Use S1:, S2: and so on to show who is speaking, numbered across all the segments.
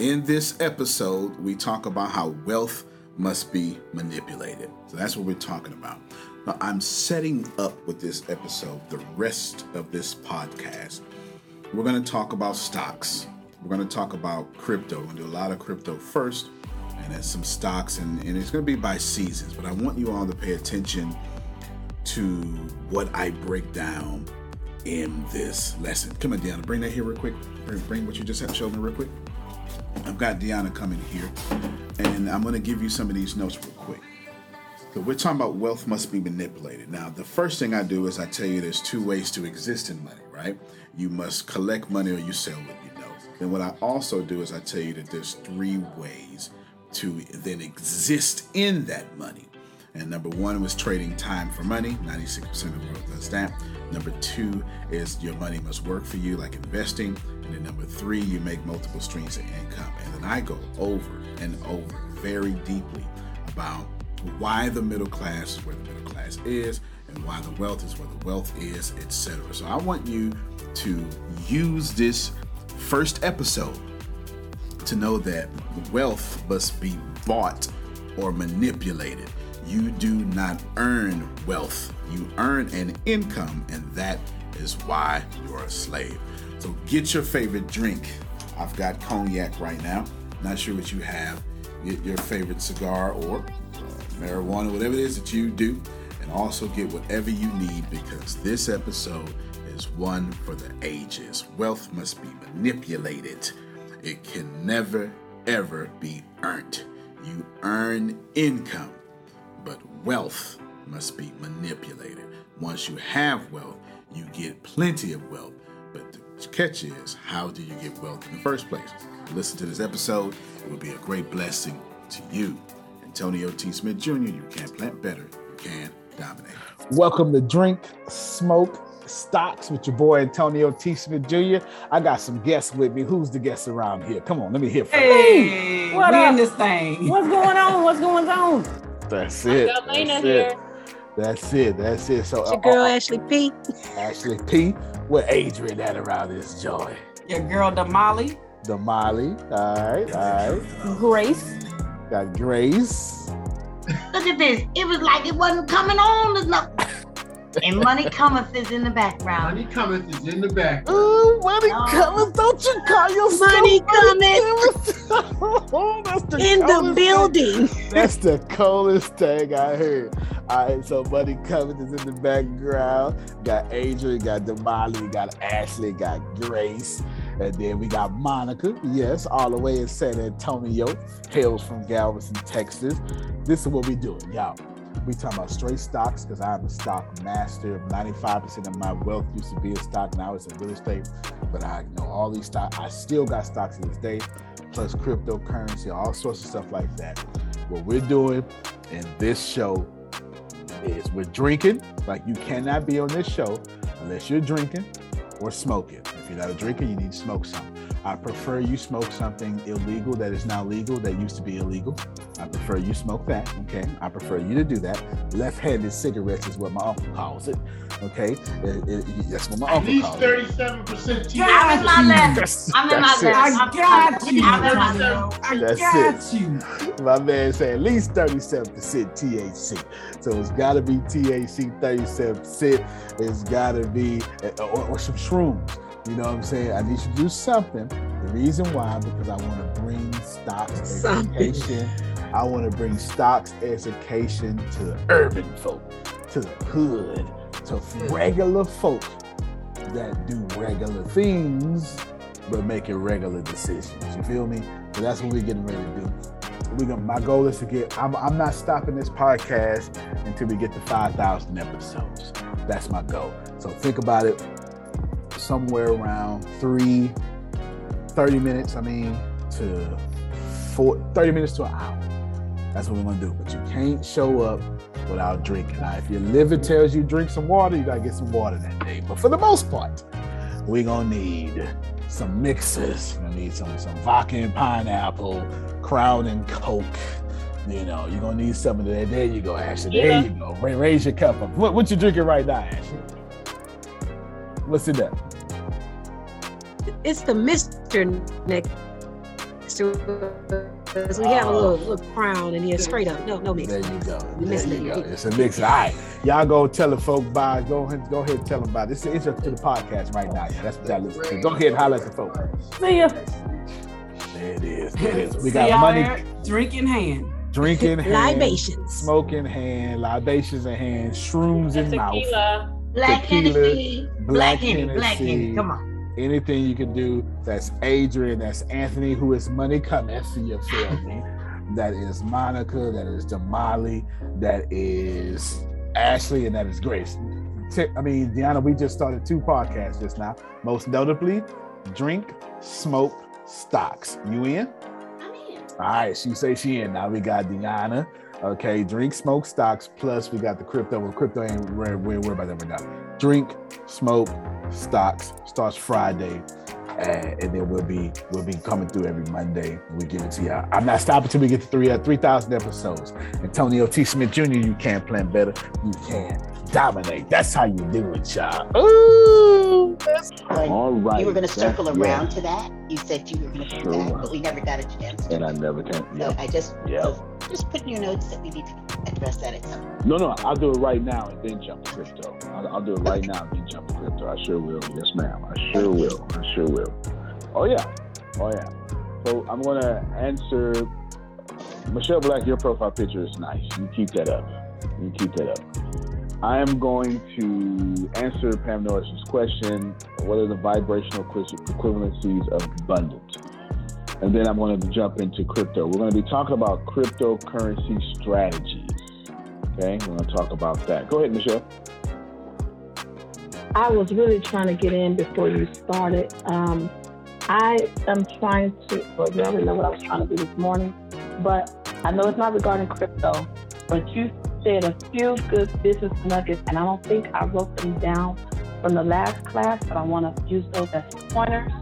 S1: In this episode, we talk about how wealth must be manipulated. So that's what we're talking about. Now, I'm setting up with this episode the rest of this podcast. We're going to talk about stocks. We're going to talk about crypto. We're going to do a lot of crypto first, and then some stocks, and, and it's going to be by seasons. But I want you all to pay attention to what I break down in this lesson. Come on, Deanna, bring that here real quick. Bring, bring what you just had showed me real quick. I've got Deanna coming here, and I'm going to give you some of these notes real quick. So we're talking about wealth must be manipulated. Now, the first thing I do is I tell you there's two ways to exist in money, right? You must collect money or you sell what you know. Then what I also do is I tell you that there's three ways to then exist in that money. And number one was trading time for money. 96% of the world does that. Number two is your money must work for you, like investing. And then number three, you make multiple streams of income. And then I go over and over very deeply about why the middle class is where the middle class is and why the wealth is where the wealth is, etc. So I want you to use this first episode to know that wealth must be bought or manipulated. You do not earn wealth, you earn an income, and that is why you're a slave. So get your favorite drink. I've got cognac right now. Not sure what you have. Get your favorite cigar or uh, marijuana, whatever it is that you do, and also get whatever you need because this episode is one for the ages. Wealth must be manipulated, it can never, ever be earned. You earn income, but wealth must be manipulated. Once you have wealth, you get plenty of wealth. But the catch is, how do you get wealth in the first place? Listen to this episode, it will be a great blessing to you. Antonio T. Smith Jr., you can plant better, you can dominate.
S2: Welcome to Drink, Smoke, Stocks with your boy Antonio T. Smith Jr. I got some guests with me. Who's the guest around here? Come on, let me hear from you.
S3: What
S4: we
S3: up?
S4: in this thing.
S3: What's going on? What's going on?
S2: That's it.
S3: got Lena
S2: That's
S3: here.
S2: it. That's it. That's it. So
S3: It's your
S2: uh,
S3: girl
S2: uh,
S3: Ashley P.
S2: Ashley P. Where Adrian at around this joy?
S4: Your girl Damali.
S2: The Molly. All right. All right.
S3: Grace.
S2: Got Grace.
S5: Look at this. It was like it wasn't coming on. There's no. And money cometh is in the background.
S6: Money cometh is in the back.
S2: Ooh, money
S5: No.
S2: coming. Don't you call yourself
S3: Money
S2: cometh? That's the
S3: In the
S2: coolest thing.
S3: building.
S2: That's the coolest thing I heard. All right, so Money Coming is in the background. Got Adrian, got Damali, got Ashley, got Grace, and then we got Monica. Yes, all the way in San Antonio, hails from Galveston, Texas. This is what we doing, y'all. We talking about straight stocks because I'm a stock master. 95% of my wealth used to be in stock. Now it's in real estate. But I know all these stocks. I still got stocks to this day, plus cryptocurrency, all sorts of stuff like that. What we're doing in this show is we're drinking. Like you cannot be on this show unless you're drinking or smoking. If you're not a drinker, you need to smoke something. I prefer you smoke something illegal that is now legal that used to be illegal. I prefer you smoke that. Okay. I prefer you to do that. Left-handed cigarettes is what my uncle calls it. Okay. It- it- that's what my
S6: At
S2: uncle
S6: least
S2: calls it.
S6: thirty-seven percent THC.
S5: I'm in my left. I'm in my left.
S4: I got you.
S5: I'm in my
S4: I
S2: That's
S4: got
S2: it.
S4: you.
S2: My man said at least 37% THC. So it's got to be THC 37%. It's got to be, uh, or, or some shrooms. You know what I'm saying? I need you to do something. The reason why, because I want to bring stocks
S3: Something.
S2: education. I want to bring stocks education to the urban folk, to the hood, to hmm. regular folk that do regular things, but making regular decisions. You feel me? So that's what we're getting ready to do. We gonna, my goal is to get. I'm, I'm not stopping this podcast until we get to 5,000 episodes. That's my goal. So think about it. Somewhere around three, 30 minutes. I mean, to four, 30 minutes to an hour. That's what we're gonna do. But you can't show up without drinking. Now, if your liver tells you drink some water, you gotta get some water that day. But for the most part, we're gonna need some mixes. We're gonna need some some vodka and pineapple, Crown and Coke. You know, you're gonna need some of that. There you go, Ashley. There
S3: Yeah.
S2: you go. Ra- Raise your cup up. What, what you drinking right now, Ashley? What's it up?
S3: It's the Mr. Nick
S7: to us. We have a little, little crown and then straight up. No, no mix.
S2: There you go.
S7: We
S2: There you go. It's a mix. All right. Y'all go tell the folk by. Go ahead, go ahead and tell them about it. This is intro to the podcast right now. That's what y'all listen to. Go ahead and holler at the folk.
S3: See ya.
S2: There it is. There it is. We
S4: See
S2: got
S4: y'all
S2: money,
S4: there? Drink in hand.
S2: drinking, hand,
S7: Libations.
S2: smoke in hand, libations in hand, shrooms in mouth.
S3: Tequila.
S5: Black
S2: Tequila,
S5: Hennessy.
S2: Black
S5: Black Henny. Black
S2: Hennessy.
S5: Come on.
S2: Anything you can do. That's Adrian. That's Anthony, who is money cometh. You feel me? That is Monica. That is Damali. That is Ashley, and that is Grace. I mean, Deanna, we just started two podcasts just now. Most notably, Drink, Smoke, Stocks. You in?
S5: I'm in.
S2: All right, she say she in. Now we got Deanna. Okay, drink, smoke, stocks. Plus we got the crypto. Well, crypto ain't where we ain't worried about that right now. Drink, smoke, stocks. Starts Friday, and, and then we'll be we'll be coming through every Monday. We give it to y'all. I'm not stopping till we get to three uh, three thousand episodes. Antonio T. Smith Jr. You can't plan better. You can dominate. That's how you do it, y'all. Ooh, that's
S8: But
S2: all right.
S8: you were going to circle
S2: That's-
S8: around
S2: yeah.
S8: to that. You said you were going to do
S2: Sure
S8: that, but we never got a chance.
S2: And I never can.
S8: So I just
S2: Yeah.
S8: so just put in your notes that we need to address that at some point.
S2: No, no, I'll do it right now and then jump to crypto. I'll, I'll do it right now and then jump to crypto. I sure will. Yes, ma'am. I sure will. I sure will. Oh yeah. Oh yeah. So I'm gonna answer Michelle Black. Your profile picture is nice. You keep that up. You keep that up. I am going to answer Pam Norris's question. What are the vibrational equivalencies of abundance? And then I'm going to jump into crypto. We're going to be talking about cryptocurrency strategies. Okay, we're going to talk about that. Go ahead, Michelle.
S3: I was really trying to get in before you started. Um, I am trying to, well, you already know what I was trying to do this morning, but I know it's not regarding crypto, but you said a few good business nuggets, and I don't think I wrote them down from the last class, but I want to use those as pointers.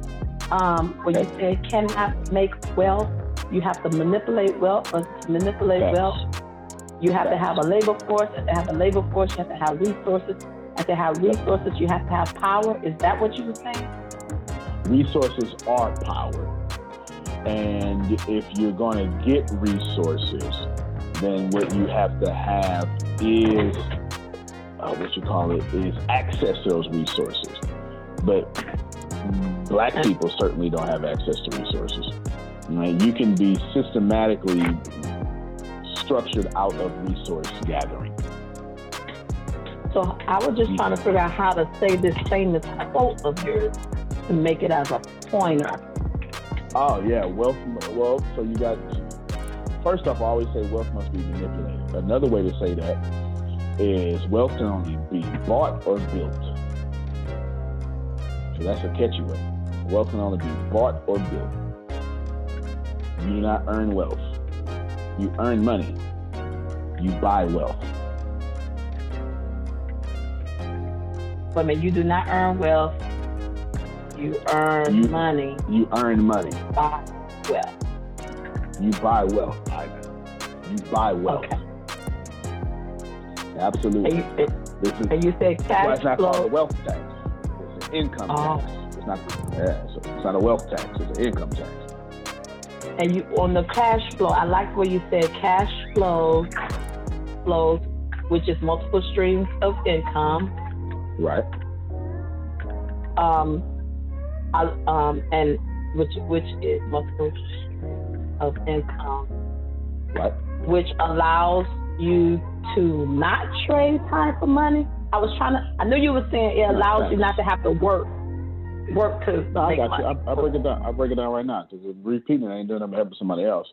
S3: Um, where you said cannot make wealth, you have to manipulate wealth, but to manipulate wealth, you have to have a labor force, and to have a labor force, you have to have resources, and to have resources, you have to have power. Is that what you were saying?
S2: Resources are power. And if you're going to get resources, then what you have to have is uh, what you call it is access to those resources. But black people certainly don't have access to resources. Right? You can be systematically structured out of resource gathering.
S3: So I was just trying to figure out how to say this famous quote of yours to make it as a pointer.
S2: Oh yeah, wealth. Well, so you got. First off, I always say wealth must be manipulated. Another way to say that is wealth can only be bought or built. So that's a catchy way. Wealth can only be bought or built. You do not earn wealth. You earn money. You buy wealth.
S3: But I you do not earn wealth. You earn
S2: You-
S3: money
S2: You earn money.
S3: Buy wealth.
S2: You buy wealth. Ida. You buy wealth.
S3: Okay.
S2: Absolutely.
S3: And you,
S2: is
S3: and you said
S2: Well,
S3: cash
S2: it's not called a wealth tax. It's an income
S3: Oh.
S2: tax. It's not. Yeah, it's, it's not a wealth tax. It's an income tax.
S3: And you on the cash flow. I like where you said cash flows, flows, which is multiple streams of income.
S2: Right.
S3: Um, I, um, and which which is multiple streams of income.
S2: Right.
S3: which allows you to not trade time for money. I was trying to. I knew you were saying it allows you not to have to work, work to
S2: No, I
S3: make
S2: got
S3: money.
S2: you. I, I break it down. I break it down right now because repeating it ain't doing nothing helping somebody else.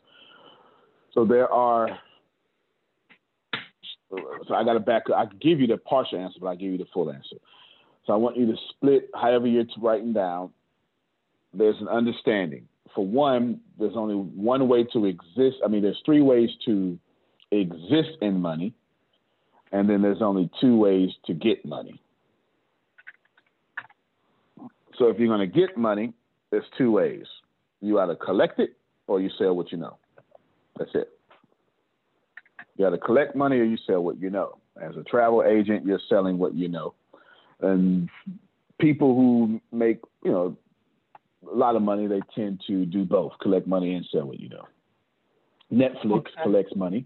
S2: So there are. So I got to back. I give you the partial answer, but I give you the full answer. So I want you to split however you're writing down. There's an understanding. For one, there's only one way to exist. I mean, there's three ways to exist in money, and then there's only two ways to get money. So if you're going to get money, there's two ways. You either collect it or you sell what you know. That's it. You either collect money or you sell what you know. As a travel agent, you're selling what you know. And people who make, you know, a lot of money, they tend to do both: collect money and sell what you know. Netflix
S3: Okay.
S2: collects money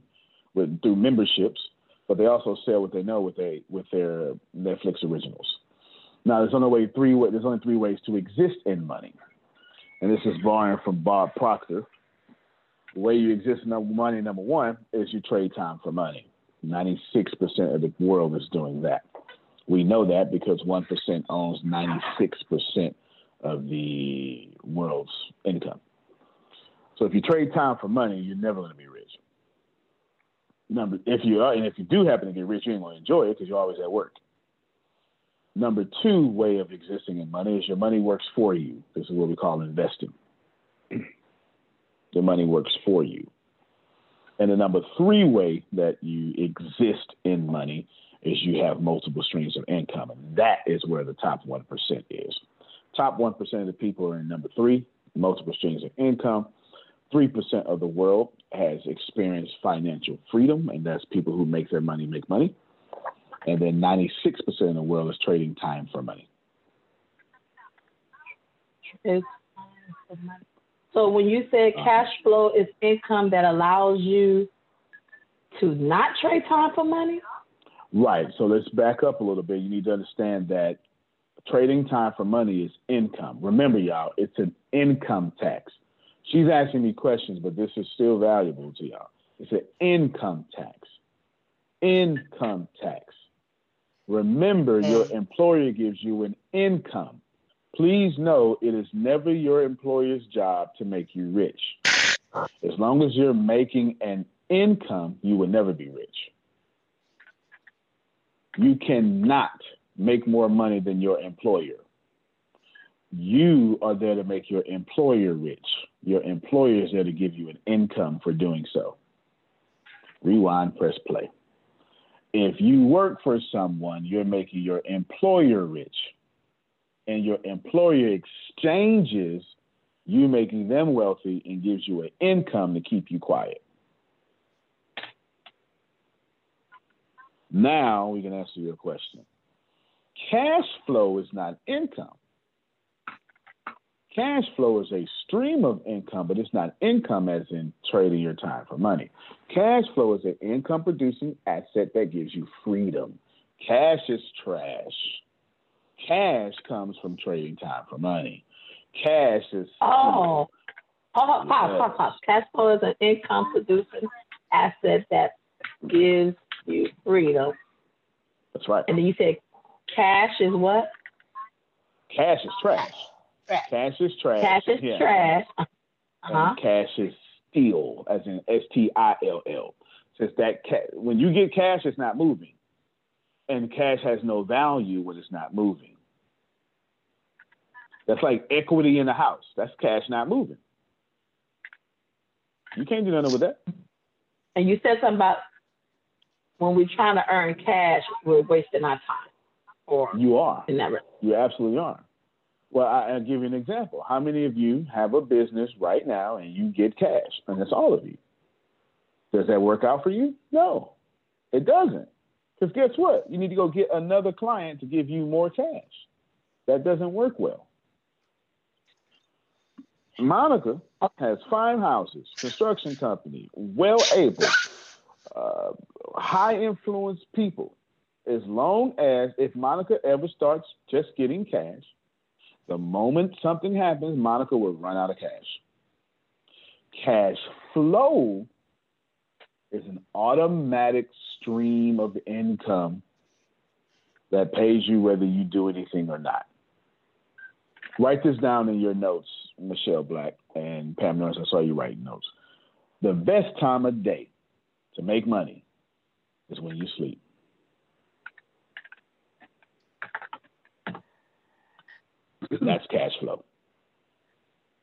S2: with through memberships, but they also sell what they know with they with their Netflix originals. Now, there's only way three there's only three ways to exist in money, and this is borrowing from Bob Proctor. The way you exist in number money, number one, is you trade time for money. 96% of the world is doing that. We know that because 1% owns 96% of the world's income. So if you trade time for money, you're never going to be rich. Number, if you are, and if you do happen to get rich, you ain't going to enjoy it because you're always at work. Number two way of existing in money is your money works for you. This is what we call investing. Your money works for you. And the number three way that you exist in money is you have multiple streams of income. And that is where the top 1% is. Top 1% of the people are in number three, multiple streams of income. 3% of the world has experienced financial freedom, and that's people who make their money make money. And then 96% of the world is trading time for money.
S3: So when you said uh-huh. cash flow is income that allows you to not trade time for money?
S2: Right. So let's back up a little bit. You need to understand that trading time for money is income. Remember, y'all, it's an income tax. She's asking me questions, but this is still valuable to y'all. It's an income tax. Income tax. Remember, your employer gives you an income. Please know it is never your employer's job to make you rich. As long as you're making an income, you will never be rich. You cannot make more money than your employer. You are there to make your employer rich. Your employer is there to give you an income for doing so. Rewind, press play. If you work for someone, you're making your employer rich. And your employer exchanges you making them wealthy and gives you an income to keep you quiet. Now we can answer your question. Cash flow is not income. Cash flow is a stream of income, but it's not income as in trading your time for money. Cash flow is an income producing asset that gives you freedom. Cash is trash. Cash comes from trading time for money. Cash is
S3: Oh, oh, pop, pop, pop. Cash flow is an income producing asset that gives you freedom.
S2: that's right.
S3: And then you said cash is what?
S2: Cash is trash. Cash is trash.
S3: Cash is
S2: Yeah.
S3: trash. Uh-huh.
S2: Cash is still, as in S T I L L. Says that ca- when you get cash, it's not moving, and cash has no value when it's not moving. That's like equity in the house. That's cash not moving. You can't do nothing with that.
S3: And you said something about when we're trying to earn cash, we're wasting our time. Or
S2: You are.
S3: in that
S2: You absolutely are. Well, I, I'll give you an example. How many of you have a business right now and you get cash? And that's all of you. Does that work out for you? No, it doesn't. Because guess what? You need to go get another client to give you more cash. That doesn't work well. Monica has five houses, construction company, well able, uh, high influence people. As long as if Monica ever starts just getting cash, the moment something happens, Monica will run out of cash. Cash flow is an automatic stream of income that pays you whether you do anything or not. Write this down in your notes, Michelle Black and Pam Norris. I saw you writing notes. The best time of day to make money is when you sleep. That's cash flow.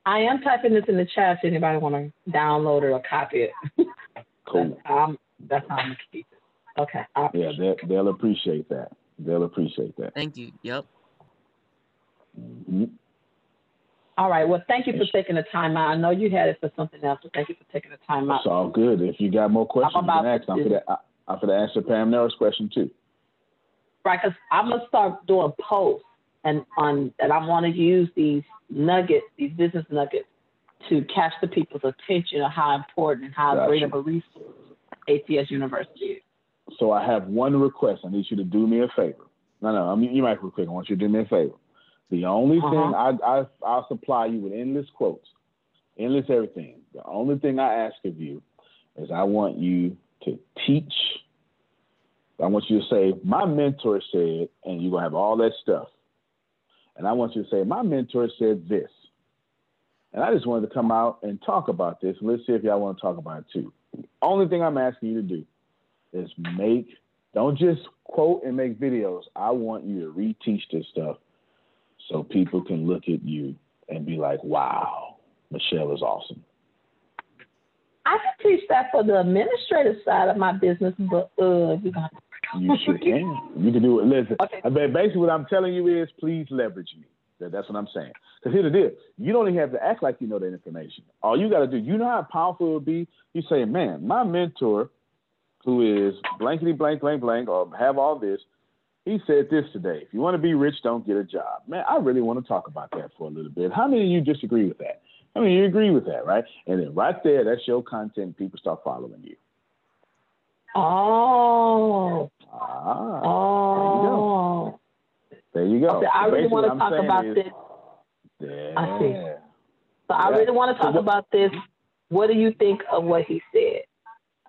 S3: I am typing this in the chat if anybody want to download it or copy it.
S2: Cool.
S3: Um, that's how I'm going to keep it. Okay. I-
S2: Yeah, they, they'll appreciate that. They'll appreciate that.
S9: Thank you. Yep.
S2: Mhm.
S3: All right. Well, thank you for taking the time out. I know you had it for something else, but thank you for taking the time out.
S2: It's all good. If you got more questions,
S3: I'm
S2: you
S3: about
S2: ask.
S3: to
S2: I'm for
S3: do-
S2: that. I'm for to answer Pam Norris's question too.
S3: Right, because I'm gonna start doing posts and on that I want to use these nuggets, these business nuggets, to catch the people's attention of how important, and how
S2: Gotcha.
S3: great of a resource ATS University is.
S2: So I have one request. I need you to do me a favor. No, no, I mean you might quick. I want you to do me a favor. The only
S3: Uh-huh.
S2: thing I, I I'll supply you with endless quotes, endless everything. The only thing I ask of you is I want you to teach. I want you to say, my mentor said, and you're gonna have all that stuff. And I want you to say, my mentor said this. And I just wanted to come out and talk about this. Let's see if y'all want to talk about it too. Only thing I'm asking you to do is make don't just quote and make videos. I want you to reteach this stuff so people can look at you and be like, wow, Michelle is awesome.
S3: I can teach that for the administrative side of my business, but uh,
S2: You sure can. You can do it. Listen,
S3: Okay.
S2: Basically what I'm telling you is please leverage me. That- That's what I'm saying. Because here's the deal. You don't even have to act like you know that information. All you got to do, you know how powerful it would be? You say, man, my mentor, who is blankety blank, blank, blank, or have all this, he said this today. If you want to be rich, don't get a job. Man, I really want to talk about that for a little bit. How many of you disagree with that? I mean, you agree with that, right? And then right there, that's your content. People start following you.
S3: Oh,
S2: Ah,
S3: oh.
S2: There you go.
S3: Okay, I
S2: So
S3: really want to talk about
S2: is-
S3: this.
S2: Yeah.
S3: I see. So I
S2: Yeah.
S3: really want to
S2: So
S3: talk
S2: what-
S3: about this. What do you think of what he said?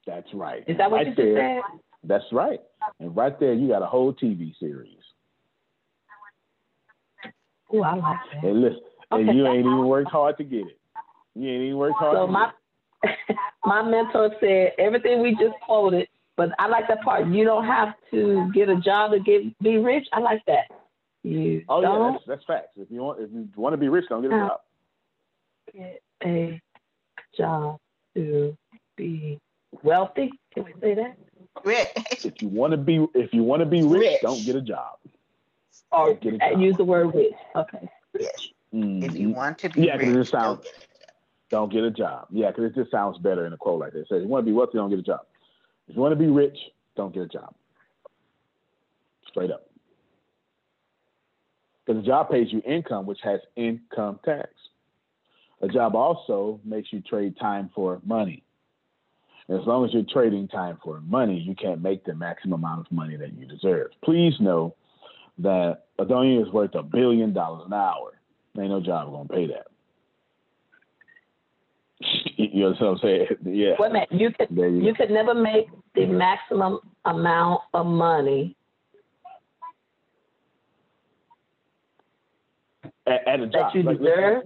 S2: That's right.
S3: Is that what
S2: right
S3: you just
S2: there,
S3: said?
S2: That's right. And right there, you got a whole TV series.
S3: Oh, I like that.
S2: And listen, and you ain't even worked hard to get it. You ain't even worked hard.
S3: So
S2: to
S3: my
S2: get it.
S3: my mentor said everything we just quoted, but I like that part. You don't have to get a job to get be rich. I like that. You
S2: Oh yeah,
S3: don't
S2: that's, that's facts. If you want, if you want to be rich, don't get a job.
S3: get a job to be wealthy. Can we say that?
S8: Rich.
S2: If you want to be, if you want to be rich,
S8: Rich.
S2: don't get a job.
S3: Or
S2: Get a
S3: uh,
S2: job.
S3: use the word rich. Okay.
S8: Rich. If you want to be
S2: Yeah, 'cause it
S8: rich,
S2: sounds-
S8: don't get
S2: don't get a job. Yeah, because it just sounds better in a quote like that. So if you want to be wealthy, don't get a job. If you want to be rich, don't get a job. Straight up. Because a job pays you income, which has income tax. A job also makes you trade time for money. And as long as you're trading time for money, you can't make the maximum amount of money that you deserve. Please know that Adonia is worth a billion dollars an hour. Ain't no job gonna pay that. you know what I'm saying? Yeah.
S3: Wait a minute. You could
S2: you
S3: you could never make the mm-hmm. maximum amount of money
S2: At, at a job.
S3: that you
S2: Like,
S3: deserve.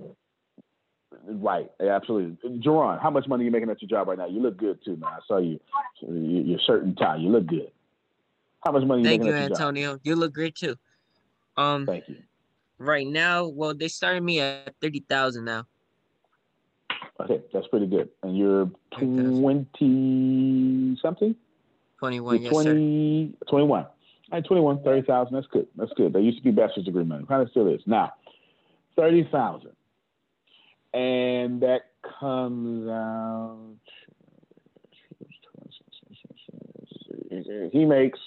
S2: Right, yeah, absolutely. Jerron, how much money are you making at your job right now? You look good too, man. I saw you, your your shirt and tie. You look good. How much money are you
S9: Thank
S2: making
S9: you,
S2: at your
S9: Antonio. You look great too. Um.
S2: Thank you.
S9: right now, well, they started me at thirty thousand now.
S2: Okay, that's pretty good. And you're twenty something.
S9: Twenty-one,
S2: You're
S9: yes, sir.
S2: 20, 21. All right, 21, 30,000. That's good. That's good. That used to be bachelor's degree money. Kind of still is. Now, 30,000. And that comes out. He makes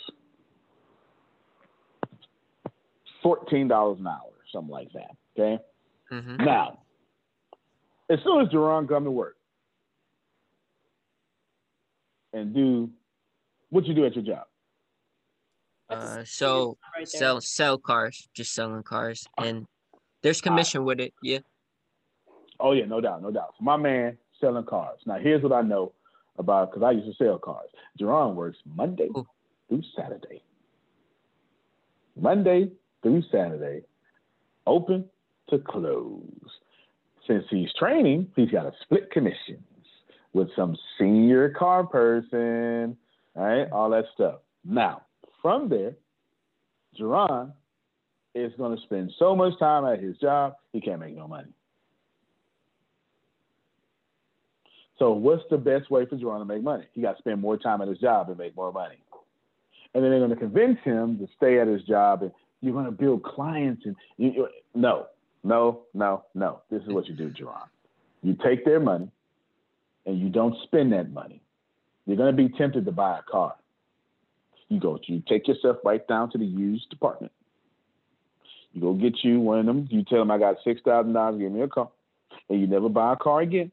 S2: $14 an hour, something like that. Okay.
S9: Mm-hmm.
S2: Now, as soon as Jerron come to work and do what you do at your job.
S9: Uh, so
S7: Right
S9: sell sell cars, just selling cars, and there's commission with it. Yeah.
S2: Oh yeah, no doubt, no doubt. So my man selling cars. Now here's what I know about because I used to sell cars. Jerron works Monday
S9: Ooh.
S2: through Saturday. Monday through Saturday, open to close. Since he's training, he's got to split commissions with some senior car person, all right, all that stuff. Now, from there, Jerron is going to spend so much time at his job, he can't make no money. So, what's the best way for Jerron to make money? He got to spend more time at his job and make more money. And then they're going to convince him to stay at his job and you're going to build clients. And you, you, no, no, no, no. This is what you do, Jerron. You take their money and you don't spend that money. You're going to be tempted to buy a car. You go, you take yourself right down to the used department. You go get you one of them. You tell them I got six thousand dollars. Give me a car, and you never buy a car again.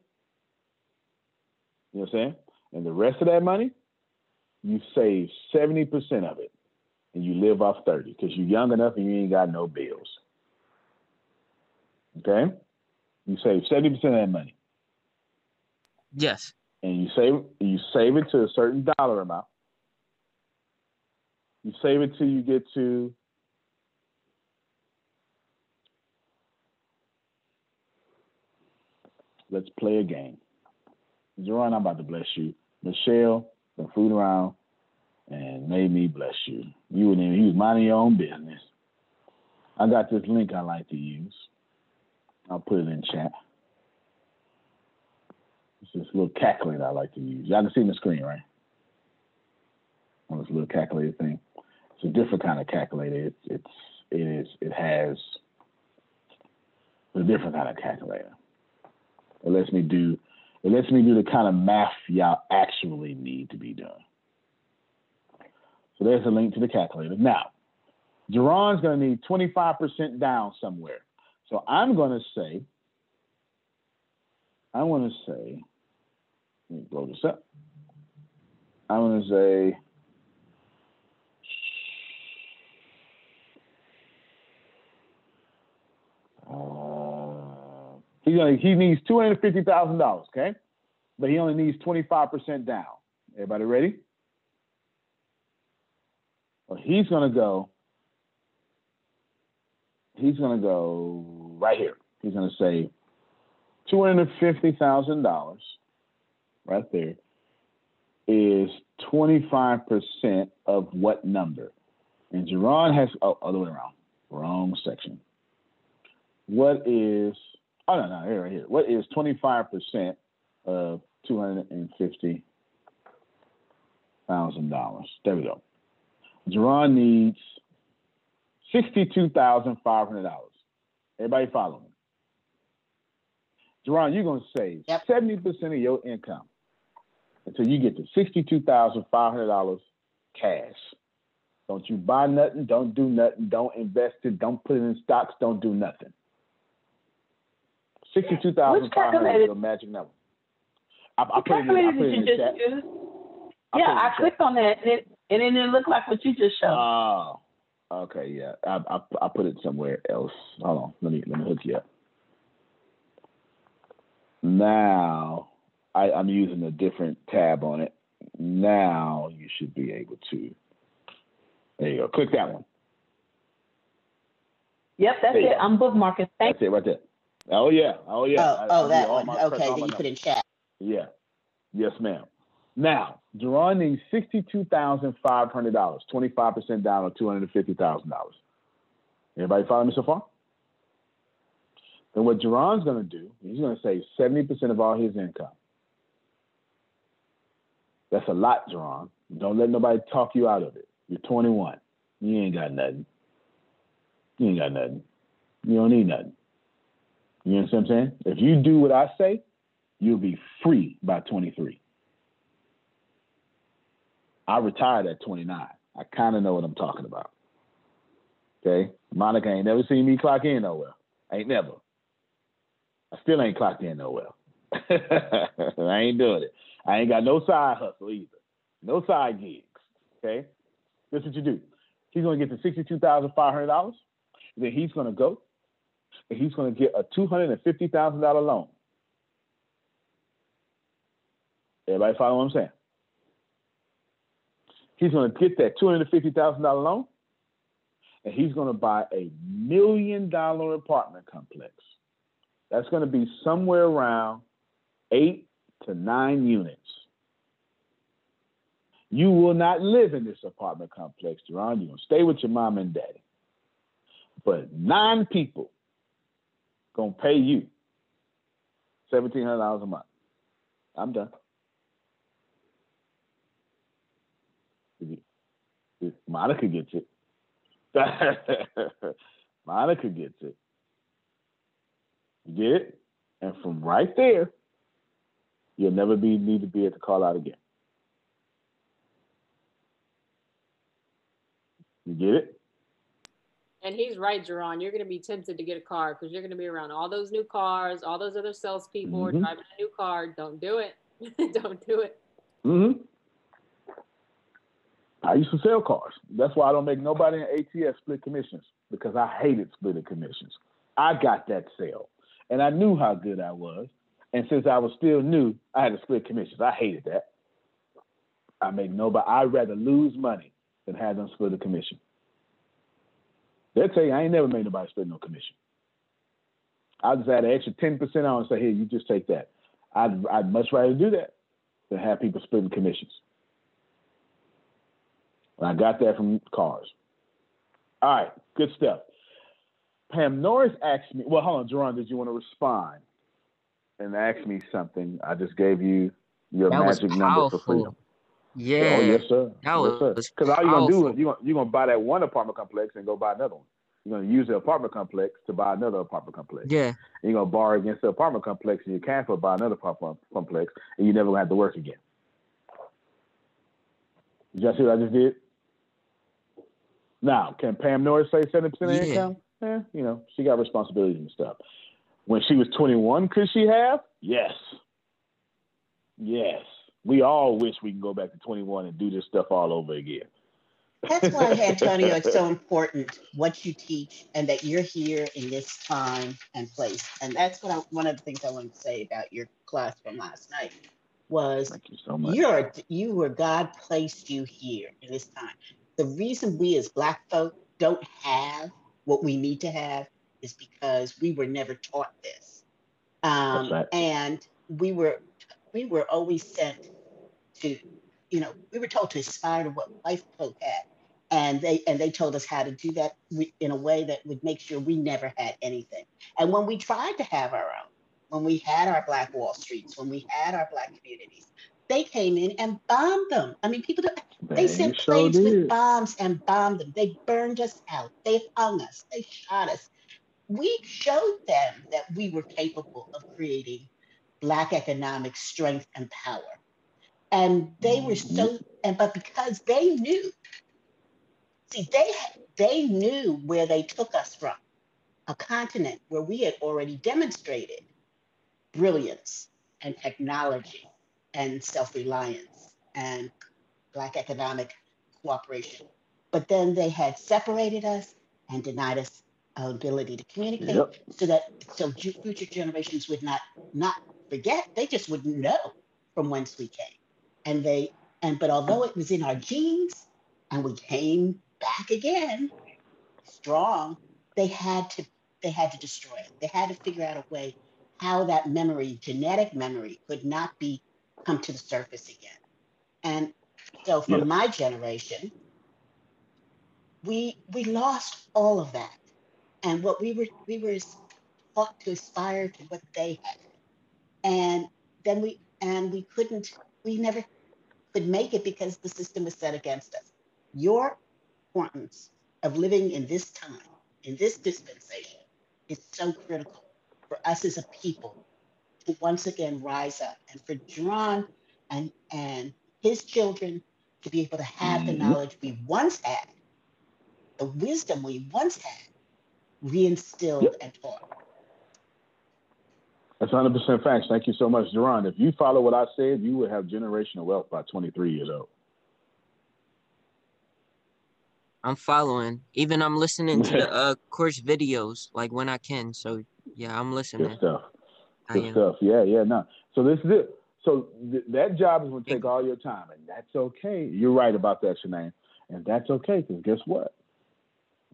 S2: You know what I'm saying? And the rest of that money, you save seventy percent of it, and you live off thirty because you're young enough and you ain't got no bills. Okay, you save seventy percent of that money,
S9: Yes.
S2: and you save you save it to a certain dollar amount. You save it till you get to let's play a game. Jerron, I'm about to bless you. Michelle, been food around and made me bless you. You wouldn't even, you was minding your own business. I got this link I like to use. I'll put it in chat. It's this little calculator I like to use. Y'all can see the screen, right? On this little calculator thing. It's a different kind of calculator. It's it's it is it has a different kind of calculator. It lets me do it lets me do the kind of math y'all actually need to be done. So there's a link to the calculator. Now, Jerron's gonna need 25% down somewhere. So I'm gonna say, I wanna say, let me blow this up. I wanna say Uh, he's gonna, he needs two hundred fifty thousand dollars, okay? But he only needs twenty five percent down. Everybody ready? Well, he's gonna go. He's gonna go right here. He's gonna say two hundred fifty thousand dollars, right there, is twenty five percent of what number? And Jerron has oh other way around, wrong section what is oh no no here right here. What is 25% of $250,000 there we go. Jerron needs $62,500 everybody follow me. Jerron you're going to save
S8: Yep.
S2: 70% of your income until you get to $62,500 cash. Don't you buy nothing don't do nothing don't invest it don't put it in stocks don't do nothing Sixty-two thousand five hundred is your magic number. I, I put it in, I put it in
S3: you
S2: the
S3: just
S2: chat. I
S3: Yeah,
S2: it in the
S3: I
S2: chat.
S3: clicked on that and it, and it didn't look like what you just showed.
S2: Oh, okay, yeah. I, I I put it somewhere else. Hold on, let me let me hook you up. Now I, I'm using a different tab on it. Now you should be able to. There you go. Click that one.
S3: yep, that's it.
S2: go.
S3: I'm bookmarking. Thank
S2: That's it right there. Oh yeah. Oh yeah.
S8: Oh,
S2: I-
S8: oh,
S2: I
S8: that one. Okay, that you put in chat.
S2: Yeah. Yes, ma'am. Now, Jerron needs sixty-two thousand five hundred dollars, twenty-five percent down on two hundred and fifty thousand dollars. Anybody follow me so far? Then what Jerron's going to do, he's going to save seventy percent of all his income. That's a lot, Jerron. Don't let nobody talk you out of it. You're twenty-one. You ain't got nothing. You ain't got nothing. You don't need nothing. You know what I'm saying? If you do what I say, you'll be free by 23. I retired at 29. I kind of know what I'm talking about. Okay? Monica ain't never seen me clock in nowhere. Ain't never. I still ain't clocked in nowhere. I ain't doing it. I ain't got no side hustle either. No side gigs. Okay? This is what you do. He's going to get to $62,500. Then he's going to go he's going to get a $250,000 loan. Everybody follow what I'm saying? He's going to get that $250,000 loan and he's going to buy a million dollar apartment complex. That's going to be somewhere around eight to nine units. You will not live in this apartment complex, Jerron. You're going to stay with your mom and daddy. But nine people to pay you $1,700 a month. I'm done. Monica gets it. Monica gets it. You get it? And from right there, you'll never be need to be able to call out again. You get it?
S10: And he's right, Jerron. You're going to be tempted to get a car because you're going to be around all those new cars, all those other salespeople
S2: Mhm.
S10: driving a new car. Don't do it. Don't do it.
S2: hmm I used to sell cars. That's why I don't make nobody in ATS split commissions because I hated splitting commissions. I got that sale, and I knew how good I was. And since I was still new, I had to split commissions. I hated that. I make nobody. I'd rather lose money than have them split a commission. They'll tell you I ain't never made nobody split no commission. I just add an extra ten percent on and say, here, you just take that. I'd I'd much rather do that than have people splitting commissions. And I got that from cars. All right, good stuff. Pam Norris asked me, well, hold on, Jerron, did you want to respond and ask me something? I just gave you your
S9: That
S2: magic number for freedom.
S9: Yeah.
S2: Oh, yes, sir. Yes, Because all you're going to do is you're going you're gonna buy that one apartment complex and go buy another one. You're going to use the apartment complex to buy another apartment complex.
S9: Yeah.
S2: And you're going to borrow against the apartment complex and you cancel buy another apartment complex and you never gonna have to work again. Did y'all see what I just did? Now, can Pam Norris say 70% of
S9: Yeah.
S2: income? Eh, you know, she got responsibilities and stuff. When she was 21, could she have? Yes. Yes. We all wish we can go back to 21 and do this stuff all over again.
S8: That's why, Antonio, it's so important what you teach and that you're here in this time and place. And that's what I, one of the things I wanted to say about your class from last night was
S2: Thank you so much.
S8: you're you were God placed you here in this time. The reason we as Black folk don't have what we need to have is because we were never taught this, um,
S2: right.
S8: and we were we were always sent to, you know, we were told to aspire to what white folk had, and they and they told us how to do that in a way that would make sure we never had anything. And when we tried to have our own, when we had our Black Wall Streets, when we had our Black communities, they came in and bombed them. I mean, people, don't- they sent
S2: sure
S8: planes with bombs and bombed them. They burned us out. They hung us. They shot us. We showed them that we were capable of creating Black economic strength and power. And they were mm-hmm. so, and but because they knew, see, they they knew where they took us from, a continent where we had already demonstrated brilliance and technology and self-reliance and black economic cooperation. But then they had separated us and denied us our ability to communicate
S2: Yep.
S8: so that so future generations would not not forget, they just wouldn't know from whence we came. And they and but although it was in our genes and we came back again strong, they had to they had to destroy it. They had to figure out a way how that memory, genetic memory, could not be come to the surface again. And so for
S2: Yeah.
S8: my generation, we we lost all of that. And what we were we were taught to aspire to what they had. And then we and we couldn't we never could make it because the system was set against us. Your importance of living in this time, in this dispensation, is so critical for us as a people to once again rise up and for John and and his children to be able to have the
S2: Mhm.
S8: knowledge we once had, the wisdom we once had, reinstilled
S2: Yep.
S8: and taught.
S2: That's 100% facts. Thank you so much, Jerron. If you follow what I said, you would have generational wealth by 23 years old.
S9: I'm following. Even I'm listening to the uh course videos like when I can. So yeah, I'm listening.
S2: Good
S9: stuff.
S2: Good stuff. Yeah, yeah, no. So this is it. So th- that job is going to take all your time, and that's okay. You're right about that, Shanae. And that's okay, because guess what?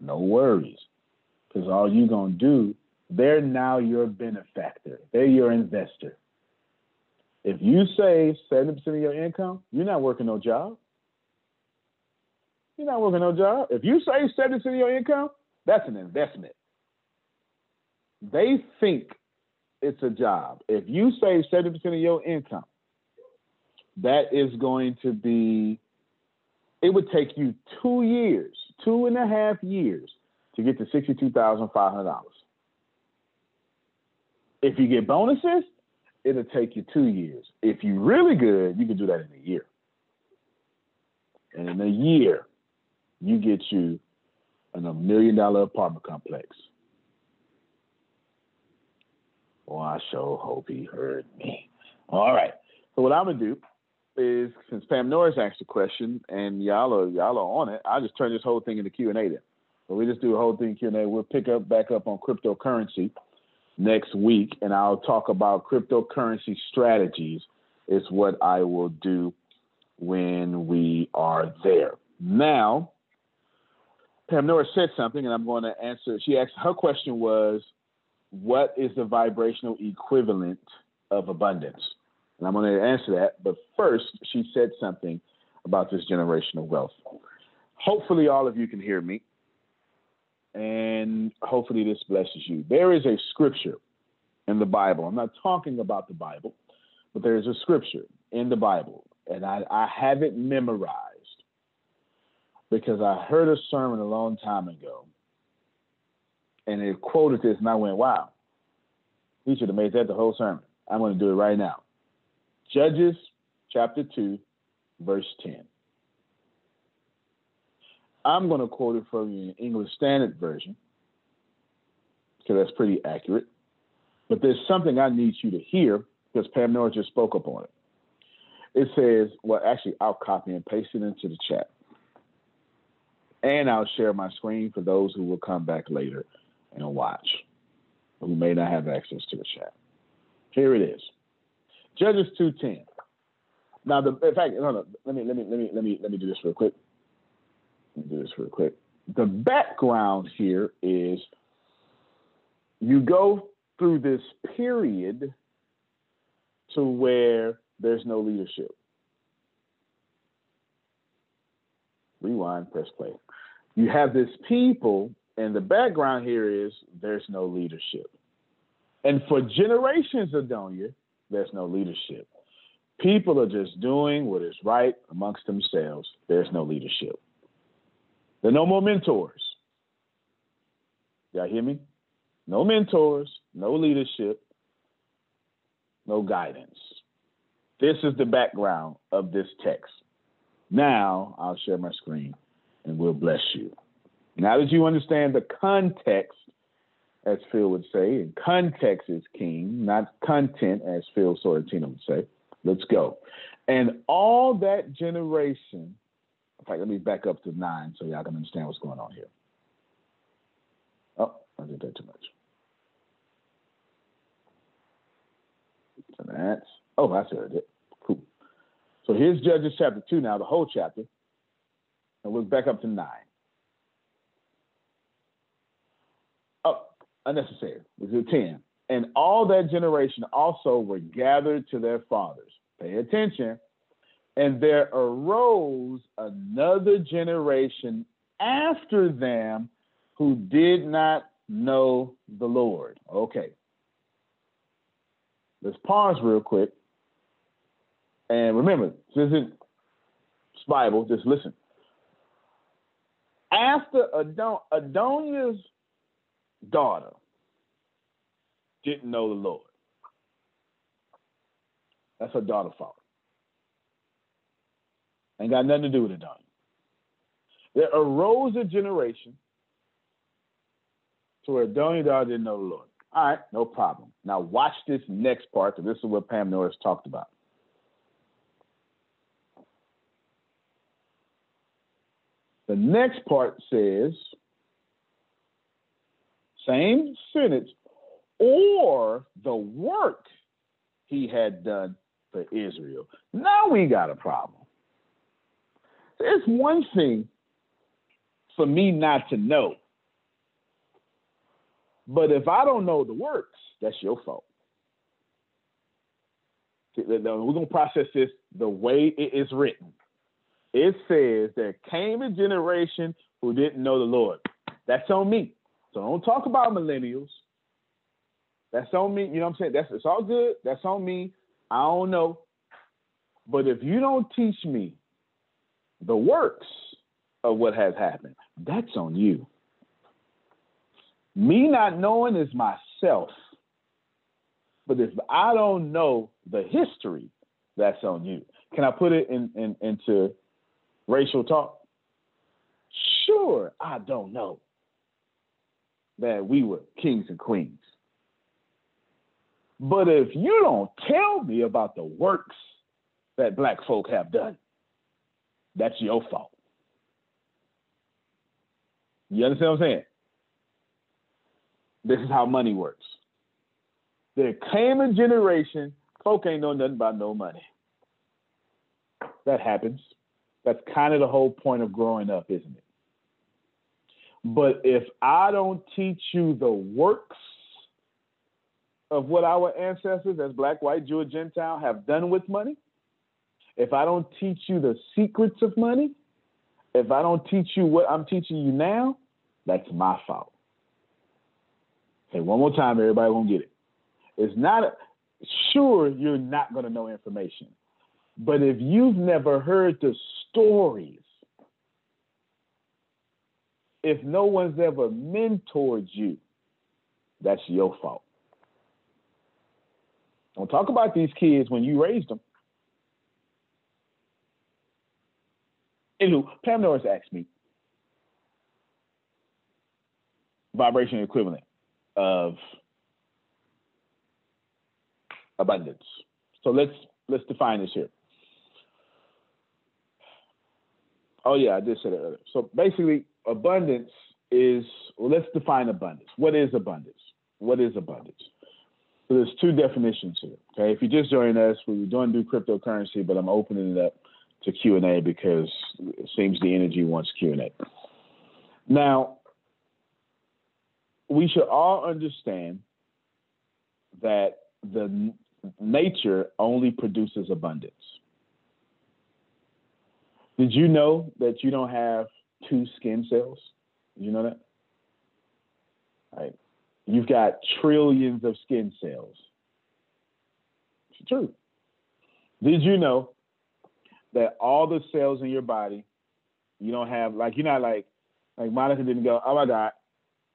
S2: No worries. Because all you're going to do, they're now your benefactor. They're your investor. If you save 70% of your income, you're not working no job. You're not working no job. If you save 70% of your income, that's an investment. They think it's a job. If you save 70% of your income, that is going to be, it would take you two years, two and a half years to get to $62,500. If you get bonuses, it'll take you two years. If you're really good, you can do that in a year. And in a year, you get you a million dollar apartment complex. Well, I sure hope he heard me. All right. So what I'm gonna do is since Pam Norris asked the question and y'all are y'all are on it, I'll just turn this whole thing into Q and A then. So we just do a whole thing Q and A. We'll pick up back up on cryptocurrency next week, and I'll talk about cryptocurrency strategies. Is what I will do when we are there. Now, Pam Norris said something, and I'm going to answer. She asked her question was, "What is the vibrational equivalent of abundance?" And I'm going to answer that. But first, she said something about this generational wealth. Hopefully, all of you can hear me, and hopefully, this blesses you. There is a scripture in the Bible. I'm not talking about the Bible, but there is a scripture in the Bible, and I, I have it memorized because I heard a sermon a long time ago, and it quoted this, and I went, "Wow, we should have made that the whole sermon." I'm going to do it right now. Judges chapter 2, verse 10. I'm going to quote it from the English Standard Version because that's pretty accurate. But there's something I need you to hear because Pam Norris just spoke up on it. It says, well, actually, I'll copy and paste it into the chat. And I'll share my screen for those who will come back later and watch, who may not have access to the chat. Here it is. Judges 2:10. Now, the in fact, no, no, let me let me let me let me let me do this real quick. Do this real quick. The background here is you go through this period to where there's no leadership. Rewind, press play. You have this people, and the background here is there's no leadership. And for generations, Adonia, there's no leadership. People are just doing what is right amongst themselves. There's no leadership. There are no more mentors. Y'all hear me? No mentors, no leadership, no guidance. This is the background of this text. Now I'll share my screen and we'll bless you. Now that you understand the context, as Phil would say, and context is king, not content, as Phil Sorrentino would say. Let's go. And all that generation, fact, let me back up to nine so y'all can understand what's going on here. Oh, I did that too much. So that's, oh, I said it. Cool. So here's Judges chapter 2 now, the whole chapter. And we'll back up to 9. Oh, unnecessary. This is 10. And all that generation also were gathered to their fathers. Pay attention. And there arose another generation after them who did not know the Lord. Okay. Let's pause real quick. And remember, this isn't Bible, just listen. After Adon- Adonia's daughter didn't know the Lord. That's her daughter's fault. Ain't got nothing to do with Adonia. There arose a generation to where Adonia's daughter didn't know the Lord. All right, no problem. Now watch this next part, because this is what Pam Norris talked about. The next part says, same sentence, or the work he had done for Israel. Now we got a problem. It's one thing for me not to know. But if I don't know the works, that's your fault. We're going to process this the way it is written. It says there came a generation who didn't know the Lord. That's on me. So don't talk about millennials. That's on me. You know what I'm saying? That's it's all good. That's on me. I don't know. But if you don't teach me the works of what has happened, that's on you. Me not knowing is myself. But if I don't know the history, that's on you. Can I put it in, in into racial talk? Sure, I don't know. that we were kings and queens. But if you don't tell me about the works that black folk have done, that's your fault. You understand what I'm saying? This is how money works. There came a generation, folk ain't know nothing about no money. That happens. That's kind of the whole point of growing up, isn't it? But if I don't teach you the works of what our ancestors, as black, white, Jew, Gentile, have done with money, if I don't teach you the secrets of money, if I don't teach you what I'm teaching you now, that's my fault. Okay, one more time, everybody won't get it. It's not a, sure you're not going to know information, but if you've never heard the stories, if no one's ever mentored you, that's your fault. Don't talk about these kids when you raised them. Anywho, Pam Norris asked me vibration equivalent of abundance. So let's let's define this here. Oh yeah, I did say that earlier. So basically, abundance is well, let's define abundance. What is abundance? What is abundance? So there's two definitions here. Okay, if you just joined us, we were doing do cryptocurrency, but I'm opening it up to Q and A because it seems the energy wants Q and A. Now, we should all understand that the nature only produces abundance. Did you know that you don't have two skin cells? Did you know that? Right. You've got trillions of skin cells. It's true. Did you know that all the cells in your body, you don't have like you're not like like Monica didn't go, oh my God,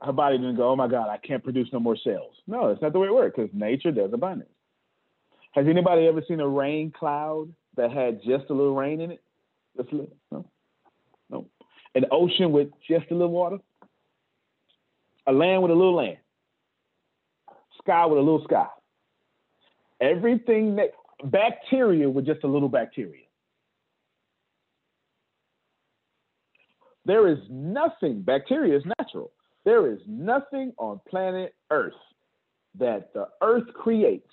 S2: her body didn't go, oh my God, I can't produce no more cells. No, it's not the way it works because nature does abundance. Has anybody ever seen a rain cloud that had just a little rain in it? Just a little? No. No. An ocean with just a little water? A land with a little land? Sky with a little sky? Everything that bacteria with just a little bacteria. There is nothing, bacteria is natural. There is nothing on planet Earth that the earth creates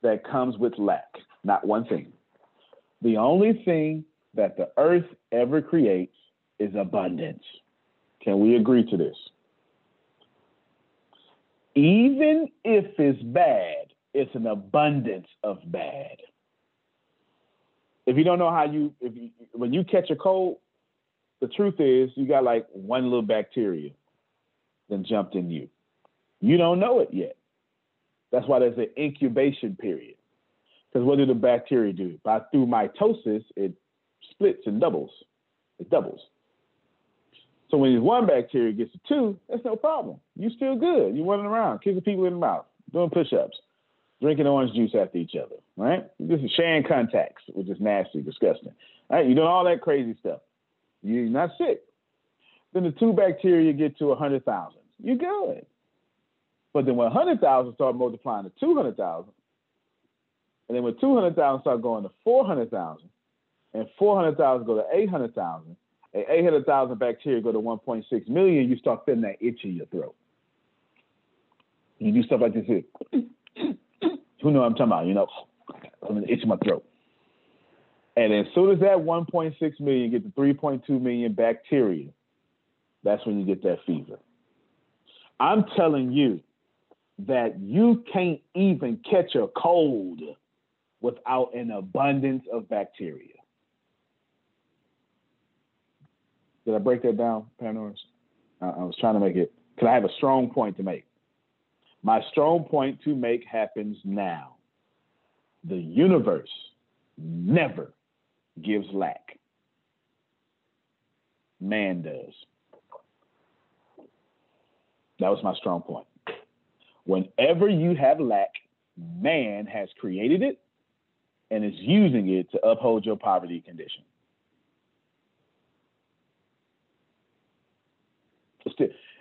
S2: that comes with lack. Not one thing. The only thing that the earth ever creates is abundance. Can we agree to this? Even if it's bad, it's an abundance of bad. If you don't know how you, if you, when you catch a cold, the truth is you got like one little bacteria then jumped in you. You don't know it yet. That's why there's an incubation period. Because what do the bacteria do? By through mitosis, it splits and doubles. It doubles. So when one bacteria gets to two, that's no problem. You still good. You're running around, kicking people in the mouth, doing push-ups, drinking orange juice after each other, right? This is sharing contacts, which is nasty, disgusting. Right, you're doing all that crazy stuff. You're not sick. Then the two bacteria get to 100,000. You're good. But then when 100,000 start multiplying to 200,000, and then when 200,000 start going to 400,000, and 400,000 go to 800,000, and 800,000 bacteria go to 1.6 million, you start feeling that itch in your throat. You do stuff like this here. Who know what I'm talking about? You know, I'm itch in my throat. And as soon as that 1.6 million get to 3.2 million bacteria, that's when you get that fever. I'm telling you that you can't even catch a cold without an abundance of bacteria. Did I break that down, Pam Norris? I, I was trying to make it, because I have a strong point to make. My strong point to make happens now. The universe never gives lack. Man does. That was my strong point. Whenever you have lack, man has created it and is using it to uphold your poverty condition.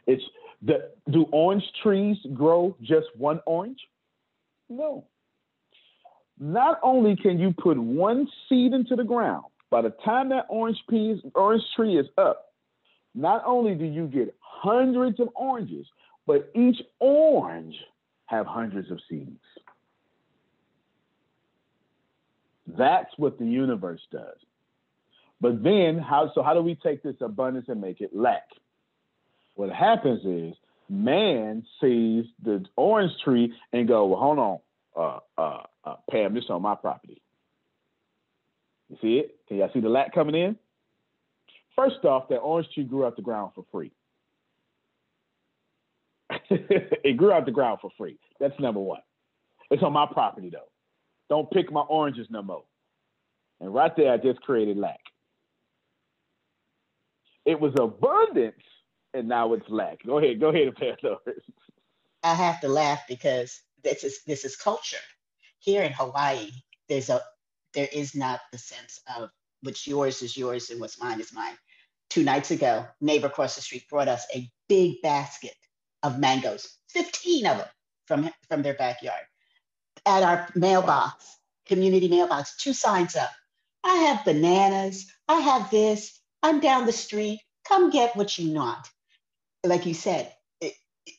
S2: It's, The, do orange trees grow just one orange? No. Not only can you put one seed into the ground, by the time that orange piece, orange tree is up, not only do you get hundreds of oranges, but each orange have hundreds of seeds. That's what the universe does. But then how so how do we take this abundance and make it lack? What happens is man sees the orange tree and go, well, hold on, uh, uh, uh, Pam, this on my property. You see it? Can y'all see the lack coming in? First off, that orange tree grew out the ground for free. it grew out the ground for free. That's number one. It's on my property though. Don't pick my oranges no more. And right there, I just created lack. It was abundance, and now it's lack. Go ahead, go ahead, Pastor.
S8: I have to laugh because this is this is culture. Here in Hawaii, there's a there is not the sense of what's yours is yours and what's mine is mine. Two nights ago, neighbor across the street brought us a big basket of mangoes, 15 of them from, from their backyard. At our mailbox, community mailbox, two signs up. I have bananas. I have this. I'm down the street. Come get what you want. Like you said, it,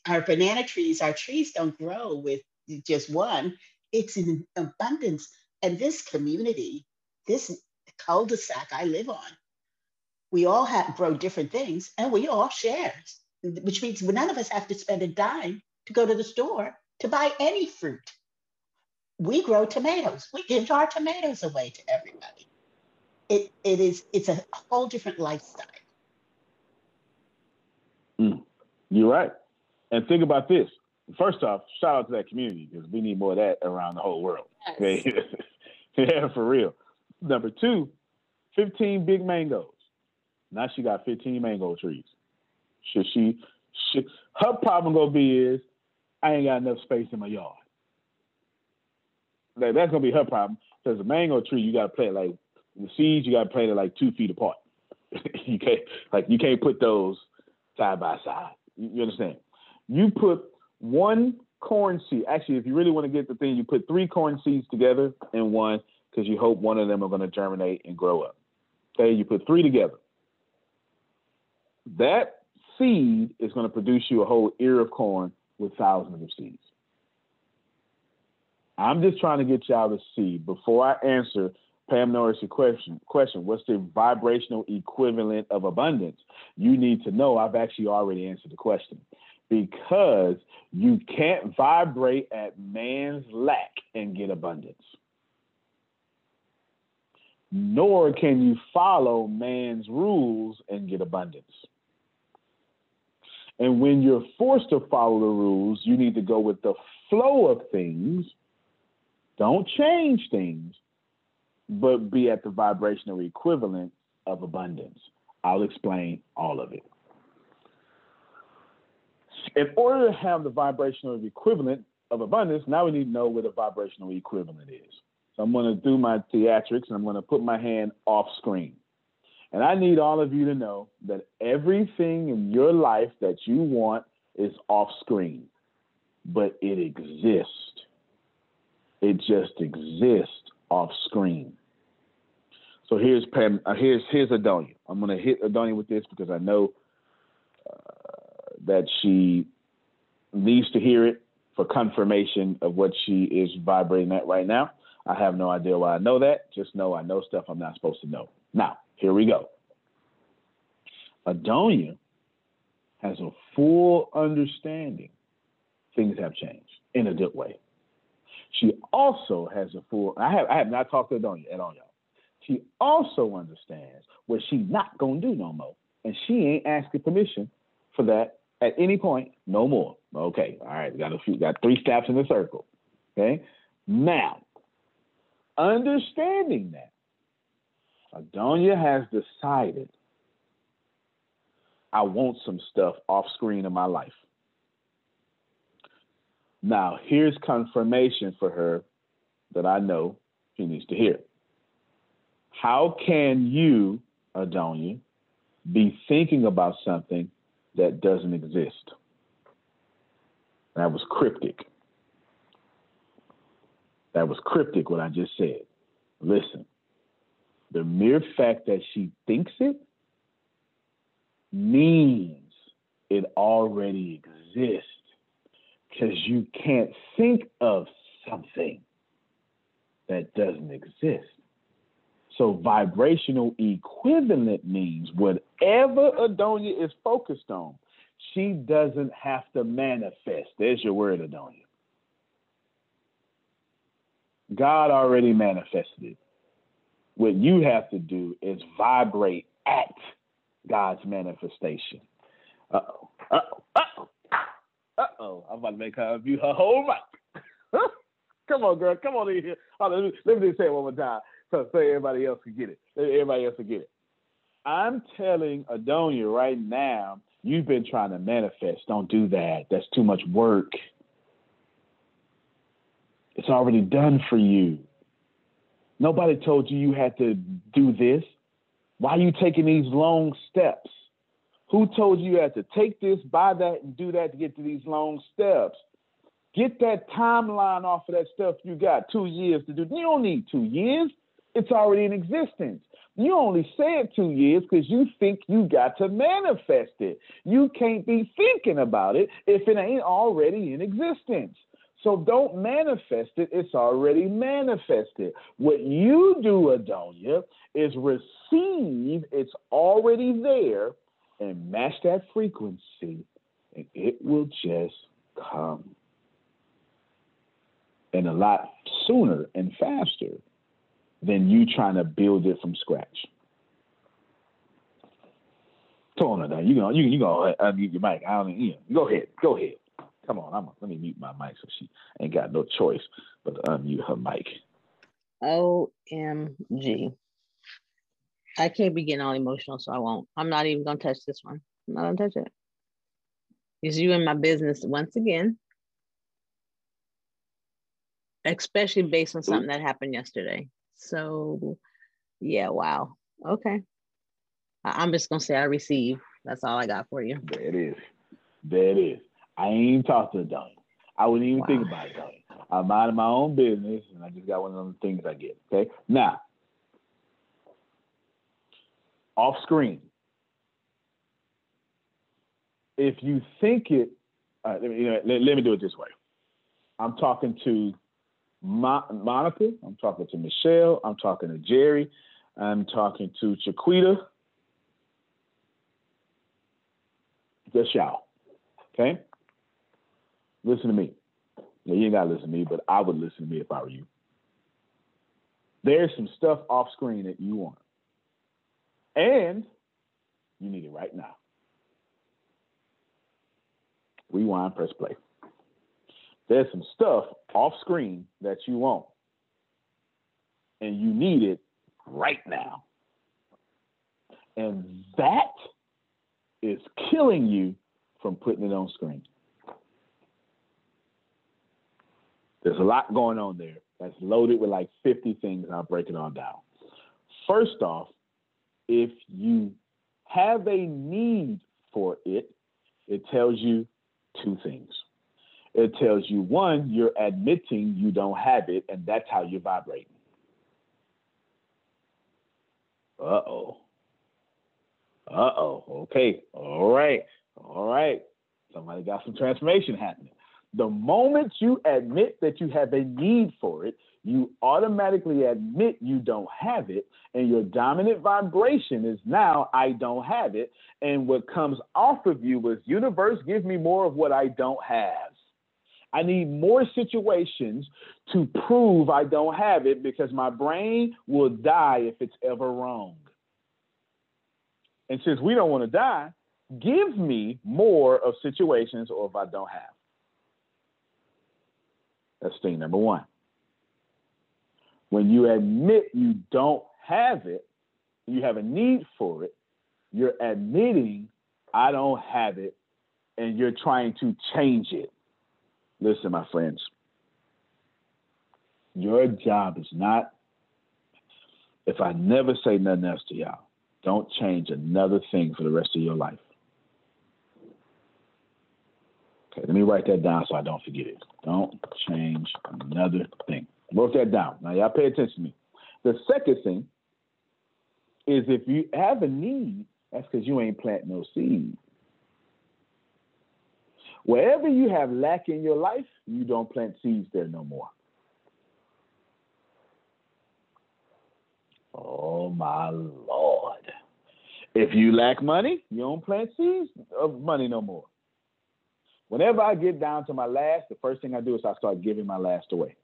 S8: our banana trees, our trees don't grow with just one. It's in abundance. And this community, this cul-de-sac I live on, we all have grow different things and we all share, which means none of us have to spend a dime to go to the store to buy any fruit. We grow tomatoes. We give our tomatoes away to everybody. It, it is it's a whole different lifestyle.
S2: Mm, you're right. And think about this. First off, shout out to that community because we need more of that around the whole world.
S10: Yes.
S2: Yeah, for real. Number two, 15 big mangoes. Now she got 15 mango trees. Should she, should, her problem gonna be is I ain't got enough space in my yard. Like, that's gonna be her problem. Because a mango tree, you gotta plant like the seeds, you gotta plant it like two feet apart. you can't like you can't put those side by side. You, you understand? You put one corn seed. Actually, if you really want to get the thing, you put three corn seeds together in one because you hope one of them are going to germinate and grow up. Okay, you put three together. That seed is going to produce you a whole ear of corn with thousands of seeds. I'm just trying to get y'all to see before I answer Pam Norris' question, question, what's the vibrational equivalent of abundance? You need to know I've actually already answered the question because you can't vibrate at man's lack and get abundance. Nor can you follow man's rules and get abundance. And when you're forced to follow the rules, you need to go with the flow of things. Don't change things, but be at the vibrational equivalent of abundance. I'll explain all of it. In order to have the vibrational equivalent of abundance, now we need to know what a vibrational equivalent is. So I'm going to do my theatrics and I'm going to put my hand off screen. And I need all of you to know that everything in your life that you want is off screen, but it exists. It just exists off screen. So here's Pam, uh, here's here's Adonia. I'm gonna hit Adonia with this because I know uh, that she needs to hear it for confirmation of what she is vibrating at right now. I have no idea why I know that. Just know I know stuff I'm not supposed to know. Now, here we go. Adonia has a full understanding things have changed in a good way. She also has a full I have I have not talked to Adonia at all, y'all. She also understands what she's not gonna do no more. And she ain't asking permission for that at any point, no more. Okay, all right, we got a few got three steps in the circle. Okay. Now, understanding that, Adonia has decided I want some stuff off screen in my life. Now, here's confirmation for her that I know she needs to hear. How can you, Adonia, be thinking about something that doesn't exist? That was cryptic. That was cryptic what I just said. Listen, the mere fact that she thinks it means it already exists because you can't think of something that doesn't exist. So vibrational equivalent means whatever Adonia is focused on, she doesn't have to manifest. There's your word, Adonia. God already manifested it. What you have to do is vibrate at God's manifestation. Uh oh. Uh oh. Uh oh. I'm about to make her view her whole mic. Come on, girl. Come on in here. Hold on, let me just say it one more time so, so everybody else can get it. Everybody else can get it. I'm telling Adonia right now, you've been trying to manifest. Don't do that. That's too much work. It's already done for you. Nobody told you you had to do this. Why are you taking these long steps? Who told you you had to take this, buy that, and do that to get to these long steps? Get that timeline off of that stuff you got. Two years to do. You don't need two years. It's already in existence. You only said two years because you think you got to manifest it. You can't be thinking about it if it ain't already in existence. So don't manifest it, it's already manifested. What you do, Adonia, is receive, it's already there, and match that frequency, and it will just come. And a lot sooner and faster than you trying to build it from scratch. Come on, now you know you you go uh, unmute your mic. I don't you know, go ahead, go ahead. Come on, I'm let me mute my mic so she ain't got no choice but to unmute her mic.
S11: OMG. I can't be getting all emotional, so I won't. I'm not even gonna touch this one. I'm not gonna touch it. It's you in my business once again. Especially based on something that happened yesterday. So yeah, wow. Okay. I- I'm just gonna say I receive. That's all I got for you.
S2: There it is. There it is. I ain't even talked to Adonia. I wouldn't even think about it, Donnie. I'm minding my own business, and I just got one of them things I get. Okay. Now, off screen. If you think it, uh, let, me, you know, let, let me do it this way. I'm talking to Mo- Monica. I'm talking to Michelle. I'm talking to Jerry. I'm talking to Chiquita. Just y'all. Okay? Listen to me. Now, you ain't got to listen to me, but I would listen to me if I were you. There's some stuff off screen that you want. And you need it right now. Rewind, press play. There's some stuff off screen that you want. And you need it right now. And that is killing you from putting it on screen. There's a lot going on there that's loaded with like 50 things. I'll break it all down. First off, if you have a need for it, it tells you two things. It tells you one, you're admitting you don't have it, and that's how you're vibrating. Uh oh. Uh oh. Okay. All right. All right. Somebody got some transformation happening. The moment you admit that you have a need for it, you automatically admit you don't have it, and your dominant vibration is now, I don't have it. And what comes off of you is, universe, give me more of what I don't have. I need more situations to prove I don't have it because my brain will die if it's ever wrong. And since we don't want to die, give me more of situations or if I don't have. That's thing number one. When you admit you don't have it, you have a need for it, you're admitting I don't have it, and you're trying to change it. Listen, my friends, your job is not, if I never say nothing else to y'all, don't change another thing for the rest of your life. Okay, let me write that down so I don't forget it. Don't change another thing. Wrote that down. Now, y'all pay attention to me. The second thing is if you have a need, that's because you ain't planting no seed. Wherever you have lack in your life, you don't plant seeds there no more. Oh my Lord. If you lack money, you don't plant seeds of money no more. Whenever I get down to my last, the first thing I do is I start giving my last away.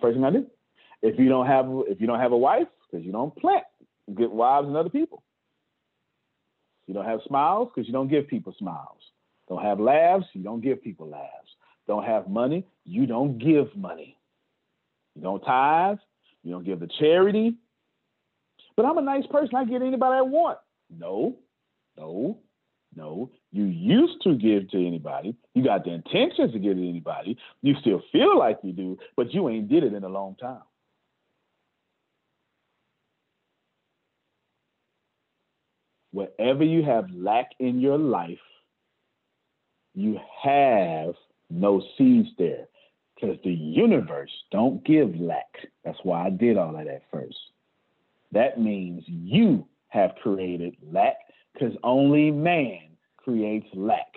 S2: First thing I do. If you don't have if you don't have a wife, because you don't plant, get wives and other people. You don't have smiles because you don't give people smiles. Don't have laughs, you don't give people laughs. Don't have money, you don't give money. You don't tithe, you don't give the charity. But I'm a nice person, I get anybody I want. No, no, no. You used to give to anybody. You got the intentions to give to anybody. You still feel like you do, but you ain't did it in a long time. Wherever you have lack in your life, you have no seeds there because the universe don't give lack. That's why I did all of that first. That means you have created lack because only man creates lack.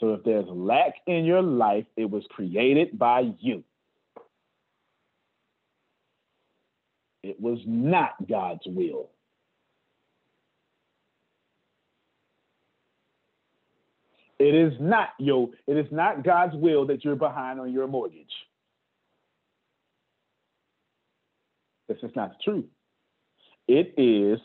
S2: So if there's lack in your life, it was created by you. It was not God's will. It is not yo, it is not God's will that you're behind on your mortgage. This is not true. It is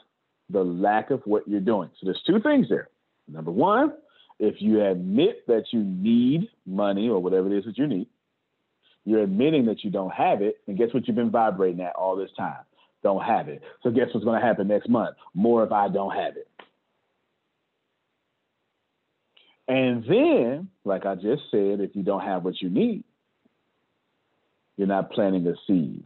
S2: the lack of what you're doing. So there's two things there. Number one, if you admit that you need money or whatever it is that you need, you're admitting that you don't have it, and guess what you've been vibrating at all this time? Don't have it. So guess what's going to happen next month? More if I don't have it. And then, like I just said, if you don't have what you need, you're not planting a seed.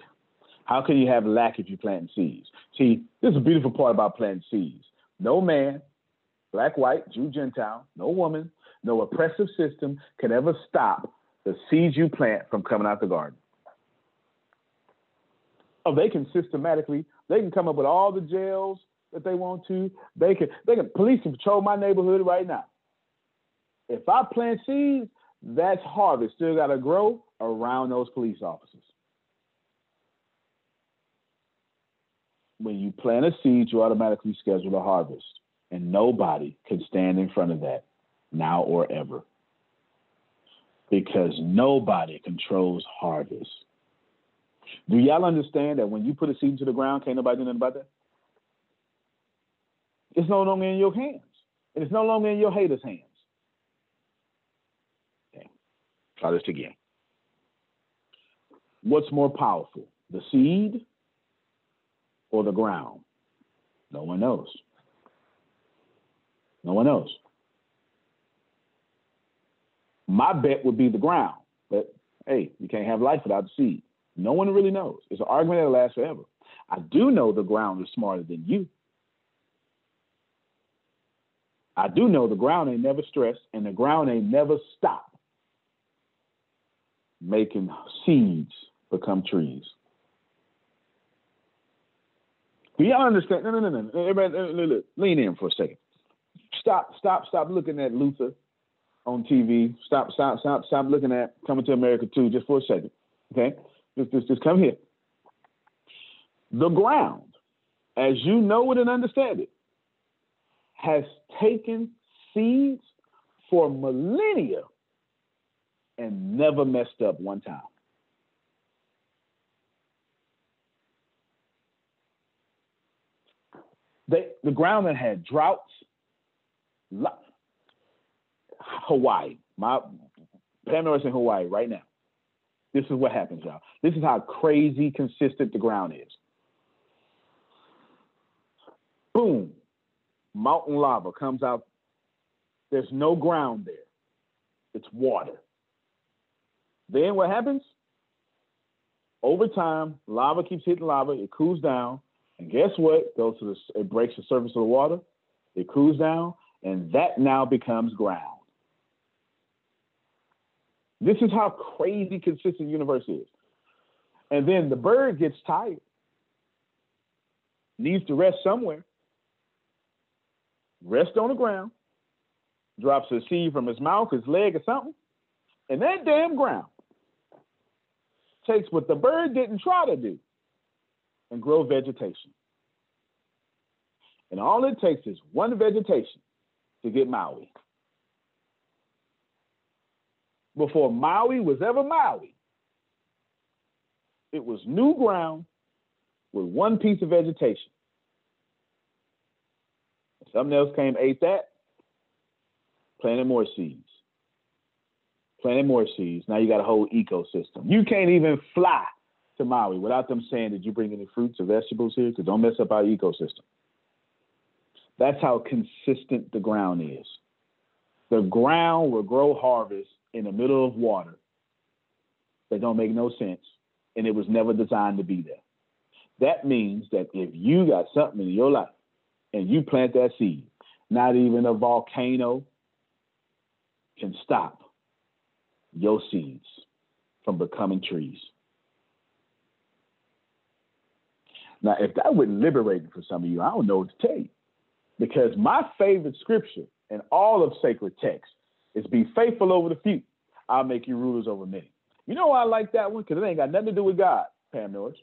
S2: How can you have lack if you plant seeds? See, this is a beautiful part about planting seeds. No man, black, white, Jew, Gentile, no woman, no oppressive system can ever stop the seeds you plant from coming out the garden. Oh, they can systematically, they can come up with all the jails that they want to. They can, they can, police can patrol my neighborhood right now. If I plant seeds, that's harvest still got to grow around those police officers. When you plant a seed, you automatically schedule a harvest, and nobody can stand in front of that now or ever because nobody controls harvest. Do y'all understand that when you put a seed into the ground, can't nobody do nothing about that? It's no longer in your hands, and it's no longer in your haters' hands. Try this again. What's more powerful, the seed or the ground? No one knows. No one knows. My bet would be the ground, but hey, you can't have life without the seed. No one really knows. It's an argument that'll last forever. I do know the ground is smarter than you. I do know the ground ain't never stressed and the ground ain't never stopped making seeds become trees. Do y'all understand? No, no, no, no. Everybody, lean in for a second. Stop, stop, stop looking at Luther on TV. Stop, stop, stop, stop looking at Coming to America too, just for a second. Okay, just, just, just come here. The ground, as you know it and understand it, has taken seeds for millennia and never messed up one time. They, the ground that had droughts, Hawaii, my Pam Norris's in Hawaii right now. This is what happens, y'all. This is how crazy consistent the ground is. Boom, mountain lava comes out. There's no ground there. It's water. Then what happens? Over time, lava keeps hitting lava. It cools down, and guess what? Goes to the it breaks the surface of the water. It cools down, and that now becomes ground. This is how crazy consistent universe is. And then the bird gets tired, needs to rest somewhere, rest on the ground, drops a seed from his mouth, his leg, or something, and that damn ground takes what the bird didn't try to do and grow vegetation. And all it takes is one vegetation to get Maui. Before Maui was ever Maui, it was new ground with one piece of vegetation. Something else came, ate that, planted more seeds. Planted more seeds. Now you got a whole ecosystem. You can't even fly to Maui without them saying, Did you bring any fruits or vegetables here? Because don't mess up our ecosystem. That's how consistent the ground is. The ground will grow harvest in the middle of water that don't make no sense, and it was never designed to be there. That means that if you got something in your life and you plant that seed, not even a volcano can stop your seeds from becoming trees. Now, if that would liberate for some of you, I don't know what to tell you. Because my favorite scripture in all of sacred text is be faithful over the few. I'll make you rulers over many. You know why I like that one? Because it ain't got nothing to do with God, Pam Norris.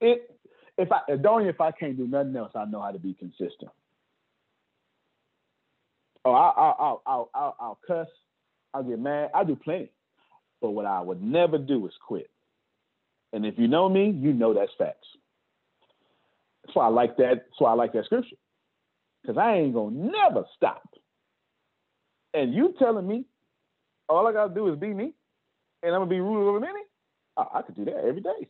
S2: It if I Adonia, if I can't do nothing else, I know how to be consistent. Oh, I'll I'll I'll, I'll cuss, I'll get mad, I do plenty. But what I would never do is quit. And if you know me, you know that's facts. That's why I like that. Why I like that scripture. Because I ain't gonna never stop. And you telling me all I gotta do is be me, and I'm gonna be ruler over many? Oh, I could do that every day.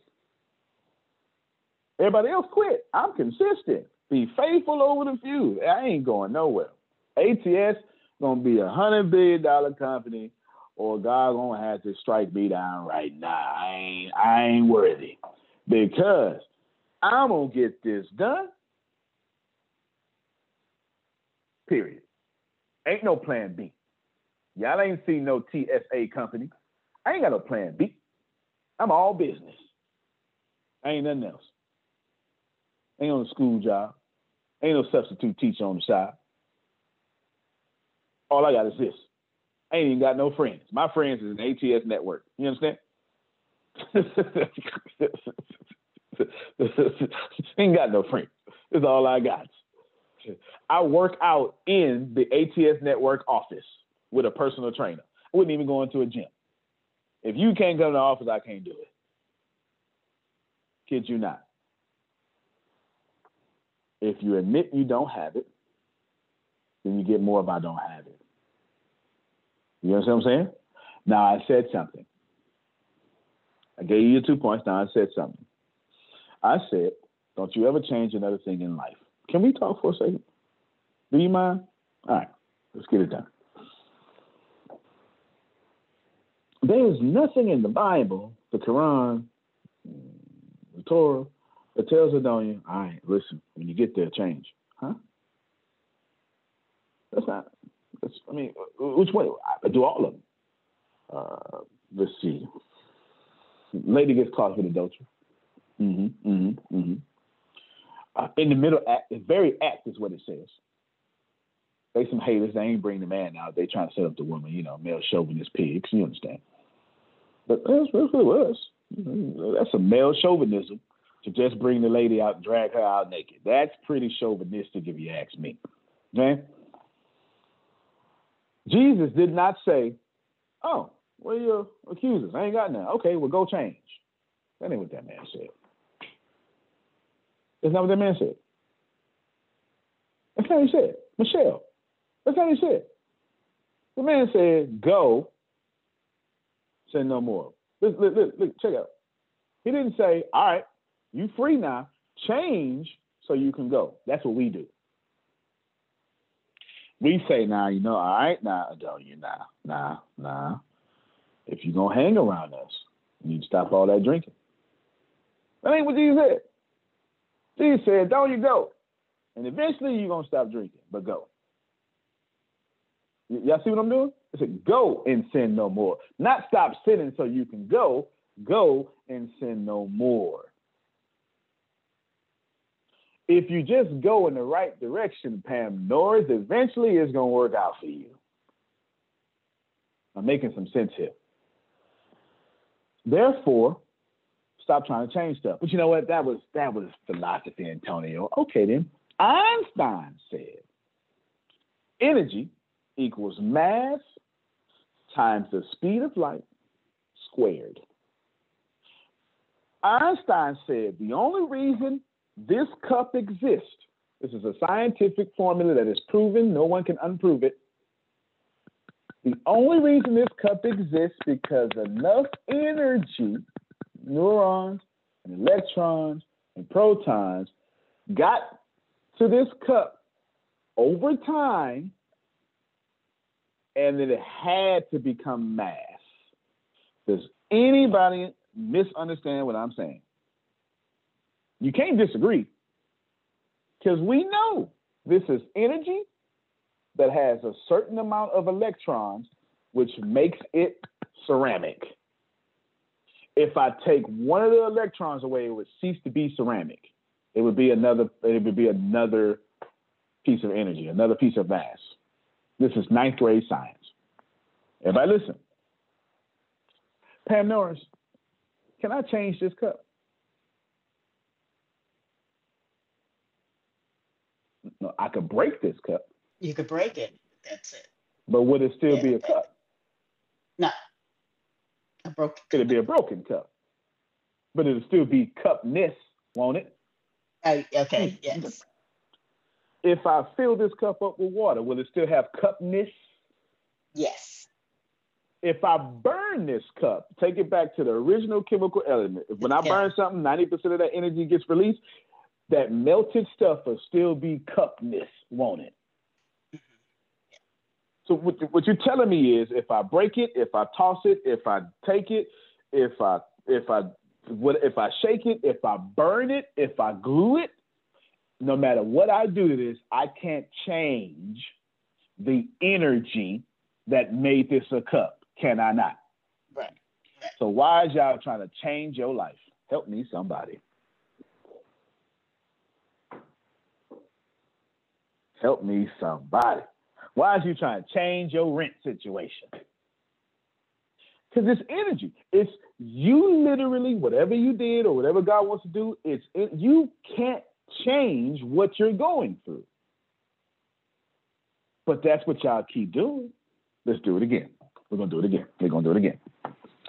S2: Everybody else quit. I'm consistent. Be faithful over the few. I ain't going nowhere. ATS gonna be a hundred billion dollar company, or God gonna have to strike me down right now. I ain't I ain't worthy because I'm gonna get this done. Period. Ain't no plan B. Y'all ain't seen no TSA company. I ain't got no plan B. I'm all business. Ain't nothing else. Ain't on a school job. Ain't no substitute teacher on the side. All I got is this. I ain't even got no friends. My friends is an ATS network. You understand? ain't got no friends. That's all I got. I work out in the ATS network office with a personal trainer. I wouldn't even go into a gym. If you can't come to the office, I can't do it. Kid you not. If you admit you don't have it, then you get more of I don't have it. You understand what I'm saying? Now I said something. I gave you two points. Now I said something. I said, don't you ever change another thing in life. Can we talk for a second? Do you mind? All right, let's get it done. There is nothing in the Bible, the Quran, the Torah, that tells Adonia, all right, listen, when you get there, change. Huh? That's not, I mean, which way? I do all of them. Uh, let's see. Lady gets caught with adultery. Mm-hmm, mm-hmm, mm-hmm. Uh, in the middle act, the very act is what it says. They some haters. They ain't bring the man out. They trying to set up the woman. You know, male chauvinist pigs. You understand? But that's, that's what it was. That's a male chauvinism to just bring the lady out and drag her out naked. That's pretty chauvinistic, if you ask me. Okay? Jesus did not say, "Oh, where are your accusers? I ain't got none." Okay, well, go change. That ain't what that man said. That's not what that man said. That's not what he said. Michelle, that's not what he said. The man said, go, say no more. Look, look, look, look, check out. He didn't say, all right, you free now, change so you can go. That's what we do. We say, now, you know, all right, now, don't you, now, nah, nah. If you're to hang around us, you need to stop all that drinking. That ain't what Jesus said. Jesus said, don't you go. And eventually you're gonna stop drinking, but go. Y- y'all see what I'm doing? I said go and sin no more. Not stop sinning so you can go. Go and sin no more. If you just go in the right direction, Pam Norris, eventually it's gonna work out for you. I'm making some sense here. Therefore, stop trying to change stuff. But you know what? That was that was philosophy, Antonio. Okay then. Einstein said energy equals mass times the speed of light squared. Einstein said the only reason this cup exists, this is a scientific formula that is proven, no one can unprove it. The only reason this cup exists because enough energy, neurons and electrons and protons, got to this cup over time, and then it had to become mass. Does anybody misunderstand what I'm saying? You can't disagree because we know this is energy that has a certain amount of electrons, which makes it ceramic. If I take one of the electrons away, it would cease to be ceramic. It would be another. It would be another piece of energy, another piece of mass. This is ninth grade science. Everybody, listen. Pam Norris, can I change this cup? No, I could break this cup,
S8: You could break it. That's it.
S2: but would it still be a cup?
S8: No. A broken
S2: It'd be a broken cup, but it'll still be cupness, won't it?
S8: Oh, okay, hmm. yes.
S2: If I fill this cup up with water, will it still have cupness?
S8: Yes.
S2: If I burn this cup, take it back to the original chemical element. When I burn something, 90% of that energy gets released, that melted stuff will still be cupness, won't it? So what, what you're telling me is if I break it, if I toss it, if I take it, if I if I what if I shake it, if I burn it, if I glue it, no matter what I do to this, I can't change the energy that made this a cup. Can I not?
S8: Right.
S2: So why is y'all trying to change your life? Help me, somebody. Help me, somebody. Why is you trying to change your rent situation? Because it's energy. It's you literally, whatever you did or whatever God wants to do, it's it, you can't change what you're going through. But that's what y'all keep doing. Let's do it again. We're gonna do it again. We're gonna do it again.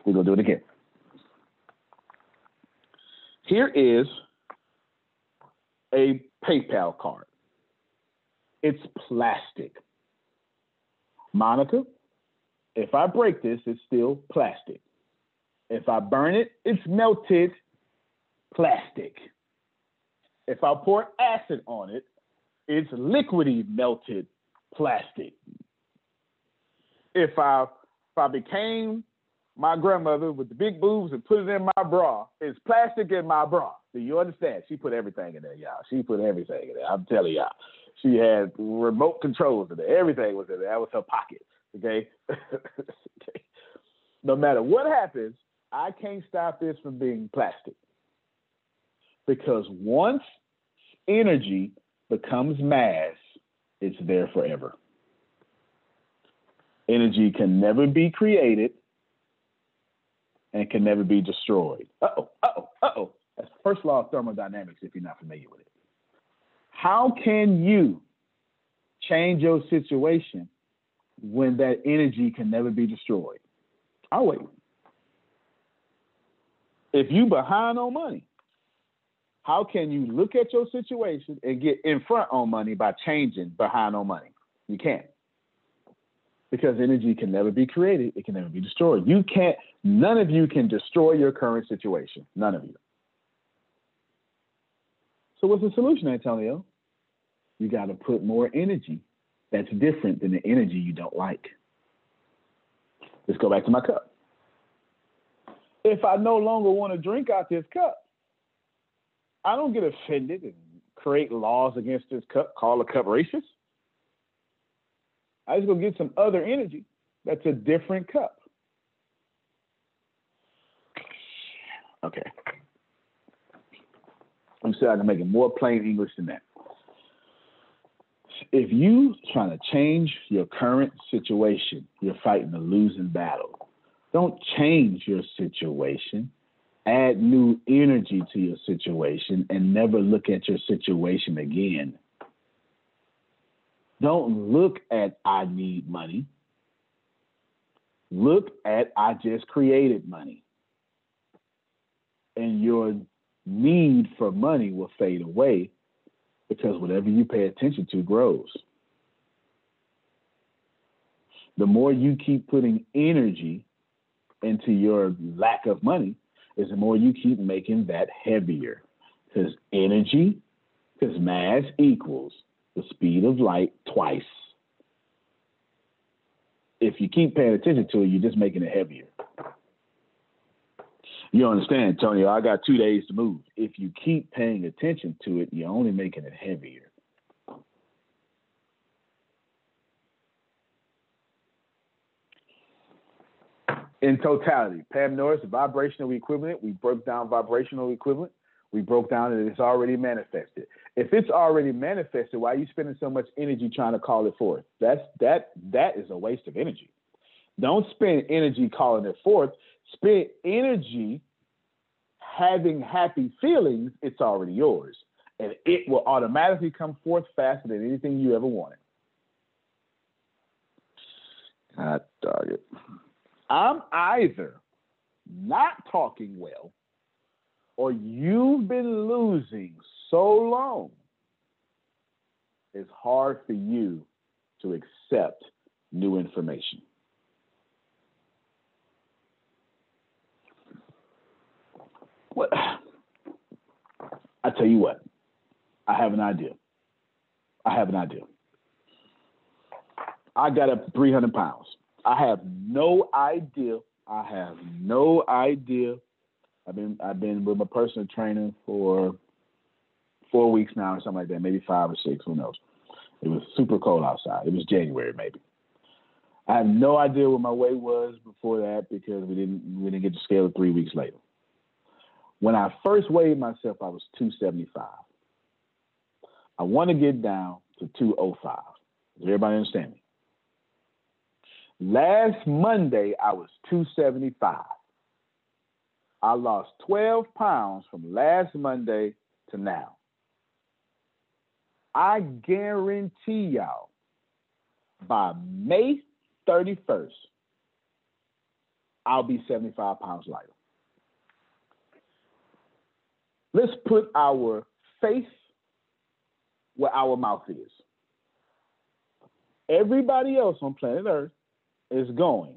S2: We're gonna do it again. Here is a PayPal card. It's plastic. Monica, if I break this, it's still plastic. If I burn it, it's melted plastic. If I pour acid on it, it's liquidy melted plastic. If I if I became my grandmother with the big boobs and put it in my bra, it's plastic in my bra. Do you understand? She put everything in there, y'all. She put everything in there. I'm telling y'all. She had remote controls in there. Everything was in there. That was her pocket. Okay. okay. No matter what happens, I can't stop this from being plastic. Because once energy becomes mass, it's there forever. Energy can never be created and can never be destroyed. Oh, oh, oh. That's the first law of thermodynamics if you're not familiar with it. How can you change your situation when that energy can never be destroyed? I'll wait. If you behind on money, how can you look at your situation and get in front on money by changing behind on money? You can't. Because energy can never be created, it can never be destroyed. You can't, none of you can destroy your current situation. None of you. So what's the solution, Antonio? You got to put more energy that's different than the energy you don't like. Let's go back to my cup. If I no longer want to drink out this cup, I don't get offended and create laws against this cup, call a cup racist. I just go get some other energy that's a different cup. Okay. I'm saying I can make it more plain English than that. If you trying to change your current situation, you're fighting a losing battle. Don't change your situation. Add new energy to your situation and never look at your situation again. Don't look at I need money. Look at I just created money. And your need for money will fade away because whatever you pay attention to grows. The more you keep putting energy into your lack of money, is the more you keep making that heavier. Because energy, because mass equals the speed of light twice. If you keep paying attention to it, you're just making it heavier. You understand, Tony? I got two days to move. If you keep paying attention to it, you're only making it heavier. In totality, Pam Norris, vibrational equivalent. We broke down vibrational equivalent. We broke down that it's already manifested. If it's already manifested, why are you spending so much energy trying to call it forth? That's that that is a waste of energy. Don't spend energy calling it forth. Spend energy having happy feelings. It's already yours, and it will automatically come forth faster than anything you ever wanted. God dog it. I'm either not talking well or you've been losing so long, it's hard for you to accept new information. What? I tell you what, I have an idea. I have an idea. I got up 300 pounds. I have no idea. I have no idea. I've been I've been with my personal trainer for four weeks now or something like that, maybe five or six, who knows. It was super cold outside. It was January maybe. I have no idea what my weight was before that because we didn't we didn't get to scale three weeks later. When I first weighed myself, I was 275. I want to get down to 205. Does everybody understand me? Last Monday, I was 275. I lost 12 pounds from last Monday to now. I guarantee y'all by May 31st, I'll be 75 pounds lighter. Let's put our faith where our mouth is. Everybody else on planet Earth is going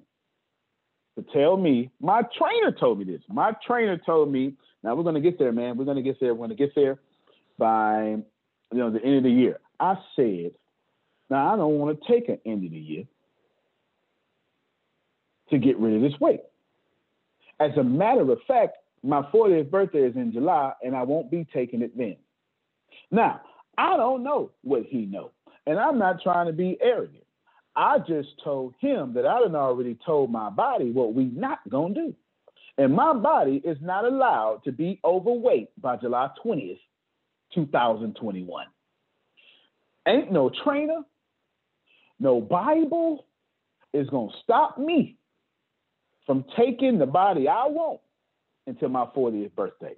S2: to tell me, my trainer told me this. My trainer told me, now we're going to get there, man. We're going to get there. We're going to get there by you know the end of the year. I said, now I don't want to take an end of the year to get rid of this weight. As a matter of fact, my 40th birthday is in July, and I won't be taking it then. Now, I don't know what he knows, and I'm not trying to be arrogant. I just told him that I done already told my body what we not gonna do. And my body is not allowed to be overweight by July 20th, 2021. Ain't no trainer, no Bible is gonna stop me from taking the body I want until my 40th birthday.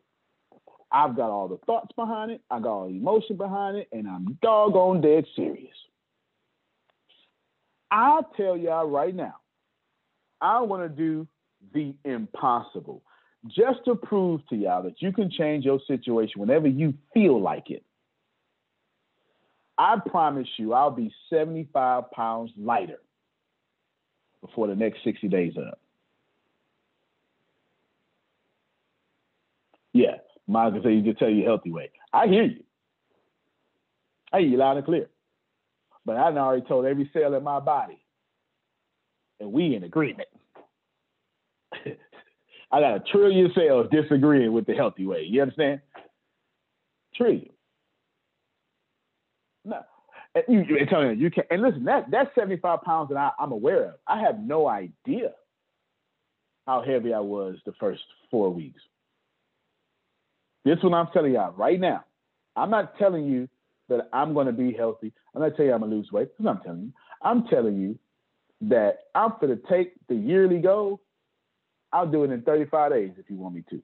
S2: I've got all the thoughts behind it, I got all the emotion behind it, and I'm doggone dead serious. I'll tell y'all right now, I want to do the impossible just to prove to y'all that you can change your situation whenever you feel like it. I promise you, I'll be 75 pounds lighter before the next 60 days are up. Yeah, mine can say you just tell you healthy way. I hear you. I hear you loud and clear. But I already told every cell in my body, and we in agreement. I got a trillion cells disagreeing with the healthy way. You understand? Trillion. No. And you, you, Antonio, you can and listen, that that's 75 pounds that I, I'm aware of. I have no idea how heavy I was the first four weeks. This one I'm telling y'all right now. I'm not telling you that I'm going to be healthy. I'm not telling you I'm going to lose weight. That's what I'm telling you. I'm telling you that I'm going to take the yearly goal. I'll do it in 35 days if you want me to.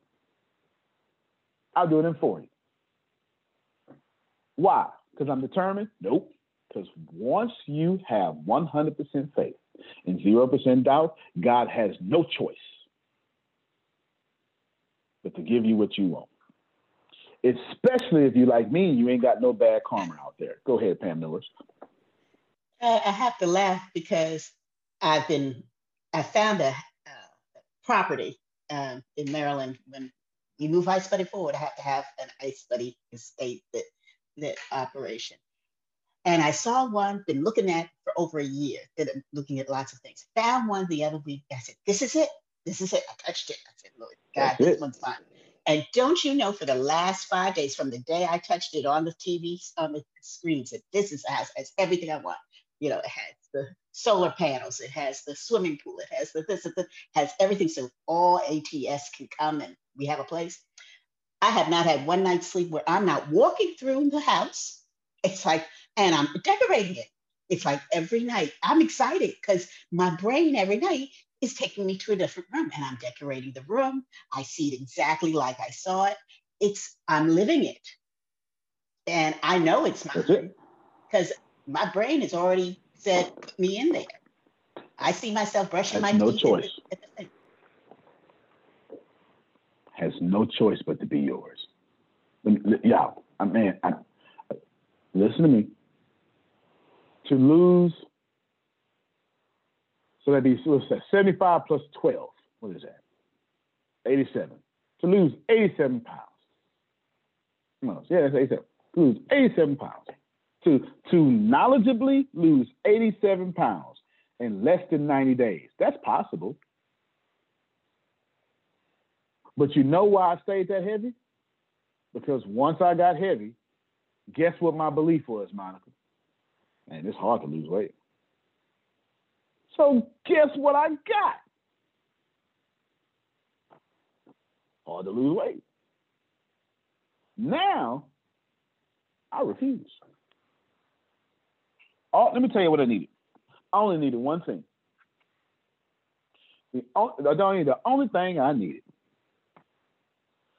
S2: I'll do it in 40. Why? Because I'm determined? Nope. Because once you have 100% faith and 0% doubt, God has no choice but to give you what you want. Especially if you like me and you ain't got no bad karma out there. Go ahead, Pam Norris.
S8: I, I have to laugh because I've been, I found a uh, property um, in Maryland. When you move Ice Buddy forward, I have to have an Ice Buddy estate that, that operation. And I saw one, been looking at for over a year, been looking at lots of things. Found one the other week. I said, this is it. This is it. I touched it. I said, Lord God,
S2: That's
S8: this
S2: it.
S8: one's fine. And don't you know, for the last five days, from the day I touched it on the TV, on the screen, said, this is has, has everything I want. You know, it has the solar panels, it has the swimming pool, it has the this, it has everything. So all ATS can come and we have a place. I have not had one night's sleep where I'm not walking through the house. It's like, and I'm decorating it. It's like every night I'm excited because my brain every night is taking me to a different room and I'm decorating the room. I see it exactly like I saw it. It's, I'm living it. And I know it's mine because my brain has already said, put me in there. I see myself brushing my
S2: no
S8: teeth.
S2: choice. Has no choice but to be yours. Y'all, I mean, I, listen to me. To lose, so that'd be what's that? 75 plus 12. What is that? 87. To lose 87 pounds. No, yeah, that's 87. To lose 87 pounds. To to knowledgeably lose 87 pounds in less than 90 days. That's possible. But you know why I stayed that heavy? Because once I got heavy, guess what my belief was, Monica? Man, it's hard to lose weight. So guess what I got? Hard to lose weight. Now, I refuse. Oh, let me tell you what I needed. I only needed one thing. The only, the only thing I needed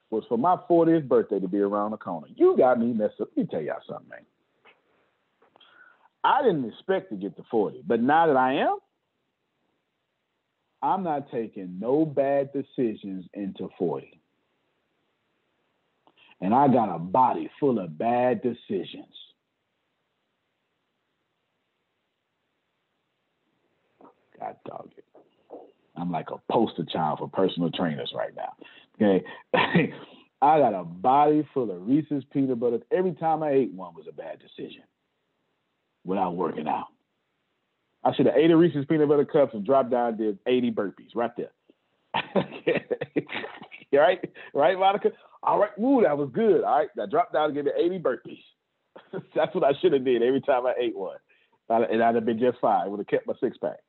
S2: was for my 40th birthday to be around the corner. You got me messed up. Let me tell y'all something, man. I didn't expect to get to 40, but now that I am, I'm not taking no bad decisions into 40. And I got a body full of bad decisions. God dog it. I'm like a poster child for personal trainers right now. Okay. I got a body full of Reese's peanut butter. Every time I ate one was a bad decision without working out. I should have ate a Reese's peanut butter cups and dropped down did 80 burpees right there. right? Right, Monica? All right. Ooh, that was good. All right. I dropped down and gave it 80 burpees. That's what I should have did every time I ate one. And I'd have been just fine. I would have kept my six pack.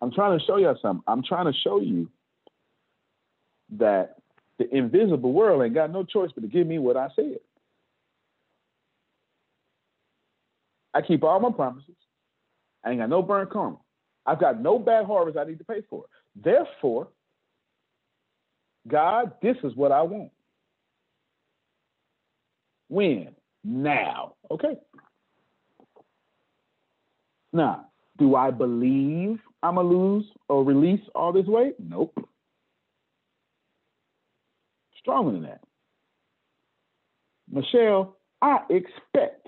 S2: I'm trying to show you something. I'm trying to show you that the invisible world ain't got no choice but to give me what I said. I keep all my promises. I ain't got no burnt karma. I've got no bad harvest I need to pay for. Therefore, God, this is what I want. When? Now. Okay. Now, do I believe I'm going to lose or release all this weight? Nope. Stronger than that. Michelle, I expect.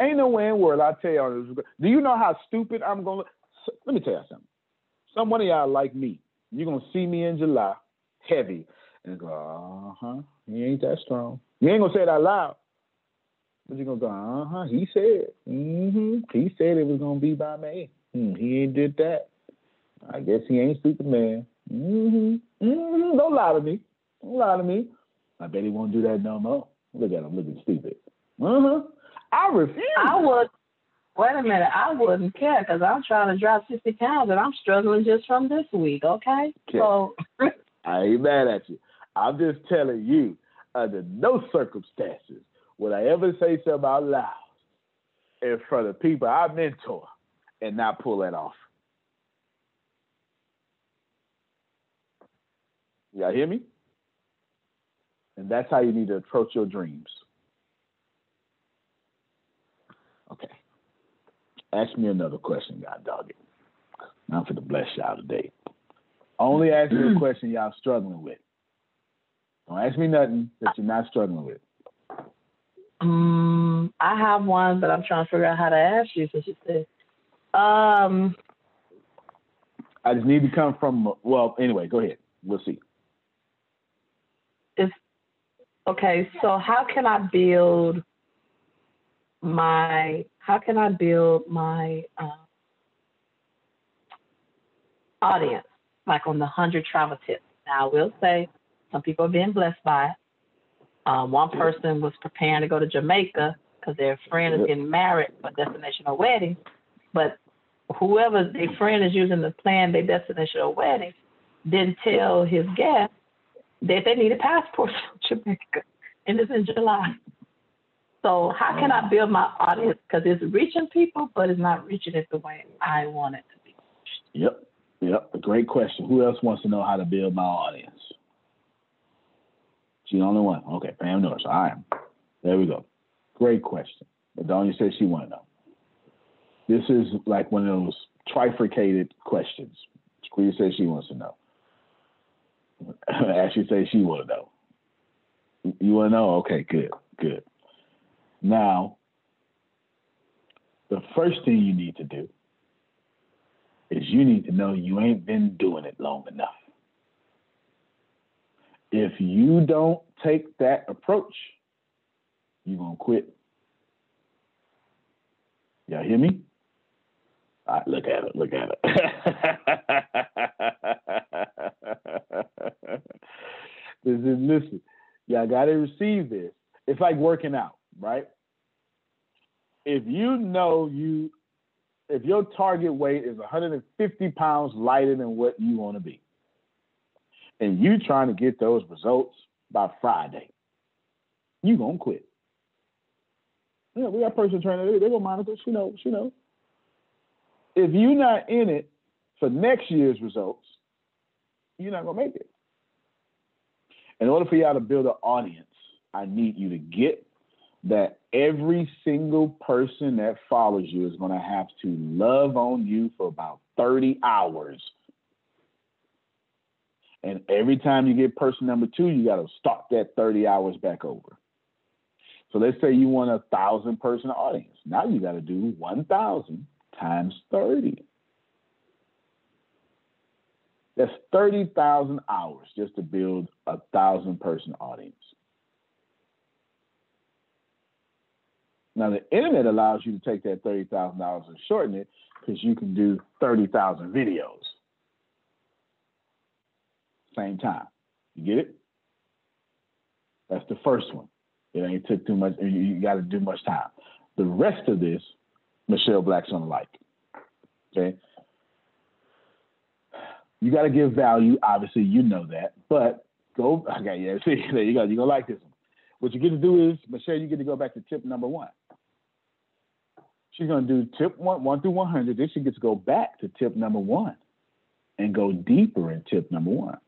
S2: Ain't no way in the world I tell y'all this. Do you know how stupid I'm to Let me tell you something. Some one of y'all like me. You're to see me in July, heavy, and go, uh huh, he ain't that strong. You ain't to say it out loud. But you're to go, uh huh, he said. Mm-hmm. He said it was to be by May. Hmm, he ain't did that. I guess he ain't Superman. Mm-hmm. Mm-hmm. Don't lie to me. Don't lie to me. I bet he won't do that no more. Look at him looking stupid. Uh-huh. I refuse.
S3: I would. Wait a minute. I wouldn't care because I'm trying to drop 60 pounds and I'm struggling just from this week. Okay.
S2: Okay.
S3: So
S2: I ain't mad at you. I'm just telling you, under no circumstances would I ever say something out loud in front of people I mentor and not pull that off. Y'all hear me? And that's how you need to approach your dreams. Okay. Ask me another question, God dog it. I'm for the bless y'all today. Only ask me a question y'all struggling with. Don't ask me nothing that you're not struggling with.
S3: um, I have one, but I'm trying to figure out how to ask you since you said. Um,
S2: I just need to come from well, anyway, go ahead. We'll see.
S3: is okay. So how can I build my? How can I build my um, audience? Like on the hundred travel tips. Now I will say some people are being blessed by it. Um, one person was preparing to go to Jamaica because their friend is getting married for destinational wedding, but whoever their friend is using to plan their destinational wedding didn't tell his guest that they need a passport to Jamaica, and it's in July. So how can I mm. build my audience? Because it's reaching people, but it's not reaching it the way I want it to be.
S2: Yep. Yep. A great question. Who else wants to know how to build my audience? She's the only one. Okay, Pam Norris. I am. There we go. Great question. But Adonia said she want to know. This is like one of those trifurcated questions. Squeeze says she wants to know. Ashley says she want to know. You want to know? Okay, good, good. Now, the first thing you need to do is you need to know you ain't been doing it long enough. If you don't take that approach, you're going to quit. Y'all hear me? All right, look at it. Look at it. this is listen. Y'all got to receive this. It's like working out, right? If you know you, if your target weight is 150 pounds lighter than what you want to be, and you trying to get those results by Friday, you gonna quit. Yeah, we got personal trainer. They, they go monitor. She knows. She knows. If you're not in it for next year's results, you're not gonna make it. In order for y'all to build an audience, I need you to get that every single person that follows you is gonna have to love on you for about 30 hours. And every time you get person number two, you got to start that 30 hours back over. So let's say you want a thousand person audience. Now you got to do 1,000 times 30. That's 30,000 hours just to build a thousand person audience. Now the internet allows you to take that $30,000 and shorten it because you can do 30,000 videos. Same time. You get it? That's the first one. It ain't took too much. You, got to do much time. The rest of this, Michelle Black's gonna like. Okay. You got to give value. Obviously, you know that. But go. Okay, yeah. See, there you go. You're gonna like this one. What you get to do is, Michelle, you get to go back to tip number one. She's gonna do tip one, one through one hundred. Then she gets to go back to tip number one, and go deeper in tip number one.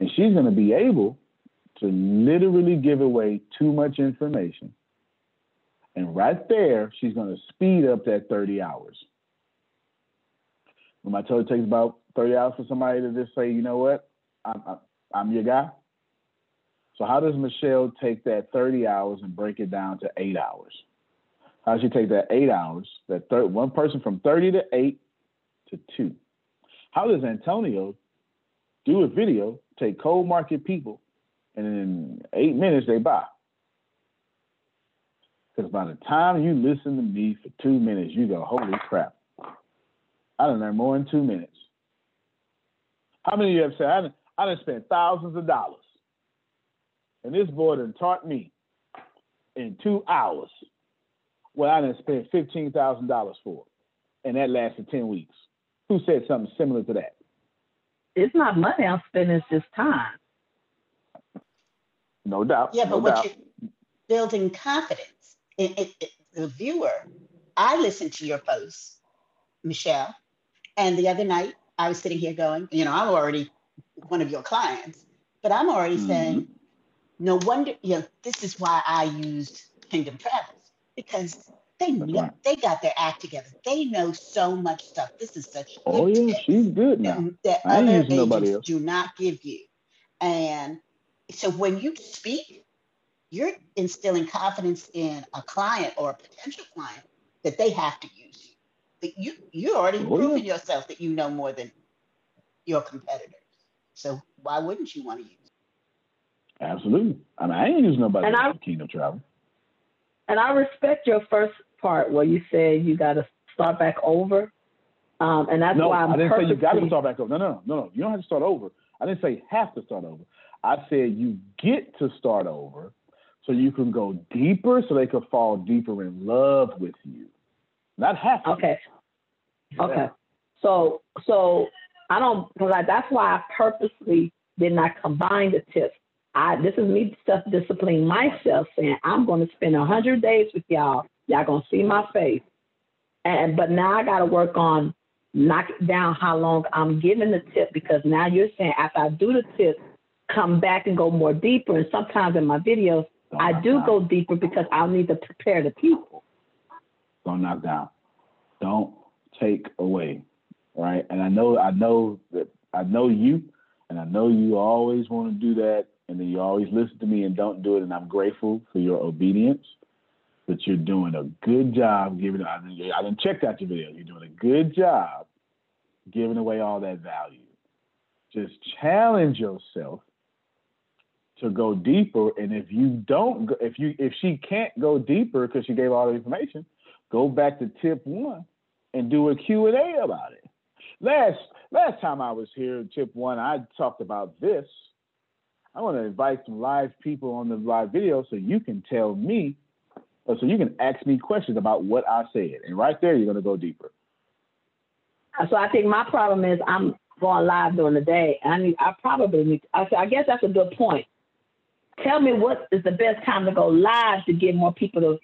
S2: And she's gonna be able to literally give away too much information. And right there, she's going to speed up that 30 hours. When I told it takes about 30 hours for somebody to just say, you know what, I'm, I'm your guy. So how does Michelle take that 30 hours and break it down to eight hours? Does she take that eight hours, that one person from 30 to eight to two? How does Antonio do a video, take cold market people, and in eight minutes they buy. Because by the time you listen to me for two minutes, you go, holy crap. I learned more in two minutes. How many of you have said, I done, I spent thousands of dollars. And this boy done taught me in two hours. Well, I didn't spend fifteen thousand dollars for, and that lasted ten weeks. Who said something similar to that?
S3: It's not money I'm spending, it's just time.
S2: No doubt.
S8: Yeah,
S2: no
S8: but what
S2: doubt.
S8: you're building confidence. in it, it, the viewer, I listened to your post, Michelle, and the other night I was sitting here going, you know, I'm already one of your clients, but I'm already
S2: Mhm.
S8: saying, no wonder, you know, this is why I used Kingdom Travels because they
S2: That's
S8: know,
S2: right.
S8: they got their act together. They know so much stuff. This is such
S2: Oh
S8: good
S2: yeah, she's good now.
S8: that, that
S2: I
S8: other
S2: using nobody
S8: agents
S2: else.
S8: do not give you. And so when you speak, you're instilling confidence in a client or a potential client that they have to use you. That you you already
S2: Oh, yeah.
S8: proven yourself that you know more than your competitors. So why wouldn't you want to use?
S2: Absolutely. I mean, I ain't using nobody
S3: And
S2: else
S3: I-
S2: for Kingdom Travel.
S3: And I respect your first part where you said you got to start back over. Um, and that's
S2: no,
S3: why I'm
S2: I didn't say you got to start back over. No, no, no, no. You don't have to start over. I didn't say have to start over. I said you get to start over so you can go deeper so they can fall deeper in love with you. Not have to.
S3: Okay.
S2: Yeah.
S3: Okay. So so I don't because I, that's why I purposely did not combine the tips. I this is me self disciplining myself, saying I'm going to spend hundred days with y'all. Y'all gonna see my face, and but now I got to work on knocking down how long I'm giving the tip because now you're saying after I do the tip, come back and go more deeper. And sometimes in my videos, I do go deeper because I'll need to prepare the people.
S2: Don't knock down. Don't take away. Right. And I know I know that I know you and I know you always want to do that and then you always listen to me and don't do it and I'm grateful for your obedience. But you're doing a good job giving I didn't, I didn't check out your video. You're doing a good job giving away all that value. Just challenge yourself to go deeper and if you don't if you if she can't go deeper because she gave all the information go back to tip one and do a q&a about it last last time i was here tip one i talked about this i want to invite some live people on the live video so you can tell me or so you can ask me questions about what i said and right there you're going to go deeper uh,
S3: So I think my problem is I'm going live during the day. I need, I probably need, I, I guess that's a good point. Tell me what is the best time to go live to get more people to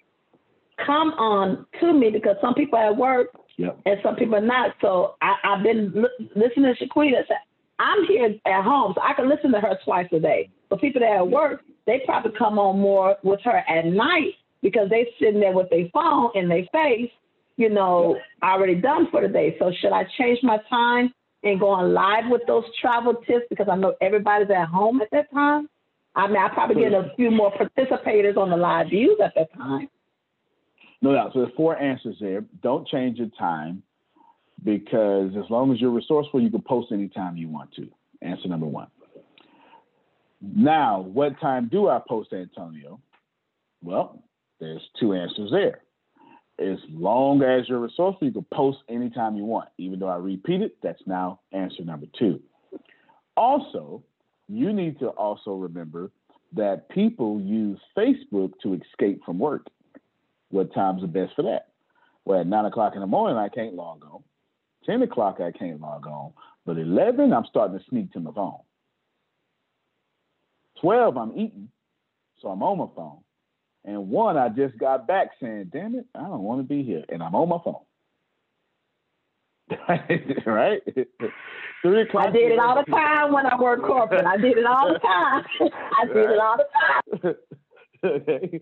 S3: come on to me because some people are at work
S2: Yep.
S3: and some people are not. So I, I've been li- listening to Shaquita. I'm here at home, so I can listen to her twice a day. But people that are at work, they probably come on more with her at night because they sitting there with their phone in their face, you know, already done for the day. So should I change my time and go on live with those travel tips because I know everybody's at home at that time? I mean, I probably get a few more participators on the live views at that time.
S2: No doubt. So there's four answers there. Don't change your time because as long as you're resourceful, you can post anytime you want to. Answer number one. Now, what time do I post, Antonio? Well, there's two answers there. As long as you're resourceful, you can post anytime you want. Even though I repeat it, that's now answer number two. Also, you need to also remember that people use Facebook to escape from work. What time's the best for that? Well, at nine o'clock in the morning, I can't log on. Ten o'clock, I can't log on. But eleven, I'm starting to sneak to my phone. Twelve, I'm eating, so I'm on my phone. And one, I just got back saying, "Damn it, I don't want to be here," and I'm on my phone. right? Three o'clock.
S3: I did it all the time when I worked corporate. I did it all the time. I did it all the time.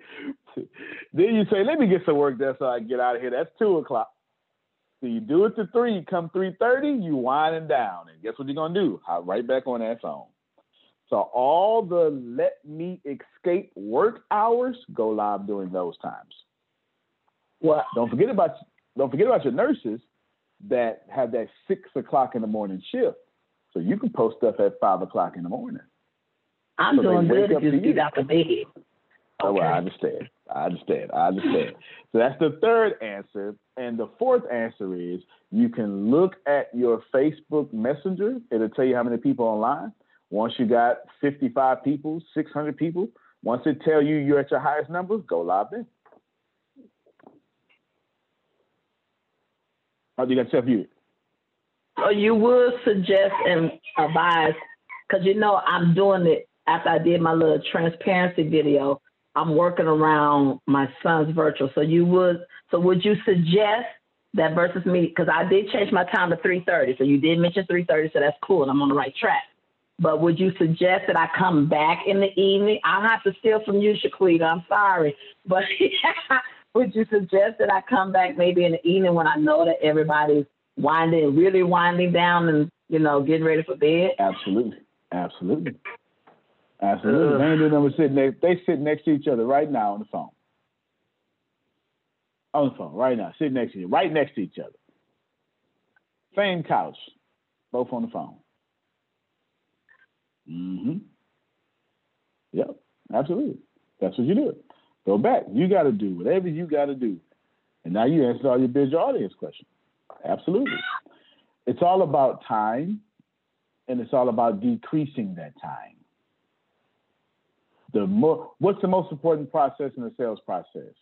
S2: then you say, "Let me get some work done so I can get out of here." That's two o'clock. So you do it to three. Come three thirty, you winding down, and guess what you're gonna do? Hop right back on that phone. So all the let me escape work hours go live during those times.
S3: Well,
S2: Don't forget about don't forget about your nurses that have that six o'clock in the morning shift. So you can post stuff at five o'clock in the morning.
S3: I'm
S2: So
S3: doing good if
S2: to
S3: you get out the bed.
S2: Oh, well, I understand. I understand. I understand. so that's the third answer. And the fourth answer is you can look at your Facebook Messenger. It'll tell you how many people online. Once you got 55 people, 600 people, Once it tell you you're at your highest numbers, go live. Oh, do you got yourself muted.
S3: So you would suggest and advise, because you know I'm doing it after I did my little transparency video. I'm working around my son's virtual. So you would, so would you suggest that versus me? Because I did change my time to 3:30. So you did mention 3:30, so that's cool, and I'm on the right track. But would you suggest that I come back in the evening? I'll have to steal from you, Shaquita. I'm sorry, but would you suggest that I come back maybe in the evening when I know that everybody's winding, really winding down, and you know, getting ready for bed?
S2: Absolutely, absolutely, absolutely.
S3: Ugh.
S2: They ain't doing nothing sitting next. They sit next to each other right now on the phone. On the phone right now, sitting next to you, right next to each other. Same couch, both on the phone. Mm-hmm. Yep, absolutely. That's what you do. Go back. You got to do whatever you got to do. And now you answered all your business audience questions. Absolutely. It's all about time and it's all about decreasing that time. The more, what's the most important process in the sales process?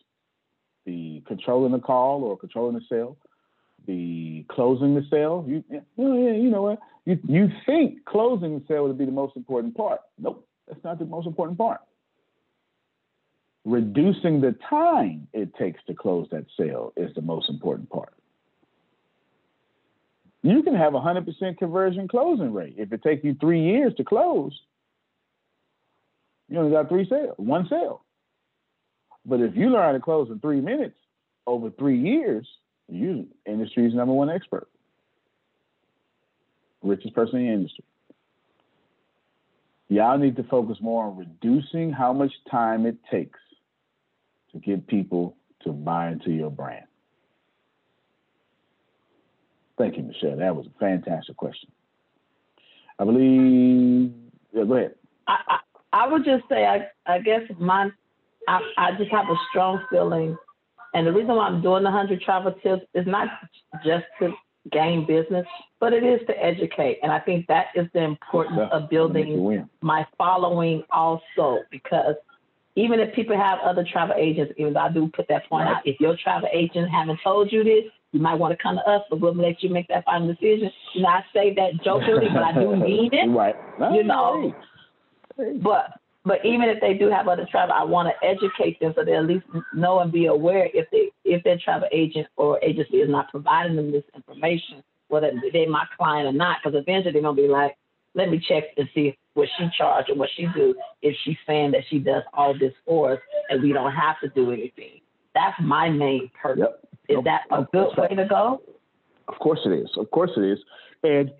S2: The controlling the call or controlling the sale, the closing the sale. You, yeah, you know what? You you think closing the sale would be the most important part. Nope, that's not the most important part. Reducing the time it takes to close that sale is the most important part. You can have a 100% conversion closing rate. If it takes you three years to close, you only got three sales, one sale. But if you learn how to close in three minutes over three years, you industry's number one expert, richest person in the industry. Y'all need to focus more on reducing how much time it takes to get people to buy into your brand. Thank you, Michelle. That was a fantastic question. I believe. Yeah, go ahead.
S3: I, I, would just say, I, I guess my, I, I just have a strong feeling. And the reason why I'm doing the 100 travel tips is not just to gain business, but it is to educate. And I think that is the importance of building my following also, because even if people have other travel agents, even though I do put that point out, if your travel agent haven't told you this, you might want to come to us, but we'll let you make that final decision. You know, I say that jokingly, but I do mean it
S2: Right.
S3: you know. But but even if they do have other travel, I want to educate them so they at least know and be aware if they if their travel agent or agency is not providing them this information, whether they're my client or not, because eventually they're gonna be like, let me check and see what she charged and what she do if she's saying that she does all this for us and we don't have to do anything. That's my main purpose. Is that a good way to go?
S2: Of course it is. Of course it is. And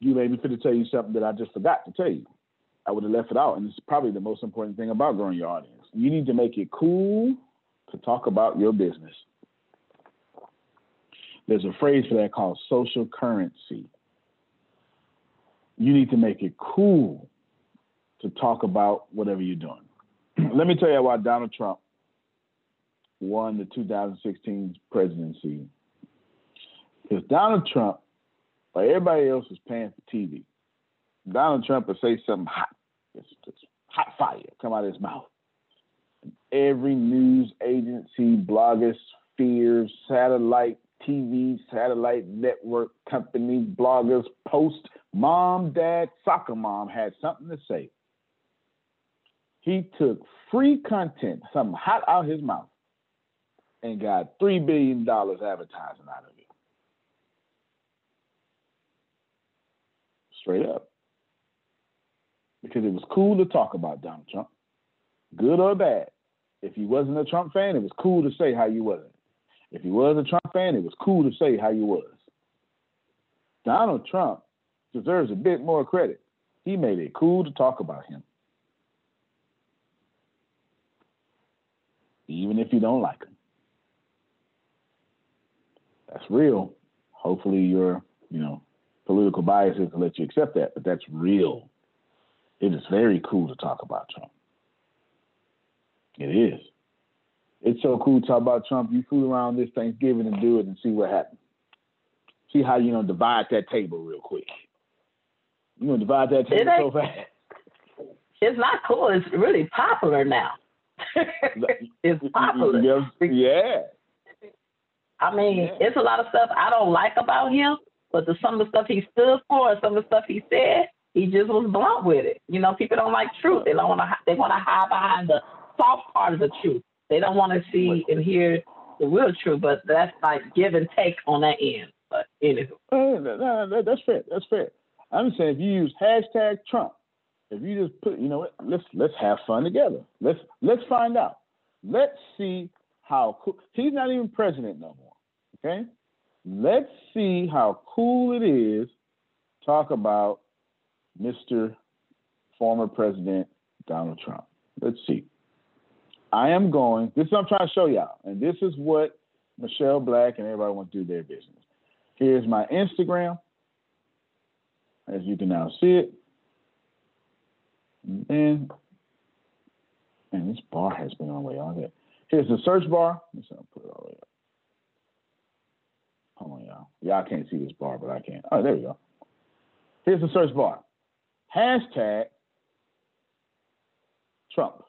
S2: you made me fit to tell you something that I just forgot to tell you. I would have left it out, and it's probably the most important thing about growing your audience. You need to make it cool to talk about your business. There's a phrase for that called social currency. You need to make it cool to talk about whatever you're doing. Let me tell you why Donald Trump won the 2016 presidency. Because Donald Trump, like everybody else was paying for TV, Donald Trump would say something hot, hot fire come out of his mouth. Every news agency, bloggers, fears, satellite TV, satellite network company, bloggers, post, mom, dad, soccer mom had something to say. He took free content, something hot out his mouth, and got $3 billion advertising out of it. Straight up. Because it was cool to talk about Donald Trump, good or bad. If you wasn't a Trump fan, it was cool to say how you wasn't. If you was a Trump fan, it was cool to say how you was. Donald Trump deserves a bit more credit. He made it cool to talk about him. Even if you don't like him. That's real. Hopefully your, you know, political biases let you accept that, but that's real. It is very cool to talk about Trump. It is. It's so cool to talk about Trump. You fool around this Thanksgiving and do it and see what happens. See how you know divide that table real quick. You gonna divide that table so fast.
S3: it's not cool. It's really popular now. it's popular.
S2: Yeah. yeah.
S3: I mean, it's a lot of stuff I don't like about him, but the, some of the stuff he stood for and some of the stuff he said, he just was blunt with it. You know, people don't like truth. They don't want to. They want to hide behind the soft part of the truth. They don't want to see and hear the real truth. But that's like give and take on that end. But anywho,
S2: Uh, that's fair. That's fair. I'm saying if you use hashtag Trump, if you just put, you know let's let's have fun together. Let's let's find out. Let's see how cool. He's not even president no more. Okay, let's see how cool it is. Talk about Mr. Former President Donald Trump. Let's see. I am going. This is what I'm trying to show y'all, and this is what Michelle Black and everybody wants to do their business. Here's my Instagram, as you can now see it. And then, and this bar has been on the way on there. Here's the search bar. Let's put it all the way up. Hold on, y'all. Y'all can't see this bar, but I can. Oh, there we go. Here's the search bar. Hashtag Trump.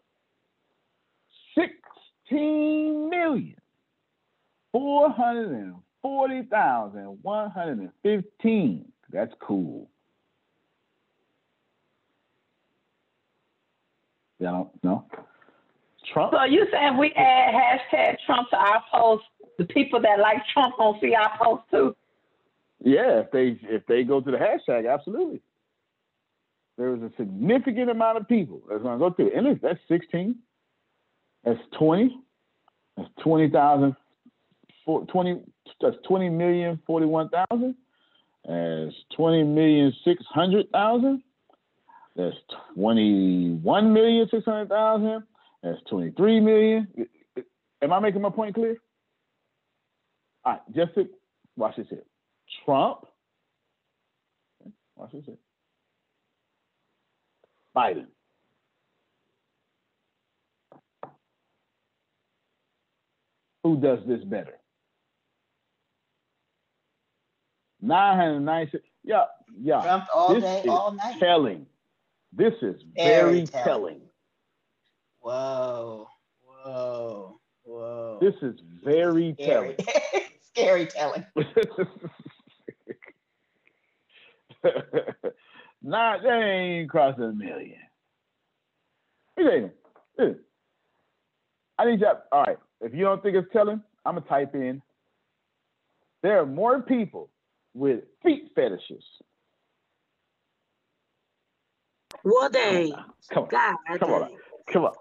S2: 16 million. 440,115. That's cool. Yeah, no, no. Trump.
S3: so you saying we add hashtag Trump to our post? The people that like Trump gonna see our post too.
S2: Yeah, if they if they go to the hashtag, absolutely. There is a significant amount of people that's gonna go through. And that's 16. That's 20. That's 20,000. 20, that's 20 million 41,000. That's 20 million 600,000. That's 21 million 600,000. That's 23 million. Am I making my point clear? All right, just to watch this here. Trump. Watch this here. Biden. Who does this better? 996. Yeah, yeah.
S8: Trump all
S2: this
S8: day,
S2: is
S8: all night.
S2: telling. This is
S8: Very
S2: very
S8: telling.
S2: telling.
S8: Whoa, whoa, whoa.
S2: This is very
S8: Scary.
S2: telling.
S8: Scary telling.
S2: Nah, they ain't crossing a million. Tell listen. I need you. All right. If you don't think it's telling, I'm gonna type in. There are more people with feet fetishes.
S7: Well, dang.
S2: Come on,
S7: God,
S2: come on, come on,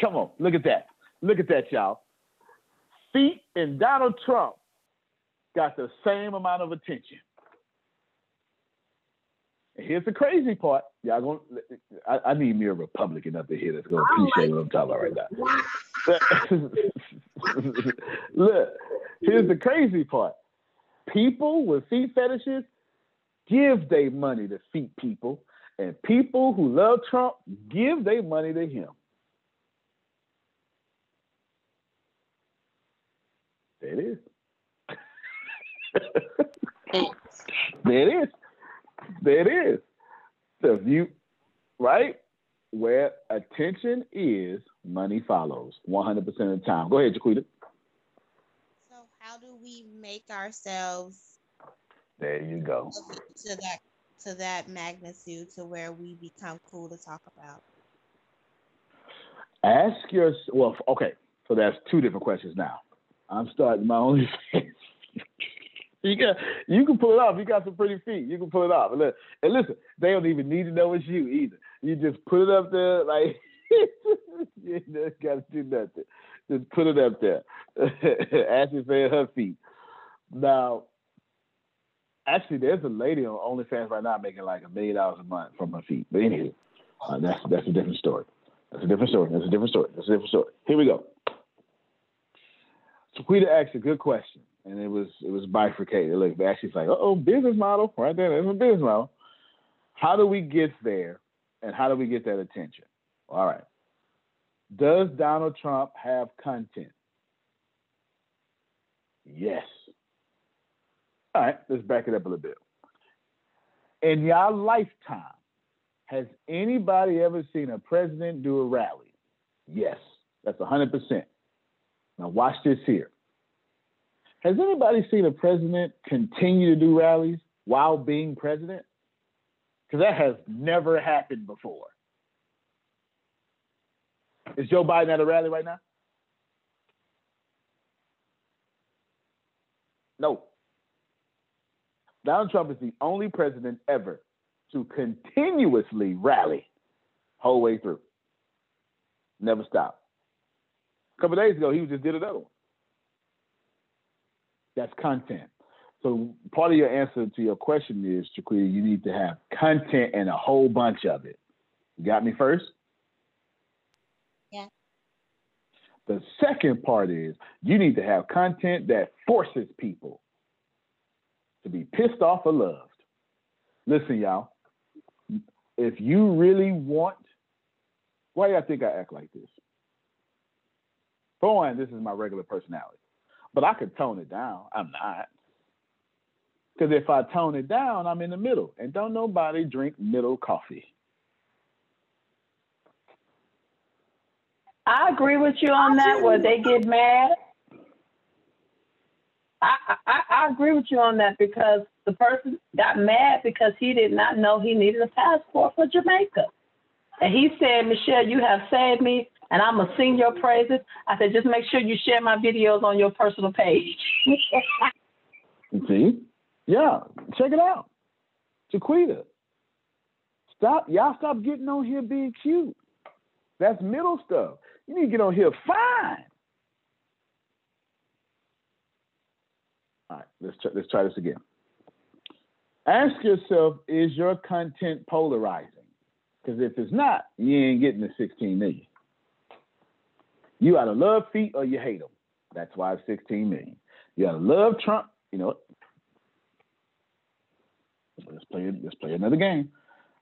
S2: come on. Look at that. Look at that, y'all. Feet and Donald Trump got the same amount of attention. Here's the crazy part. Y'all going I, I need me a Republican up in here that's gonna appreciate what I'm talking about right now. Look, here's the crazy part. People with feet fetishes give their money to feet people, and people who love Trump give their money to him. There it is. there it is. There it is. The view, right? Where attention is, money follows 100% of the time. Go ahead, Jaquita.
S12: So how do we make ourselves
S2: There you go.
S12: to that to that magnitude to where we become cool to talk about?
S2: Ask your well, okay. So that's two different questions now. I'm starting my only. you got you can pull it off. You got some pretty feet. You can pull it off. And, and listen, they don't even need to know it's you either. You just put it up there like you just got to do nothing. Just put it up there. Ashley saying her feet. Now, actually, there's a lady on OnlyFans right now making like a million dollars a month from her feet. But anyway, uh, that's that's a different story. That's a different story. That's a different story. That's a different story. Here we go. Sequita asked a good question, and it was it was bifurcated. Look, Ashley's like, oh, business model right there. There's a business model. How do we get there, and how do we get that attention? All right. Does Donald Trump have content? Yes. All right, let's back it up a little bit. In your lifetime, Has anybody ever seen a president do a rally? Yes, that's 100%. Now, watch this here. Has anybody seen a president continue to do rallies while being president? Because that has never happened before. Is Joe Biden at a rally right now? No. Donald Trump is the only president ever to continuously rally whole way through. Never stop. A couple days ago, he just did another one. That's content. So part of your answer to your question is, Chiquita, you need to have content and a whole bunch of it. You got me first?
S12: Yeah.
S2: The second part is you need to have content that forces people to be pissed off or loved. Listen, y'all, if you really want, why do y'all think I act like this? For one, this is my regular personality, but I could tone it down. I'm not. Because if I tone it down, I'm in the middle, and don't nobody drink middle coffee.
S3: I agree with you on that. Where they get mad. I, I I agree with you on that because the person got mad because he did not know he needed a passport for Jamaica, and he said, "Michelle, you have saved me, and I'm gonna sing your praises." I said, "Just make sure you share my videos on your personal page."
S2: See? Yeah, check it out. Chiquita. Stop, y'all stop getting on here being cute. That's middle stuff. You need to get on here fine. All right, let's try, let's try this again. Ask yourself, is your content polarizing? Because if it's not, you ain't getting the 16 million. You either love feet or you hate them. That's why it's 16 million. You either love Trump, you know what? Let's play let's play another game.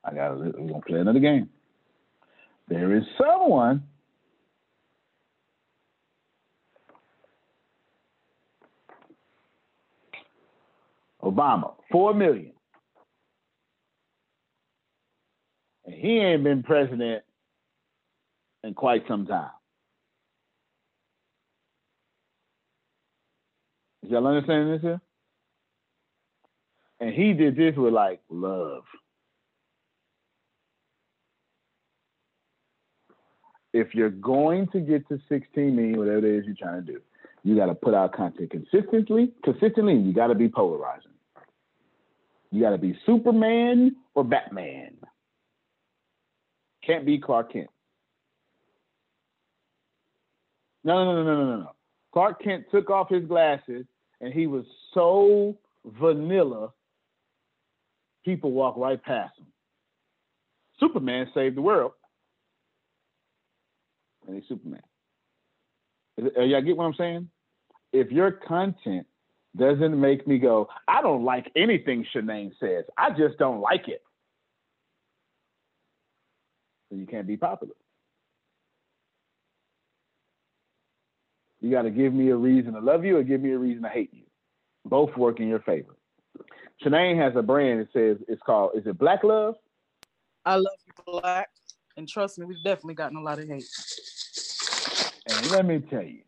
S2: I got we're gonna play another game. There is someone Obama, four million. And he ain't been president in quite some time. Y'all understanding this here? And he did this with like love. If you're going to get to 16 million, whatever it is you're trying to do, you got to put out content consistently. Consistently, you got to be polarizing. You got to be Superman or Batman. Can't be Clark Kent. No, no, no, no, no, no. Clark Kent took off his glasses and he was so vanilla, people walk right past him. Superman saved the world. And he's Superman. Is Y'all get what I'm saying? If your content doesn't make me go, I don't like anything Shanae says. I just don't like it. You can't be popular. You got to give me a reason to love you or give me a reason to hate you. Both work in your favor. Shanae has a brand that says it's called, is it Black Love?
S13: I love you, black, and trust me, we've definitely gotten a lot of hate.
S2: And let me tell you,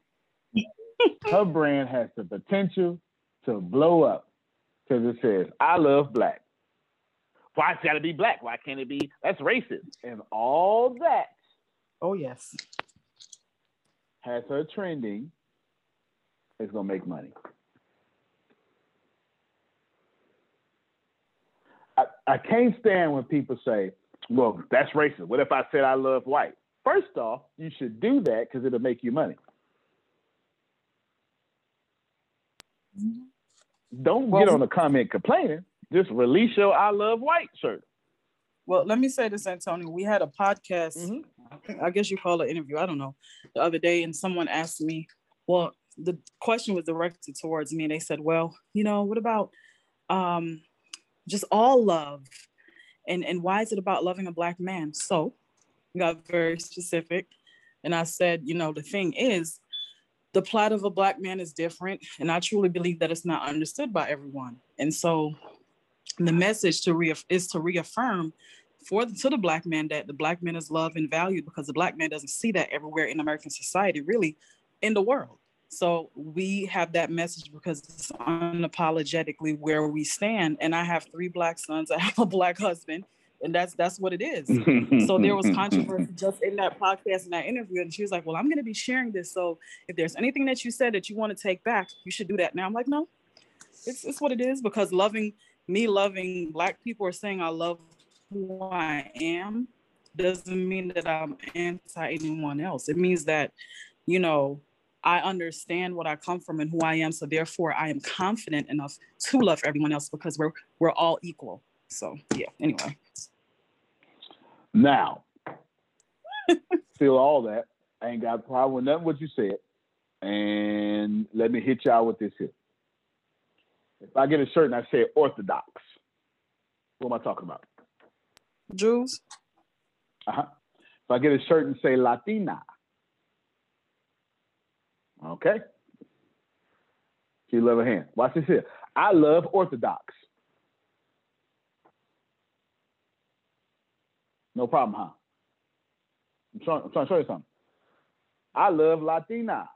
S2: her brand has the potential to blow up because it says, I love black. Why it's got to be black? Why can't it be? That's racist. And all that.
S13: Oh, yes.
S2: Has her trending. It's going to make money. I, I can't stand when people say, well, that's racist. What if I said I love white? First off, you should do that because it'll make you money. Don't get on the comment complaining. Just release your I love white shirt.
S13: Well, let me say this, Antonio. We had a podcast,
S2: Mm-hmm.
S13: I guess you call it interview, I don't know, the other day, and someone asked me, well, the question was directed towards me, and they said, well, you know, what about um, just all love? And, and why is it about loving a black man? So got very specific. And I said, you know, the thing is, the plight of a black man is different. And I truly believe that it's not understood by everyone. And so the message to re- is to reaffirm for the, to the black man that the black man is loved and valued because the black man doesn't see that everywhere in American society, really, in the world. So we have that message because it's unapologetically where we stand. And I have three black sons. I have a black husband, and that's that's what it is. so there was controversy just in that podcast and that interview, and she was like, "Well, I'm going to be sharing this. So if there's anything that you said that you want to take back, you should do that." Now I'm like, "No, it's it's what it is because loving me, loving black people, or saying I love who I am." doesn't mean that I'm anti anyone else. It means that, you know, I understand what I come from and who I am. So therefore, I am confident enough to love everyone else because we're we're all equal. So yeah. Anyway.
S2: Now, feel all that. I ain't got a problem with nothing what you said. And let me hit y'all with this here. If I get a shirt and I say Orthodox, what am I talking about?
S13: Jews.
S2: Uh-huh. If I get a shirt and say Latina, okay. She love a hand. Watch this here. I love Orthodox. No problem, huh? I'm trying, I'm trying to show you something. I love Latina.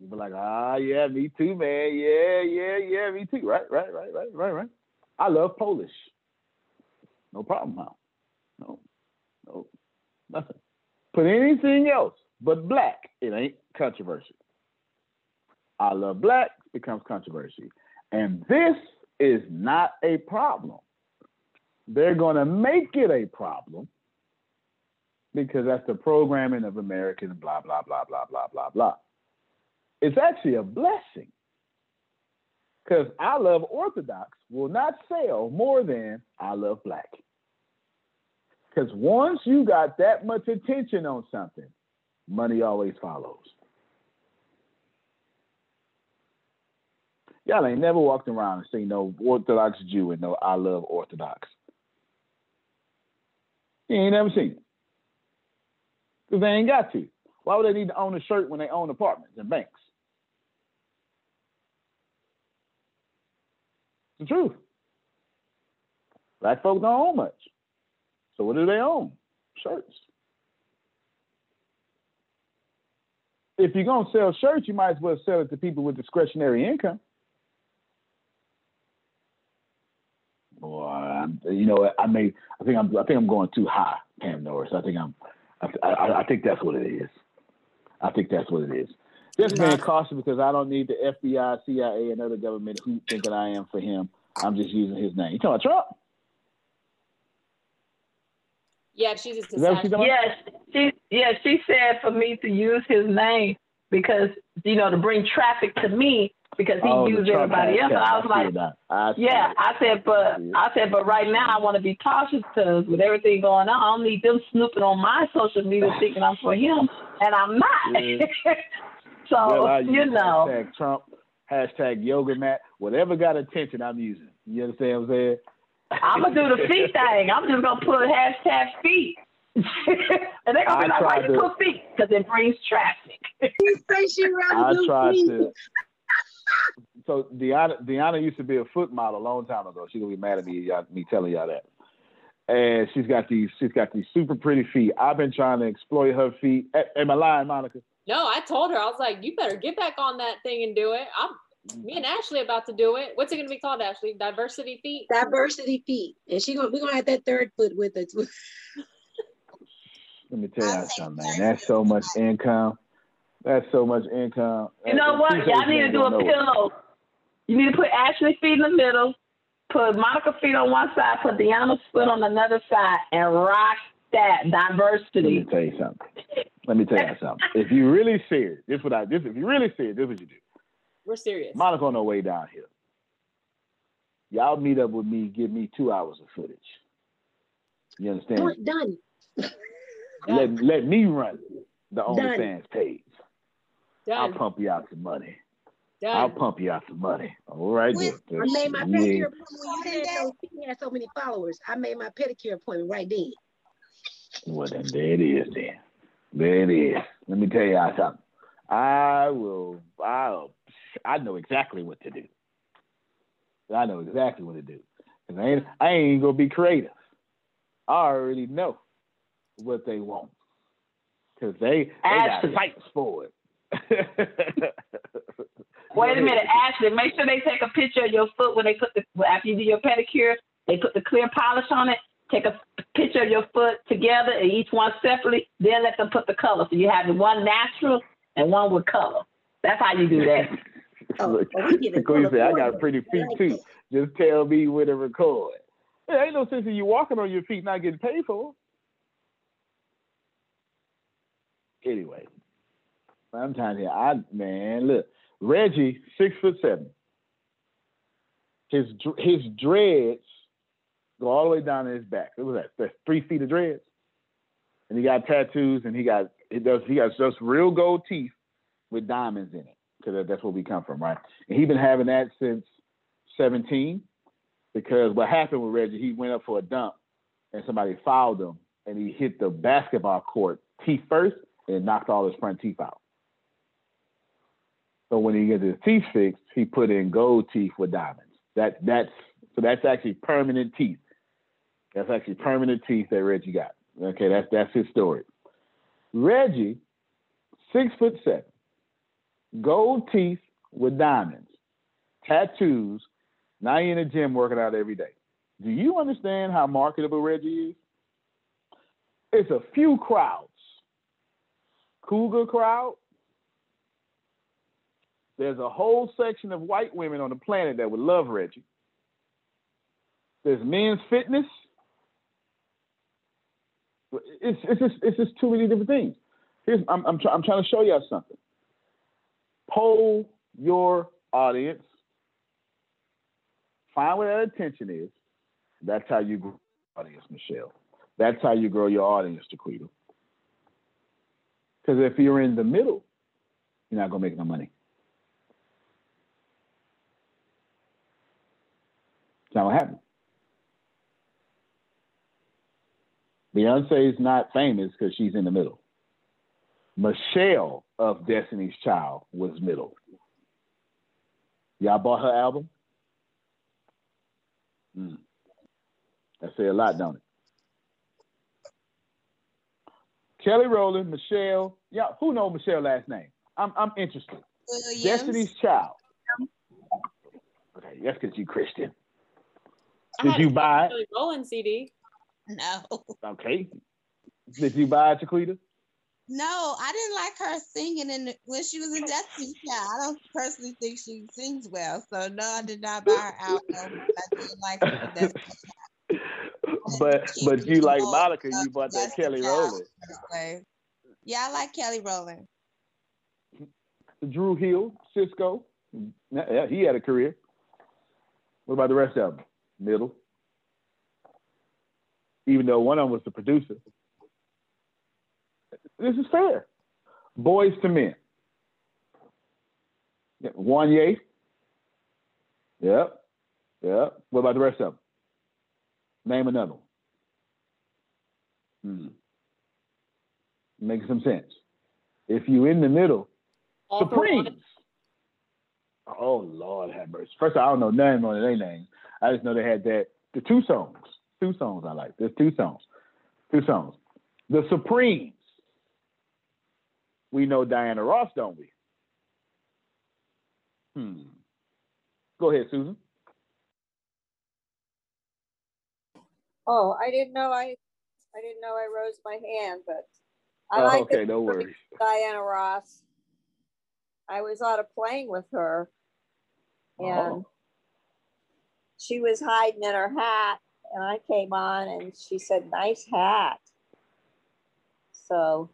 S2: You be like, ah, yeah, me too, man. Yeah, yeah, yeah, me too. Right, right, right, right, right, right. I love Polish. No problem, huh? No, no, nothing. Put anything else but black, it ain't controversy. I love black becomes controversy. And this is not a problem. They're going to make it a problem because that's the programming of American blah, blah, blah, blah, blah, blah, blah. It's actually a blessing because I love Orthodox will not sell more than I love black. Because once you got that much attention on something, money always follows. Y'all ain't never walked around and seen no Orthodox Jew and no I love Orthodox. You ain't never seen it. Because they ain't got to. Why would they need to own a shirt when they own apartments and banks? It's the truth. Black folks don't own much. So what do they own? Shirts. If you're gonna sell shirts, you might as well sell it to people with discretionary income. I'm, you know, I may, I think I'm, I think I'm going too high, Pam Norris. I think I'm, I, I, I think that's what it is. I think that's what it is. Just being cautious because I don't need the FBI, CIA, and other government who think that I am for him. I'm just using his name. You talking about Trump?
S10: Yeah, she's just
S2: Is that what she's talking
S3: Yes, she yeah she said for me to use his name because you know to bring traffic to me because he
S2: Oh,
S3: used everybody else. And I was
S2: I
S3: like.
S2: I
S3: yeah,
S2: it.
S3: I said, but I said, but right now I want to be cautious because with everything going on, I don't need them snooping on my social media thinking I'm for him, and I'm not.
S2: Yeah.
S3: so
S2: Well,
S3: you know,
S2: hashtag Trump, hashtag yoga mat, whatever got attention, I'm using. You understand what I'm saying?
S3: I'm gonna do the feet thing. I'm just gonna put hashtag feet. and they're gonna be like, why
S2: tried
S3: you put feet? Because it brings traffic.
S2: you say she I tried to. So Deanna, Deanna used to be a foot model a long time ago. She's gonna be mad at me, y'all, me telling y'all that. And she's got these, she's got these super pretty feet. I've been trying to exploit her feet. A- Am I lying, Monica?
S10: No, I told her I was like, you better get back on that thing and do it. I'm me and Ashley about to do it. What's it gonna be called, Ashley? Diversity feet.
S7: Diversity feet, and she gonna we're gonna have that third foot with us.
S2: Let me tell y'all something, man. That's so much income. That's so much income.
S3: You know
S2: And
S3: what?
S2: two
S3: Y'all need to do a
S2: going nowhere.
S3: pillow. You need to put Ashley's feet in the middle, put Monica feet on one side, put Deanna's foot on another side, and rock that diversity.
S2: Let me
S3: diversity.
S2: tell you something. Let me tell you something. If you really serious, this what I this if you really serious, this is what you do.
S10: We're serious.
S2: Monica on her way down here. Y'all meet up with me, give me two hours of footage. You understand?
S7: Done.
S2: Let let me run the
S7: Done.
S2: OnlyFans page.
S10: Done.
S2: I'll pump you out some money.
S10: Done.
S2: I'll pump you out some money. All right.
S7: I
S2: then.
S7: made my
S2: Yeah.
S7: pedicure appointment when you had, those, you had so many followers. I made my pedicure appointment right then.
S2: Well, then there it is. Then there it is. Let me tell y'all something. I will. I'll. I know exactly what to do. I know exactly what to do. 'Cause I ain't. I ain't gonna be creative. I already know what they want because they, they got sights for it.
S14: Wait a minute, Ashley. Make sure they take a picture of your foot when they put the after you do your pedicure. They put the clear polish on it. Take a picture of your foot together, and each one separately. Then let them put the color. So you have one natural and one with color. That's how you do that.
S2: Look,
S14: we it
S2: Queen said, I got
S14: oil.
S2: pretty feet
S14: like
S2: too. Just tell me where to record. Yeah, ain't no sense in you walking on your feet not getting paid for. Anyway, I'm telling you, I man, look, Reggie, six foot seven. His his dreads go all the way down to his back. It was that that's three feet of dreads, and he got tattoos, and he got he does he got just real gold teeth with diamonds in it because that's where we come from, right? And he been having that since 17 because what happened with Reggie, he went up for a dump and somebody fouled him and he hit the basketball court teeth first and knocked all his front teeth out. So when he gets his teeth fixed, he put in gold teeth with diamonds. That that's so that's actually permanent teeth. That's actually permanent teeth that Reggie got. Okay, that's that's his story. Reggie, six foot seven, gold teeth with diamonds, tattoos. Now he in the gym working out every day. Do you understand how marketable Reggie is? It's a few crowds. Cougar crowd. There's a whole section of white women on the planet that would love Reggie. There's men's fitness. It's it's just it's just too many different things. Here's I'm I'm, try, I'm trying to show y'all something. Poll your audience. Find where that attention is. That's how you grow your audience, Michelle. That's how you grow your audience, Jaquita. Because if you're in the middle, you're not gonna make no money. It's not gonna happen. Beyonce is not famous because she's in the middle. Michelle of Destiny's Child was middle. Y'all bought her album? Mm. That say a lot, don't it? Kelly Rowland, Michelle. Yeah, who know Michelle's last name? I'm I'm interested.
S12: Williams.
S2: Destiny's Child. Okay, that's because you Christian. Did you buy?
S10: Kelly Rowland CD.
S12: No.
S2: Okay. Did you buy it, Jaquita?
S12: No, I didn't like her singing in the, when she was in Destiny's Child. I don't personally think she sings well, so no, I did not buy her album. I didn't like her in Destiny's
S2: But but you like Monica, you bought that Kelly Rowland.
S12: Yeah, I like Kelly Rowland.
S2: Dru Hill, Sisqó. Yeah, he had a career. What about the rest of them? Middle. Even though one of them was the producer. This is fair. Boyz II Men. Yeah, Wanya. Yep. Yep. What about the rest of them? Name another one. Hmm. Makes some sense. If you in the middle,
S10: All
S2: Supremes.
S10: One.
S2: Oh Lord have mercy. First, I don't know nothing on their name. I just know they had that the two songs. Two songs I like. There's two songs. Two songs. The Supremes. We know Diana Ross, don't we? Hmm. Go ahead, Susan.
S15: Oh, I didn't know I, I didn't know I rose my hand, but I
S2: Oh,
S15: like
S2: okay, no worries.
S15: Diana Ross. I was out of playing with her, and
S2: Oh.
S15: she was hiding in her hat, and I came on, and she said, "Nice hat." So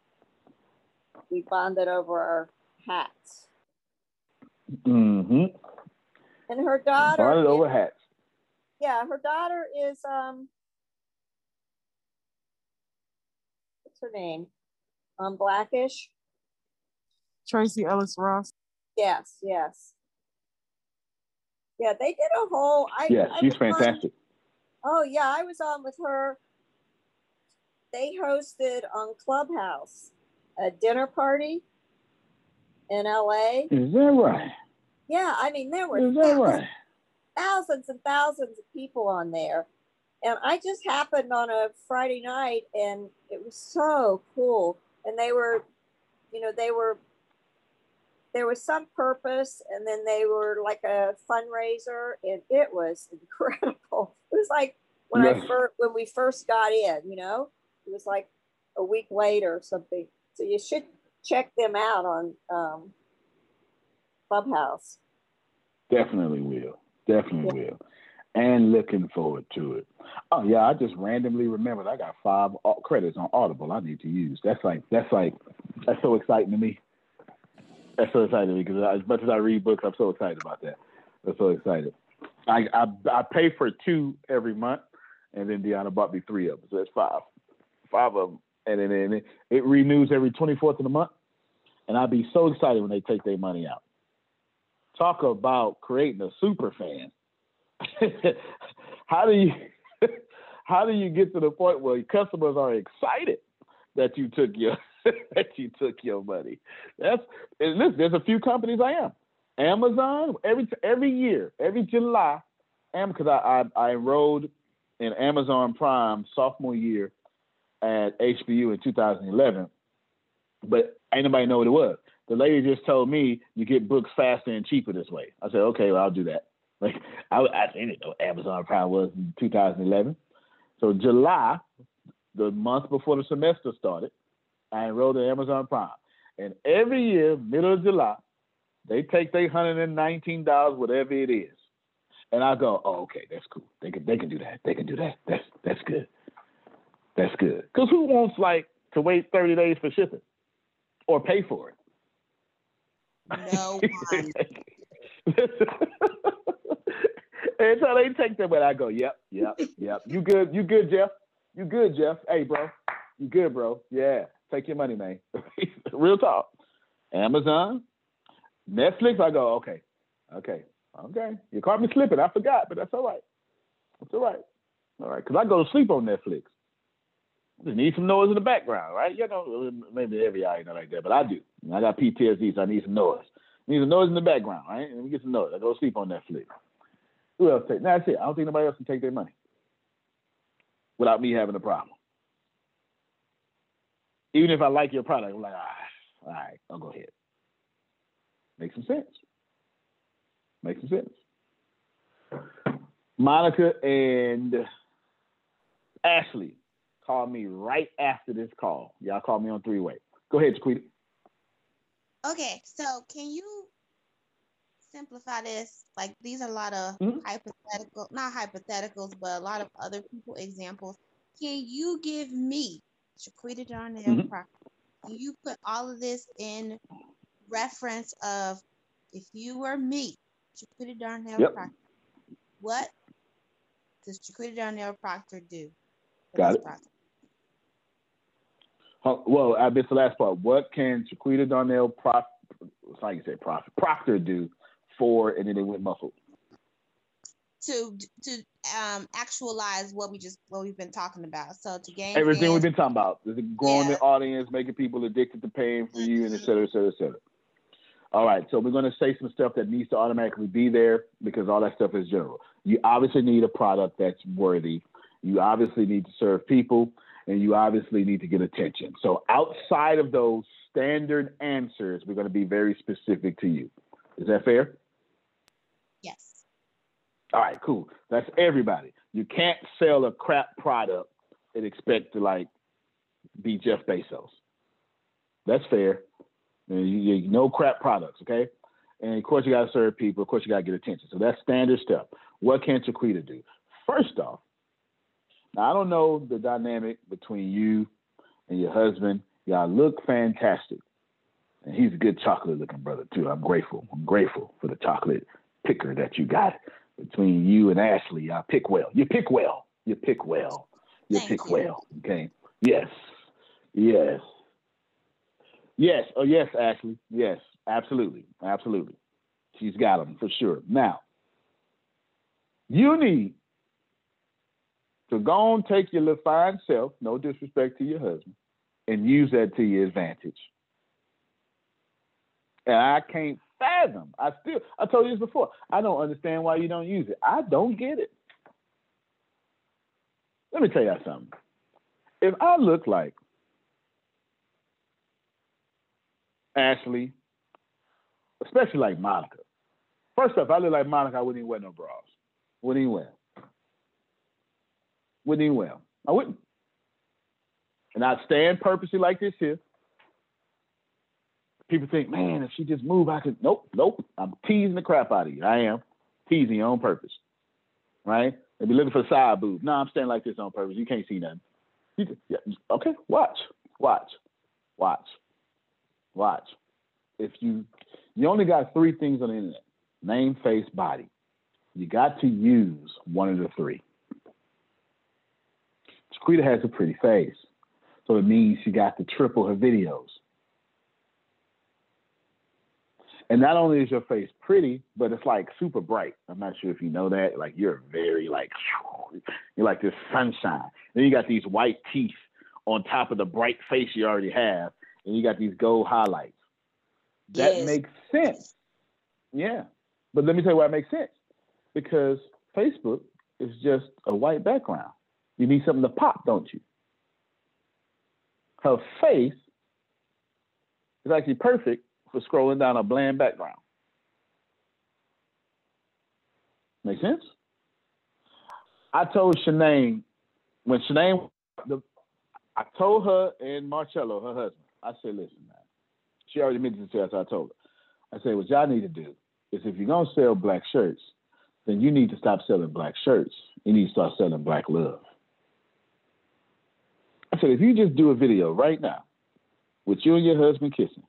S15: we bonded over our hats,
S2: Mm-hmm.
S15: and her daughter.
S2: Bonded over
S15: is-
S2: hats.
S15: yeah, her daughter is um what's her name? Um Blackish.
S13: Tracee Ellis Ross.
S15: Yes, yes. Yeah, they did a whole I
S2: Yeah,
S15: I
S2: she's
S15: was on-
S2: fantastic.
S15: Oh yeah, I was on with her. They hosted on Clubhouse a dinner party in LA.
S2: Is that right?
S15: Yeah, I mean there were thousands,
S2: right?
S15: thousands and thousands of people on there. and I just happened on a Friday night, and it was so cool. And they were, you know, they were there was some purpose, and then they were like a fundraiser, and it was incredible. Was like when I first when we first got in, you know, it was like a week later or something. So you should check them out on um, Clubhouse.
S2: Definitely will. Definitely will. And looking forward to it. Oh yeah, I just randomly remembered I got five credits on Audible I need to use. That's like that's like that's so exciting to me. That's so exciting to me because as much as I read books, I'm so excited about that. I'm so excited. I I, I pay for two every month, and then Deanna bought me three of them, so that's five, five of them, and then and it, it renews every 24th of the month, and I'd be so excited when they take their money out. Talk about creating a super fan. how do you how do you get to the point where customers are excited that you took your that you took your money? That's and listen, there's a few companies I am. Amazon every every year, every July, because I, I I enrolled in Amazon Prime sophomore year at HBU in 2011, but ain't nobody know what it was. The lady just told me you get books faster and cheaper this way. I said, okay, well I'll do that. Like I, I didn't know Amazon Prime was in 2011. So July, the month before the semester started, I enrolled in Amazon Prime, and every year, middle of July, they take their hundred and nineteen dollars, whatever it is, and I go, oh, okay, that's cool. They can they can do that. They can do that. That's that's good. That's good. Because who wants like to wait thirty days for shipping or pay for it?
S12: No
S2: and so they take them, and I go, yep, yep, yep. You good? You good, Jeff? You good, Jeff? Hey, bro, you good, bro? Yeah, take your money, man. Real talk. Amazon, Netflix. I go, okay, okay, okay. You caught me slipping. I forgot, but that's all right. That's all right. All right, because I go to sleep on Netflix. Just need some noise in the background, right? You know, maybe every eye ain't like that, but I do. I got PTSD, so I need some noise. Need some noise in the background, right? Let me get some noise. I go to sleep on Netflix. Who else take? That's it. I don't think nobody else can take their money without me having a problem. Even if I like your product, I'm like, ah, all right, I'll go ahead. Makes some sense. Makes some sense. Monica and Ashley called me right after this call. Y'all called me on three way. Go ahead, Jaquita.
S12: Okay, so can you simplify this? Like these are a lot of
S2: Mm-hmm.
S12: hypothetical, not hypotheticals, but a lot of other people examples. Can you give me, Shaquita Darnell
S2: Mhm.
S12: Proctor, can you put all of this in reference of if you were me, Shaquita Darnell
S2: Yep.
S12: Proctor, what does Shaquita Darnell Proctor do?
S2: Got it. Well, I missed the last part. What can Jaquita Darnell it's like you said, Prof, Proctor do for, and then they went muffled.
S12: To to um actualize what we just what we've been talking about. So to gain
S2: Everything we've been talking about. Growing the audience, making people addicted to paying for you, and et cetera, et cetera, et cetera. All right, so we're going to say some stuff that needs to automatically be there because all that stuff is general. You obviously need a product that's worthy. You obviously need to serve people, and you obviously need to get attention. So outside of those standard answers, we're going to be very specific to you. Is that fair?
S12: Yes.
S2: All right, cool. That's everybody. You can't sell a crap product and expect to like be Jeff Bezos. That's fair. And you, you no crap products, okay? And of course you gotta serve people. Of course you gotta get attention. So that's standard stuff. What can Chiquita do? First off, now I don't know the dynamic between you and your husband. Y'all look fantastic. And he's a good chocolate looking brother too. I'm grateful. I'm grateful for the chocolate picker that you got between you and Ashley. Y'all pick well. You pick well. You pick well. You pick well. Okay. Yes. Yes. Yes. Oh, yes, Ashley. Yes. Absolutely. Absolutely. She's got them for sure. Now, you need to go and take your little fine self, no disrespect to your husband, and use that to your advantage. And I can't fathom. I still, I told you this before. I don't understand why you don't use it. I don't get it. Let me tell you something. If I look like Ashley, especially like Monica, first off, I look like Monica, I wouldn't even wear no bras. Wouldn't even wear. Wouldn't even wear. I wouldn't. And I'd stand purposely like this here. People think, man, if she just move, I could. Nope, nope. I'm teasing the crap out of you. I am teasing you on purpose, right? They be looking for the side boob. No, I'm standing like this on purpose. You can't see nothing. You yeah, okay, watch, watch, watch, watch. If you you only got three things on the internet: name, face, body. You got to use one of the three. Chiquita has a pretty face, so it means she got to triple her videos. And not only is your face pretty, but it's like super bright. I'm not sure if you know that. Like you're very like you're like this sunshine. Then you got these white teeth on top of the bright face you already have, and you got these gold highlights. That
S7: Yes.
S2: makes sense. Yeah. But let me tell you why it makes sense. Because Facebook is just a white background. You need something to pop, don't you? Her face is actually perfect for scrolling down a bland background. Make sense? I told Shanae when Shanae, I told her and Marcello, her husband, I said, listen, man, she already mentioned to us. I told her. I said, what y'all need to do is if you're gonna sell black shirts, then you need to stop selling black shirts. You need to start selling black love. I said, if you just do a video right now with you and your husband kissing,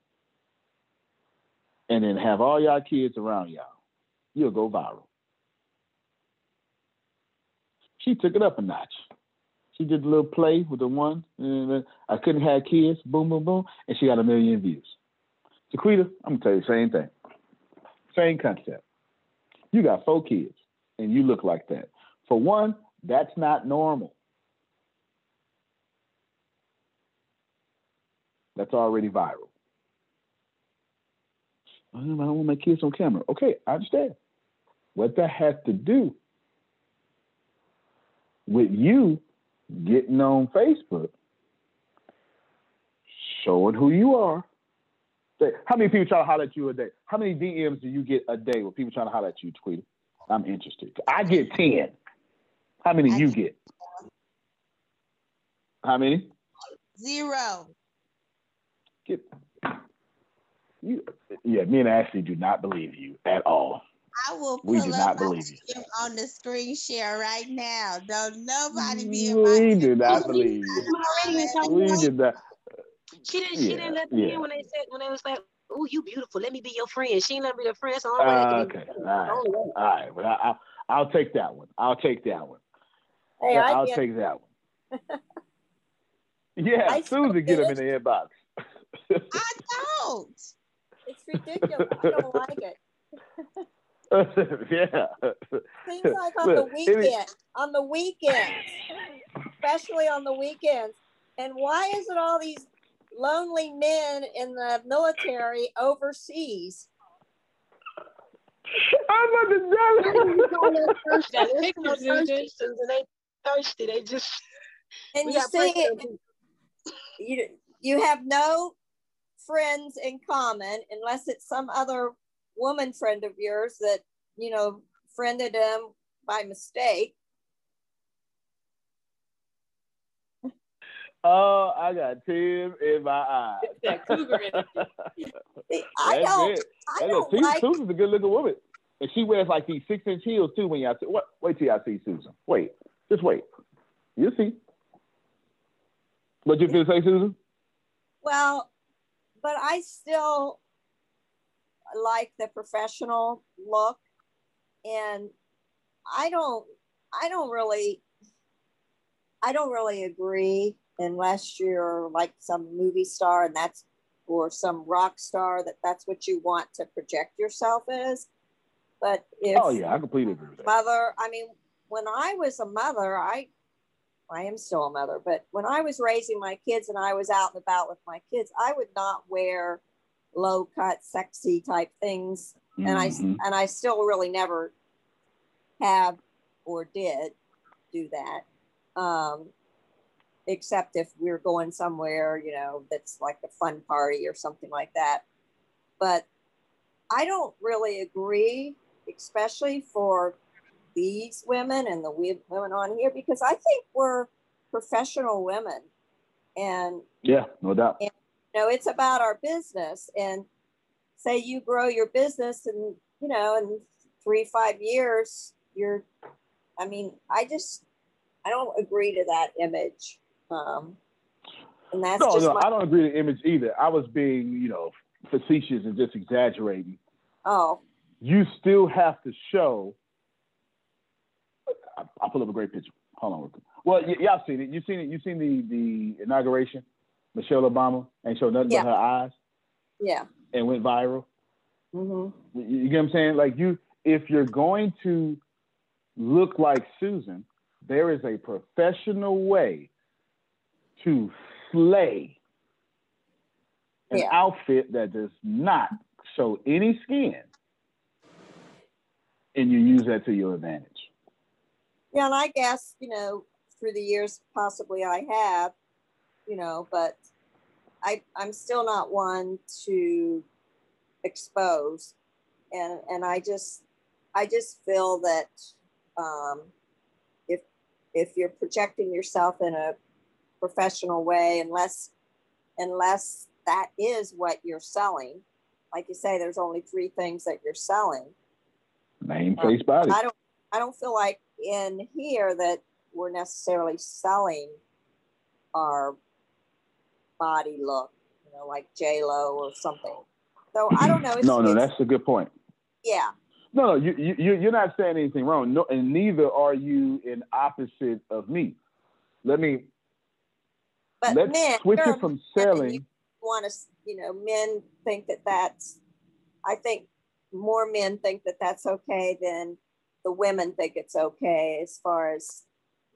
S2: and then have all y'all kids around y'all, you'll go viral. She took it up a notch. She did a little play with the one, and I couldn't have kids, boom, boom, boom, and she got a million views. Jaquita, I'm gonna tell you the same thing. Same concept. You got four kids and you look like that. For one, that's not normal. That's already viral. I don't want my kids on camera. Okay, I understand. What that has to do with you getting on Facebook, showing who you are. How many people try to holler at you a day? How many DMs do you get a day with people trying to holler at you, Tweety? I'm interested. I get 10. How many you get? How many?
S12: Zero.
S2: Get you. Yeah, me and Ashley do not believe you at all.
S12: I will
S2: We
S12: pull
S2: do
S12: up
S2: not
S12: my
S2: believe you.
S12: on the screen share right now. Don't nobody be in my
S2: We do not believe you. We do not.
S7: She didn't. She
S2: Yeah,
S7: didn't let me
S2: yeah.
S7: in when they said when they was like, "Oh, you beautiful. Let me be your friend." She didn't let me be a friend. So I'm
S2: uh, okay. All right. All right. Well, I, I, I'll take that one. I'll take that one.
S15: Hey,
S2: Yeah,
S15: I
S2: I'll
S15: get-
S2: take that one. Yeah,
S15: I
S2: Susan, get him in the inbox.
S12: I don't.
S15: It's ridiculous. I don't like it.
S2: yeah.
S15: Seems like on the
S2: Look, it is-
S15: weekend, on the weekends, especially on the weekends. And why is it all these lonely men in the military overseas?
S2: I'm about to
S7: That picture, Susan. Susan, they thirsty. They just.
S15: And you
S7: got
S15: see, it, you you have no friends in common unless it's some other woman friend of yours that you know friended him by mistake.
S2: Oh, I got tears in my eyes.
S15: That cougar I
S2: That's
S15: don't-
S2: it.
S15: I
S2: Hey,
S15: don't
S2: look,
S15: like-
S2: Susan's a good looking woman. And she wears like these six inch heels too when y'all see what wait till y'all see Susan. Wait. Just wait. You'll see. What you gonna say, Susan?
S15: Well, but I still like the professional look and I don't I don't really I don't really agree unless you're like some movie star and that's or some rock star that that's what you want to project yourself as. But if
S2: oh yeah, I completely agree with that.
S15: mother i mean when i was a mother i i am still a mother but when i was raising my kids and i was out and about with my kids i would not wear low cut sexy type things and i
S2: Mhm.
S15: and i still really never have or did do that Um, except if we're going somewhere, you know, that's like a fun party or something like that. But I don't really agree, especially for these women and the women on here, because I think we're professional women. And
S2: Yeah, no doubt.
S15: and know it's about our business and say you grow your business and you know in three five years you're i mean i just i don't agree to that image um and that's
S2: no,
S15: just
S2: no,
S15: my
S2: I don't agree to image either. I was being, you know, facetious and just exaggerating.
S15: oh
S2: You still have to show. I'll pull up a great picture. Hold on. Well, y- y'all seen it. You've seen it. You've seen the the inauguration. Michelle Obama ain't showed nothing
S15: Yeah.
S2: but her eyes
S15: yeah
S2: and went viral.
S15: hmm
S2: You, you get what I'm saying? Like you, if you're going to look like Susan, there is a professional way to slay an
S15: Yeah.
S2: outfit that does not show any skin, and you use that to your advantage.
S15: yeah and i guess you know through the years possibly i have you know but i i'm still not one to expose and and i just i just feel that um if if you're projecting yourself in a professional way unless unless that is what you're selling like you say there's only three things that you're selling
S2: Name,
S15: um,
S2: face, body.
S15: I don't I don't feel like in here that we're necessarily selling our body look, you know, like J Lo or something. So I don't know. It's,
S2: No, no, that's a good point.
S15: yeah,
S2: No, no, you, you, you- you're not saying anything wrong. No, and neither are you in opposite of me. Let me
S15: but
S2: let's
S15: men
S2: switch it from
S15: a man and
S2: selling.
S15: Want to, you know, men think that that's. I think more men think that that's okay than the women think it's okay as far as,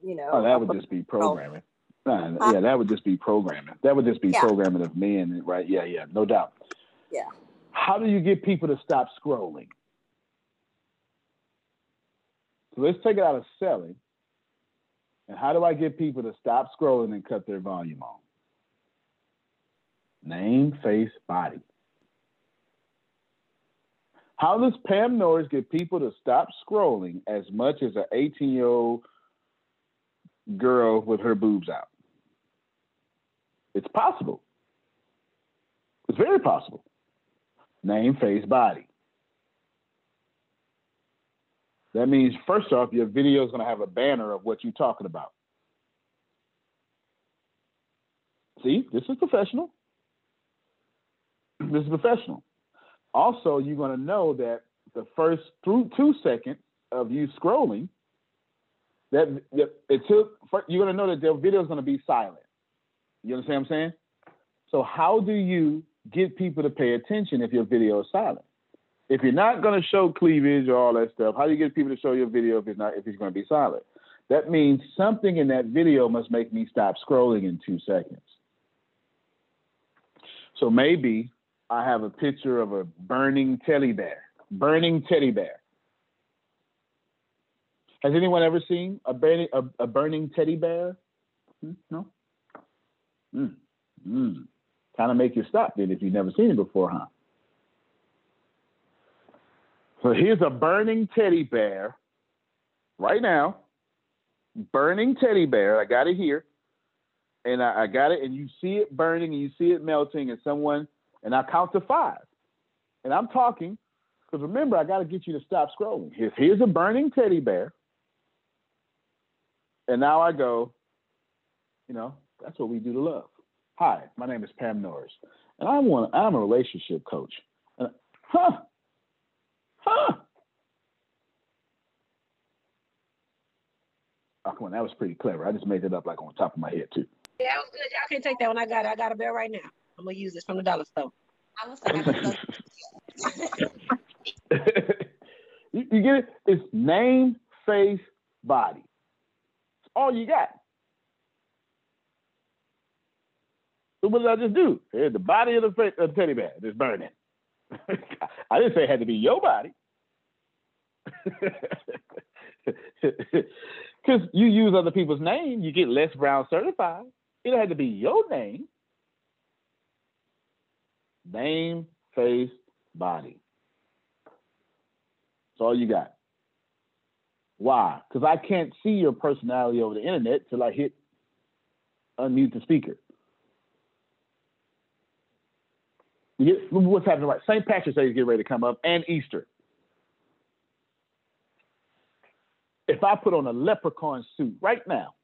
S15: you know.
S2: Oh, that would just be programming. Nah,
S15: Huh?
S2: yeah, that would just be programming. That would just be
S15: Yeah.
S2: programming of men, right? Yeah, yeah, no doubt.
S15: Yeah.
S2: How do you get people to stop scrolling? So let's take it out of selling. And how do I get people to stop scrolling and cut their volume on? Name, face, body. How does Pam Norris get people to stop scrolling as much as an 18 year old girl with her boobs out? It's possible. It's very possible. Name, face, body. That means, first off, your video is going to have a banner of what you're talking about. See, this is professional. This is professional. Also, you're going to know that the first through two seconds of you scrolling, that, it took, you're going to know that the video is going to be silent. You understand what I'm saying? So, how do you get people to pay attention if your video is silent? If you're not going to show cleavage or all that stuff, how do you get people to show your video if it's not if it's going to be silent? That means something in that video must make me stop scrolling in two seconds. So maybe I have a picture of a burning teddy bear. Burning teddy bear. Has anyone ever seen a burning a, a burning teddy bear? Hmm? No. Mm. Mm. Kind of make you stop then if you've never seen it before, huh? So here's a burning teddy bear right now. Burning teddy bear. I got it here. And I, I got it, and you see it burning and you see it melting, and someone, and I count to five. And I'm talking, because remember, I got to get you to stop scrolling. Here's, here's a burning teddy bear. And now I go, you know, that's what we do to love. Hi, my name is Pam Norris, and I want I'm a relationship coach. And, huh? Huh? Oh, come on, that was pretty clever. I just made it up like on top of my head too.
S7: Yeah, that was good. Y'all can't take that one. I got it. I got a bill right now. I'm gonna use this from the dollar store.
S12: I was
S2: you, you get it? It's name, face, body. It's all you got. So what did I just do? Here's the body of the of uh, teddy bear is burning. I didn't say it had to be your body. Because you use other people's name, you get less Brown certified. It had to be your name. Name, face, body. That's all you got. Why? Because I can't see your personality over the internet till I hit unmute the speaker. You get, what's happening right? St. Patrick's Day is getting ready to come up and Easter. If I put on a leprechaun suit right now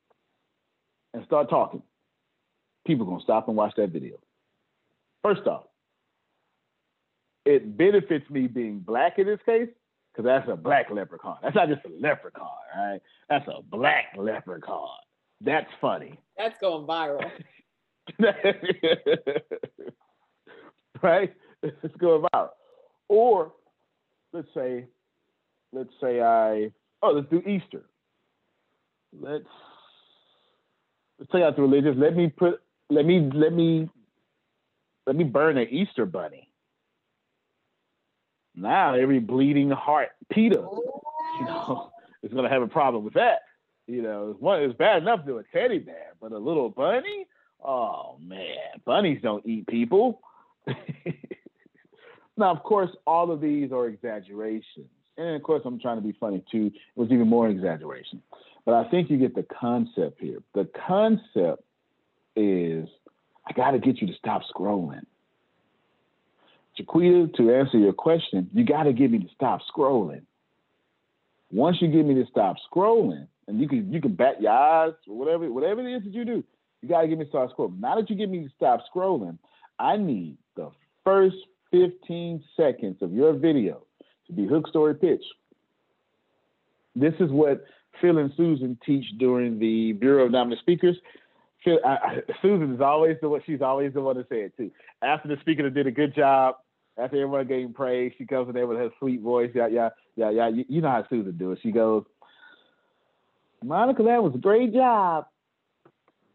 S2: and start talking, people are going to stop and watch that video. First off, it benefits me being black in this case because that's a black leprechaun. That's not just a leprechaun, right? That's a black leprechaun. That's funny.
S10: That's going viral.
S2: right? It's going viral. Or let's say, let's say I oh let's do Easter. Let's let's take out the religious. Let me put let me let me let me burn an Easter bunny. Now every bleeding heart Peter, you oh. know, is gonna have a problem with that. You know, one it's bad enough to do a teddy bear, but a little bunny? Oh man, bunnies don't eat people. now, of course, all of these are exaggerations. And of course, I'm trying to be funny too. It was even more exaggeration. But I think you get the concept here. The concept is I got to get you to stop scrolling. Jaquita, to answer your question, you got to get me to stop scrolling. Once you get me to stop scrolling, and you can you can bat your eyes or whatever whatever it is that you do, you got to get me to stop scrolling. Now that you get me to stop scrolling, I need the first 15 seconds of your video to be hook story pitch. This is what Phil and Susan teach during the Bureau of Dominant Speakers. Phil, I, I, Susan is always the one. She's always the one to say it too. After the speaker did a good job, after everyone gave praise, she comes in there with her sweet voice. Yeah, yeah, yeah, yeah. You, you know how Susan do it. She goes, "Monica, that was a great job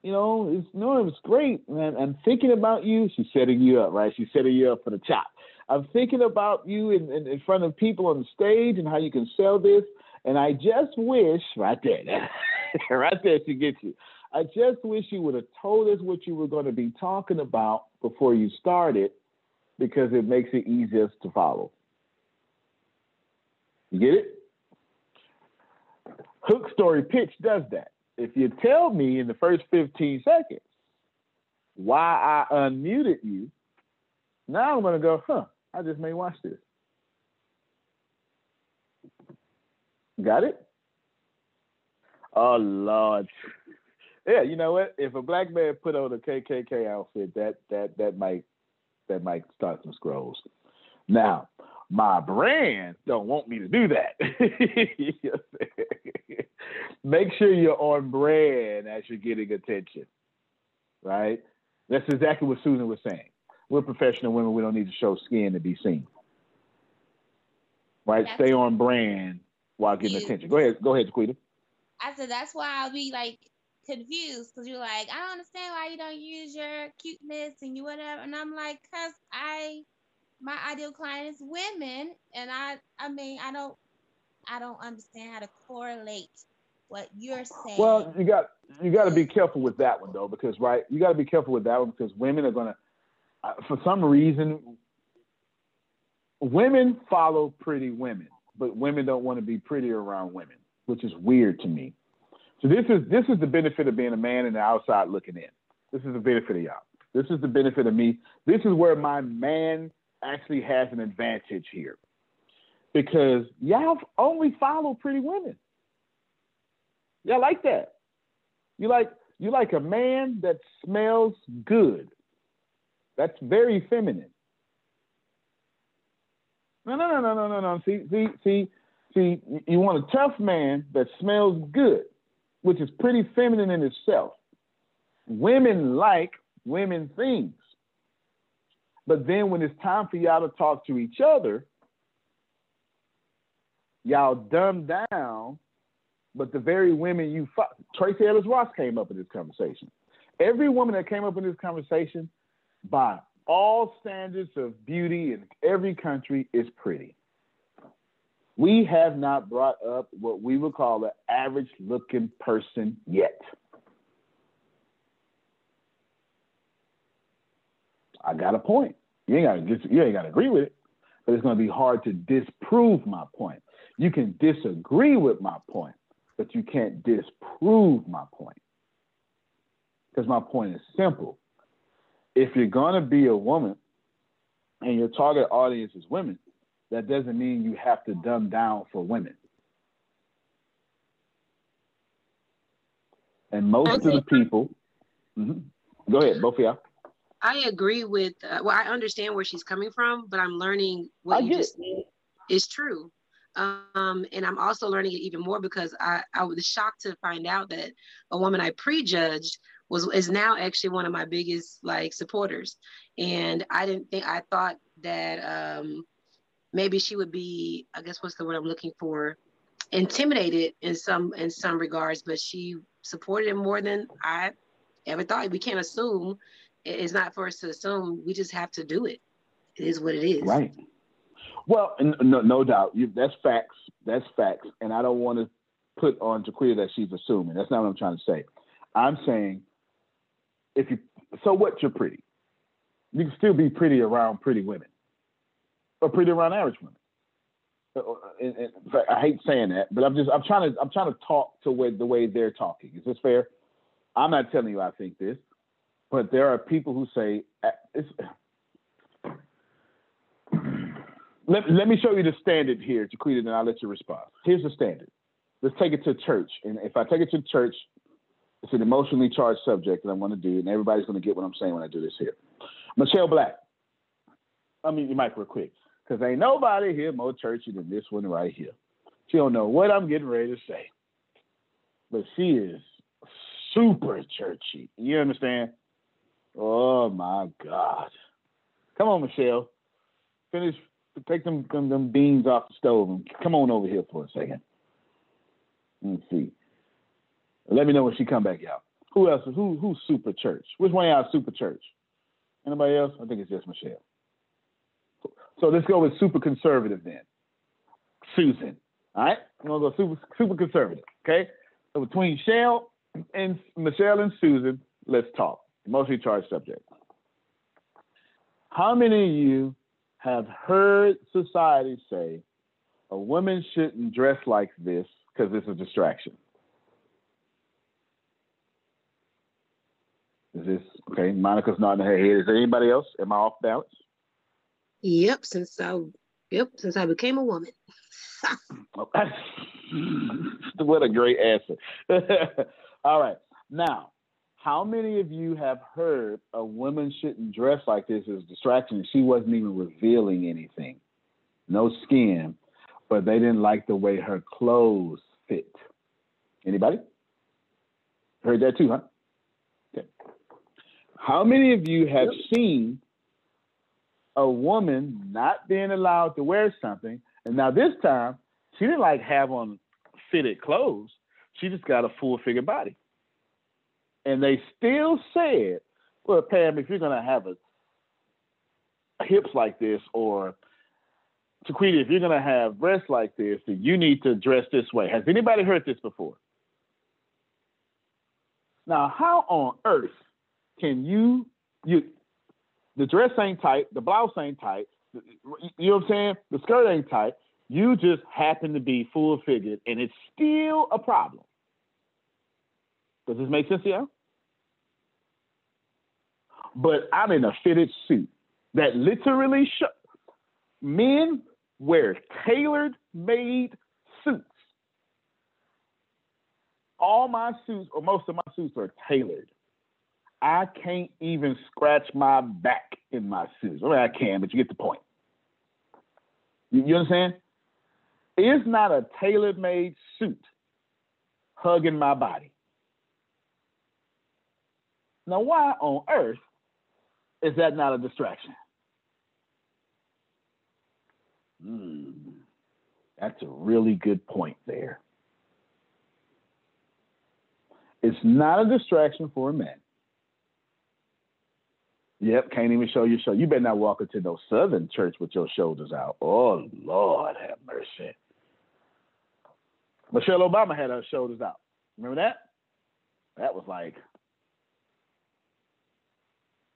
S2: you know, it's no, it was great, man. I'm thinking about you. She's setting you up, right? She's setting you up for the chop. I'm thinking about you in, in, in front of people on the stage and how you can sell this. And I just wish, right there, right there, she gets you. I just wish you would have told us what you were going to be talking about before you started, because it makes it easiest to follow. You get it? Hook story pitch does that if you tell me in the first 15 seconds why I unmuted you, now I'm going to go, huh, I just may watch this. Got it? Oh, Lord. Yeah, you know what? If a black man put on a KKK outfit, that that that might that might start some scrolls. Now, my brand don't want me to do that. Make sure you're on brand as you're getting attention, right? That's exactly what Susan was saying. We're professional women. We don't need to show skin to be seen, right? That's Stay on brand while getting attention. Go ahead, go ahead, Jaquita.
S12: I said that's why I'll be like confused because you're like, I don't understand why you don't use your cuteness and you whatever, and I'm like, cause I my ideal client is women, and I I mean I don't I don't understand how to correlate what you're saying.
S2: Well, you got you got to be careful with that one though, because right, you got to be careful with that one because women are gonna, uh, for some reason, women follow pretty women, but women don't want to be pretty around women, which is weird to me. So this is this is the benefit of being a man and the outside looking in. This is the benefit of y'all. This is the benefit of me. This is where my man actually has an advantage here because y'all only follow pretty women. Y'all like that. You like you like a man that smells good. That's very feminine. No, no, no, no, no, no, no. See, see, see, see. You want a tough man that smells good, which is pretty feminine in itself. Women like women things. But then when it's time for y'all to talk to each other, y'all dumb down. But the very women you fought, Tracee Ellis Ross came up in this conversation. Every woman that came up in this conversation, by all standards of beauty in every country, is pretty. We have not brought up what we would call an average looking person yet. I got a point. You ain't got to you ain't got to agree with it, but it's going to be hard to disprove my point. You can disagree with my point, but you can't disprove my point. Because my point is simple. If you're going to be a woman and your target audience is women, that doesn't mean you have to dumb down for women. And most of the people, Mhm. go ahead, both of y'all.
S7: I agree with. Uh, well, I understand where she's coming from, but I'm learning what you just said is true. Um, and I'm also learning it even more because I, I was shocked to find out that a woman I prejudged was is now actually one of my biggest like supporters. And I didn't think I thought that um, maybe she would be. I guess what's the word I'm looking for? Intimidated in some in some regards, but she supported him more than I ever thought. We can't assume. It- It's not for us to assume. We just have to do it. It is what it is.
S2: Right. Well, no, no doubt. You, that's facts. That's facts. And I don't want to put on Jaquita that she's assuming. That's not what I'm trying to say. I'm saying if you, so what? You're pretty. You can still be pretty around pretty women, or pretty around average women. Uh, uh, and- in fact, I hate saying that, but I'm just I'm trying to I'm trying to talk to where, the way they're talking. Is this fair? I'm not telling you I think this, but there are people who say uh, let, let me show you the standard here, Jaquita, and I'll let you respond. Here's the standard. Let's take it to church. And if I take it to church, it's an emotionally charged subject that I'm going to do, and everybody's going to get what I'm saying when I do this here. Michelle Black. I mean, you mic real quick, because ain't nobody here more churchy than this one right here. She don't know what I'm getting ready to say, but she is super churchy. You understand? Oh my God! Come on, Michelle. Finish. Take them, them them beans off the stove and come on over here for a second. Let's see. Let me know when she come back out. Who else? Who who's super church? Which one y'all super church? Anybody else? I think it's just Michelle. So let's go with super conservative then. Susan. All right, I'm gonna go super super conservative. Okay. So between Shell and Michelle and Susan, let's talk. Emotionally charged subject. How many of you have heard society say a woman shouldn't dress like this because it's a distraction? Is this okay? Monica's nodding her head. Is there anybody else? Am I off balance?
S7: Yep. Since I, yep. Since I became a woman.
S2: Okay. what a great answer. All right. Now, how many of you have heard a woman shouldn't dress like this as a distraction? She wasn't even revealing anything, no skin, but they didn't like the way her clothes fit. Anybody? Heard that too, huh? Okay. How many of you have seen a woman not being allowed to wear something? And now this time, she didn't like have on fitted clothes. She just got a full figure body. And they still said, well, Pam, if you're gonna have a hips like this, or Taquita, if you're gonna have breasts like this, then you need to dress this way. Has anybody heard this before? Now, how on earth can you you the dress ain't tight, the blouse ain't tight, you know what I'm saying? The skirt ain't tight. You just happen to be full figured, and it's still a problem. Does this make sense to you? But I'm in a fitted suit that literally sh- men wear tailored made suits. All my suits, or most of my suits, are tailored. I can't even scratch my back in my suits. I mean, I can, but you get the point. You, you understand? It's not a tailor made suit hugging my body. Now, why on earth is that not a distraction? Hmm, that's a really good point there. It's not a distraction for a man. Yep, can't even show your show. You better not walk into no southern church with your shoulders out. Oh Lord have mercy. Michelle Obama had her shoulders out. Remember that? That was like.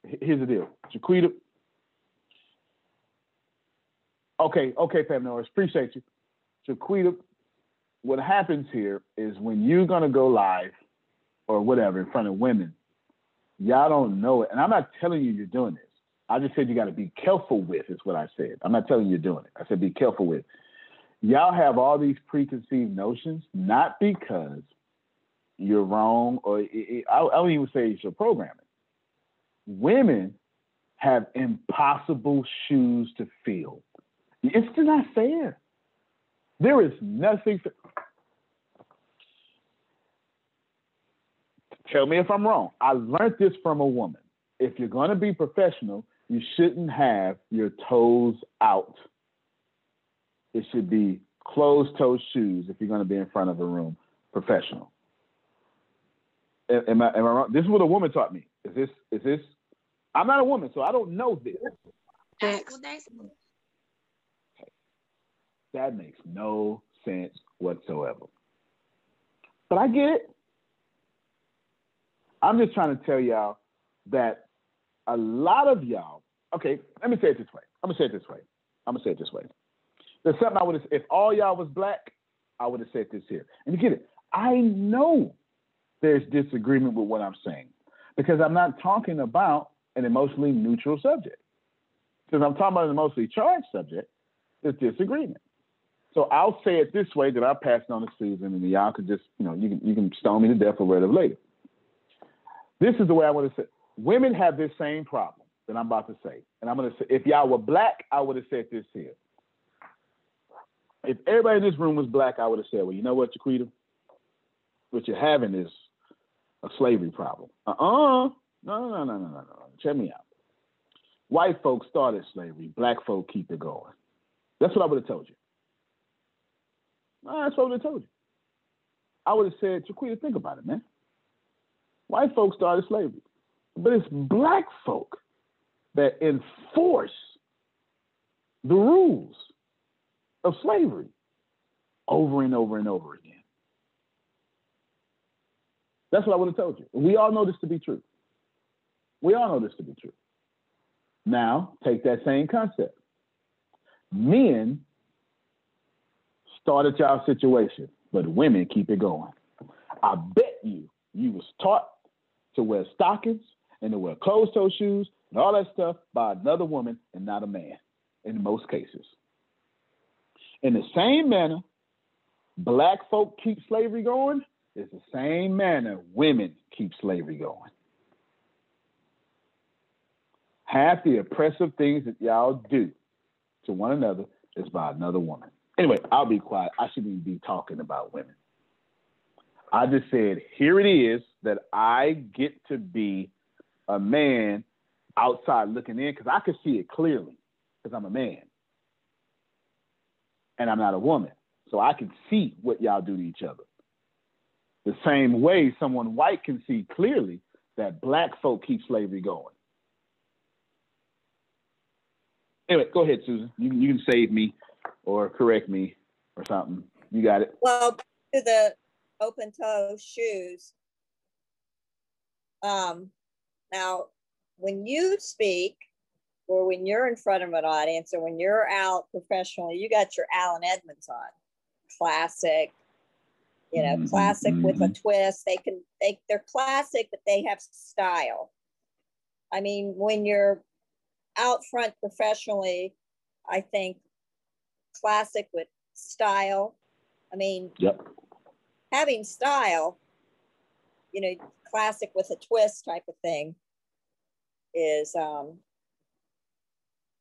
S2: Here's the deal, Jaquita. Okay, okay, Pam Norris, appreciate you. Jaquita, what happens here is when you're gonna go live or whatever in front of women, y'all don't know it. And I'm not telling you you're doing this. I just said you got to be careful with, is what I said. I'm not telling you you're doing it. I said be careful with. Y'all have all these preconceived notions, not because you're wrong or it, it, I, I don't even say it's your programming. Women have impossible shoes to fill. It's just not fair. There is nothing. fa- Tell me if I'm wrong. I learned this from a woman. If you're going to be professional, you shouldn't have your toes out. It should be closed toe shoes if you're going to be in front of a room professional. Am I, am I wrong? This is what a woman taught me. Is this, is this, I'm not a woman, so I don't know this.
S12: That's what they
S2: That makes no sense whatsoever. But I get it. I'm just trying to tell y'all that a lot of y'all, okay, let me say it this way. I'm gonna say it this way. I'm gonna say it this way. There's something I would have, if all y'all was black, I would have said this here. And you get it. I know there's disagreement with what I'm saying because I'm not talking about an emotionally neutral subject. Since I'm talking about an emotionally charged subject, there's disagreement. So I'll say it this way, that I'll pass on to Susan, and y'all can just, you know, you can you can stone me to death or whatever later. This is the way I want to say. Women have this same problem that I'm about to say, and I'm going to say, if y'all were black, I would have said this here. If everybody in this room was black, I would have said, well, you know what, Jaquita, what you're having is a slavery problem. Uh-uh. No, no, no, no, no, no. Check me out. White folks started slavery. Black folk keep it going. That's what I would have told you. That's what I would have told you. I would have said, Jaquita, think about it, man. White folks started slavery. But it's black folk that enforce the rules of slavery over and over and over again. That's what I would have told you. We all know this to be true. We all know this to be true. Now, take that same concept. Men started y'all situation, but women keep it going. I bet you you was taught to wear stockings and to wear closed toe shoes and all that stuff by another woman and not a man in most cases. In the same manner, black folk keep slavery going, it's the same manner women keep slavery going. Half the oppressive things that y'all do to one another is by another woman. Anyway, I'll be quiet. I shouldn't be talking about women. I just said, here it is that I get to be a man outside looking in because I can see it clearly because I'm a man and I'm not a woman. So I can see what y'all do to each other. The same way someone white can see clearly that black folk keep slavery going. Anyway, go ahead, Susan. You, you can save me or correct me or something. You got it.
S15: Well, to the open toe shoes. Um, now, when you speak, or when you're in front of an audience, or when you're out professionally, you got your Allen Edmonds on, classic. You know,
S16: Mhm,
S15: classic with a
S16: mhm.
S15: twist. They can they they're classic, but they have style. I mean, when you're out front professionally, I think classic with style. I mean,
S2: Yep.
S15: having style, you know, classic with a twist type of thing is um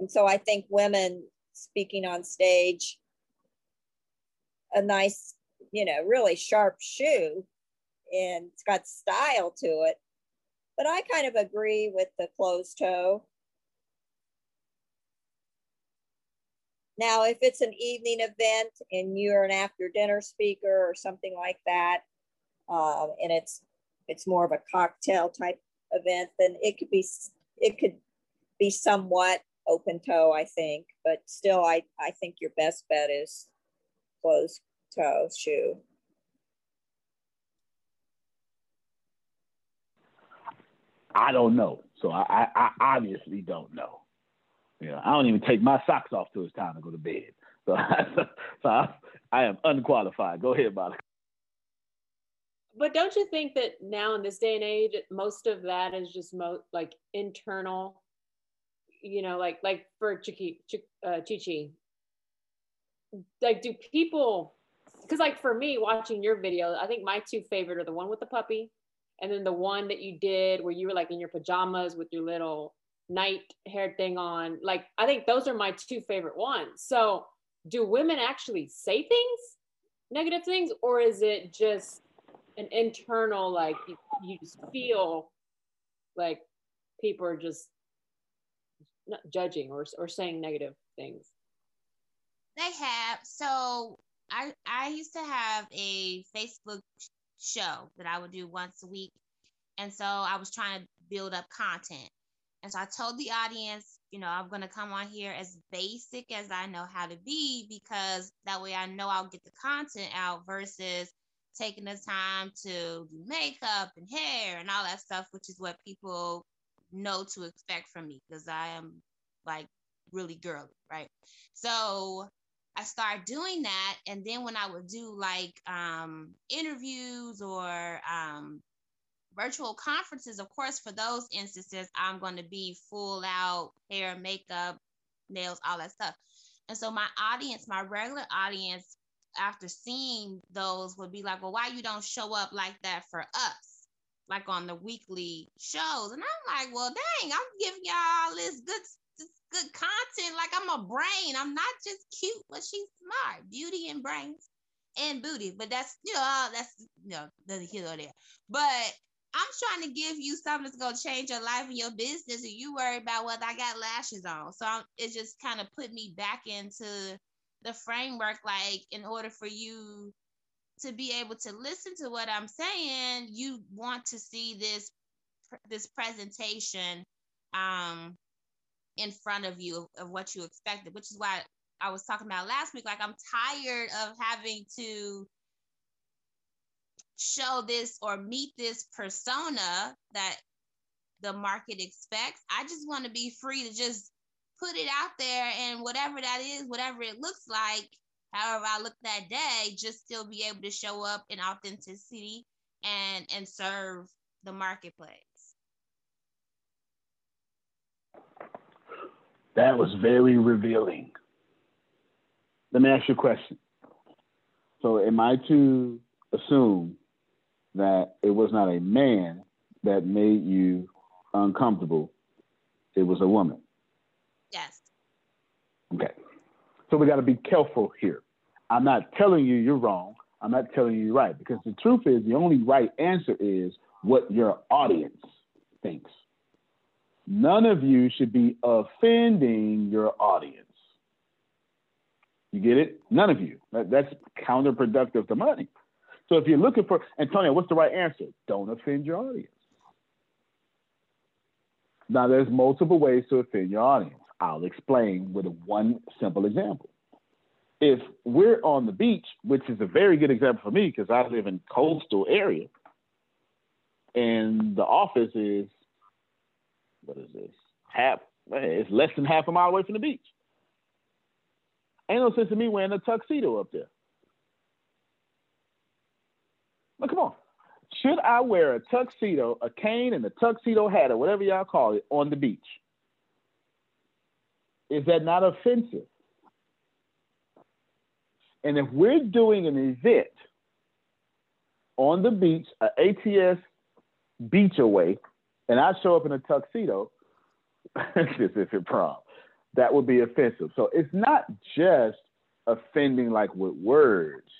S15: and so I think women speaking on stage a nice, you know, really sharp shoe and it's got style to it. But I kind of agree with the closed toe. Now, if it's an evening event and you're an after dinner speaker or something like that, uh, and it's it's more of a cocktail type event, then it could be it could be somewhat open toe, I think. But still, I I think your best bet is closed toe shoe.
S2: I don't know, so I I, I obviously don't know. You know, I don't even take my socks off till it's time to go to bed. So, so I, I am unqualified. Go ahead, Monica.
S10: But don't you think that now in this day and age, most of that is just mo- like internal, you know, like like for Chiqui, Chi, uh, Chi, like do people? Because like for me, watching your video, I think my two favorite are the one with the puppy, and then the one that you did where you were like in your pajamas with your little night hair thing on. Like I think those are my two favorite ones. So do women actually say things, negative things, or is it just an internal like you, you just feel like people are just not judging or or saying negative things?
S12: They have. So I I used to have a Facebook show that I would do once a week. And so I was trying to build up content. And so I told the audience, you know, I'm going to come on here as basic as I know how to be because that way I know I'll get the content out versus taking the time to do makeup and hair and all that stuff, which is what people know to expect from me because I am like really girly, right? So I started doing that. And then when I would do like um, interviews or um, virtual conferences, of course, for those instances, I'm going to be full out hair, makeup, nails, all that stuff. And so my audience, my regular audience, after seeing those would be like, well, why you don't show up like that for us? Like on the weekly shows. And I'm like, well, dang, I'm giving y'all this good this good content. Like I'm a brain. I'm not just cute, but she's smart. Beauty and brains and booty. But that's you know, that's you know, or there. But I'm trying to give you something that's gonna change your life and your business, and you worry about whether I got lashes on. So I'm, it just kind of put me back into the framework. Like in order for you to be able to listen to what I'm saying, you want to see this this presentation um, in front of you of, of what you expected, which is why I was talking about last week. Like I'm tired of having to show this or meet this persona that the market expects. I just want to be free to just put it out there and whatever that is, whatever it looks like, however I look that day, just still be able to show up in authenticity and and serve the marketplace.
S2: That was very revealing. Let me ask you a question. So, am I to assume that it was not a man that made you uncomfortable? It was a woman.
S12: Yes.
S2: Okay. So we got to be careful here. I'm not telling you you're wrong. I'm not telling you you're right because the truth is the only right answer is what your audience thinks. None of you should be offending your audience. You get it? None of you. That, that's counterproductive to money. So if you're looking for, Antonio, what's the right answer? Don't offend your audience. Now, there's multiple ways to offend your audience. I'll explain with one simple example. If we're on the beach, which is a very good example for me because I live in coastal area, and the office is what is this? Half it's less than half a mile away from the beach. Ain't no sense to me wearing a tuxedo up there. Come on. Should I wear a tuxedo, a cane, and a tuxedo hat, or whatever y'all call it, on the beach? Is that not offensive? And if we're doing an event on the beach, an ATS beach away, and I show up in a tuxedo, this is a prom, that would be offensive. So it's not just offending like with words.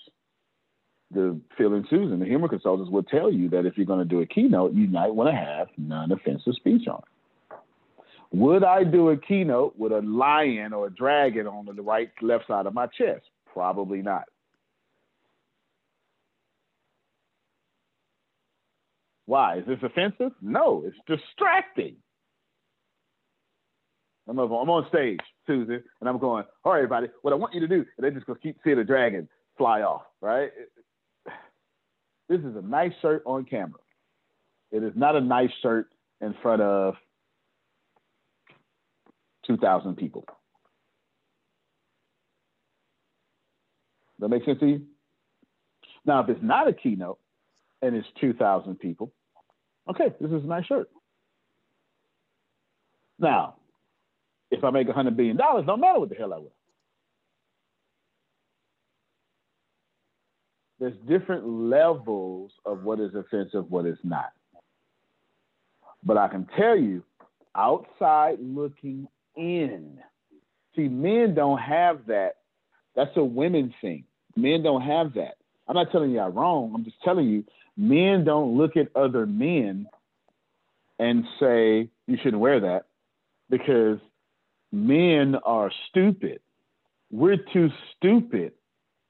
S2: The Phil and Susan, the humor consultants, will tell you that if you're going to do a keynote, you might want to have non-offensive speech on. Would I do a keynote with a lion or a dragon on the right left side of my chest? Probably not. Why? Is this offensive? No, it's distracting. I'm, I'm on stage, Susan, and I'm going, all right, everybody, what I want you to do, and they just go keep seeing the dragon fly off, right? This is a nice shirt on camera. It is not a nice shirt in front of 2,000 people. That make sense to you? Now, if it's not a keynote and it's 2,000 people, okay, this is a nice shirt. Now, if I make $100 billion, don't matter what the hell I wear. There's different levels of what is offensive, what is not. But I can tell you, outside looking in, see, men don't have that. That's a women thing. Men don't have that. I'm not telling you I'm wrong. I'm just telling you, men don't look at other men and say, you shouldn't wear that because men are stupid. We're too stupid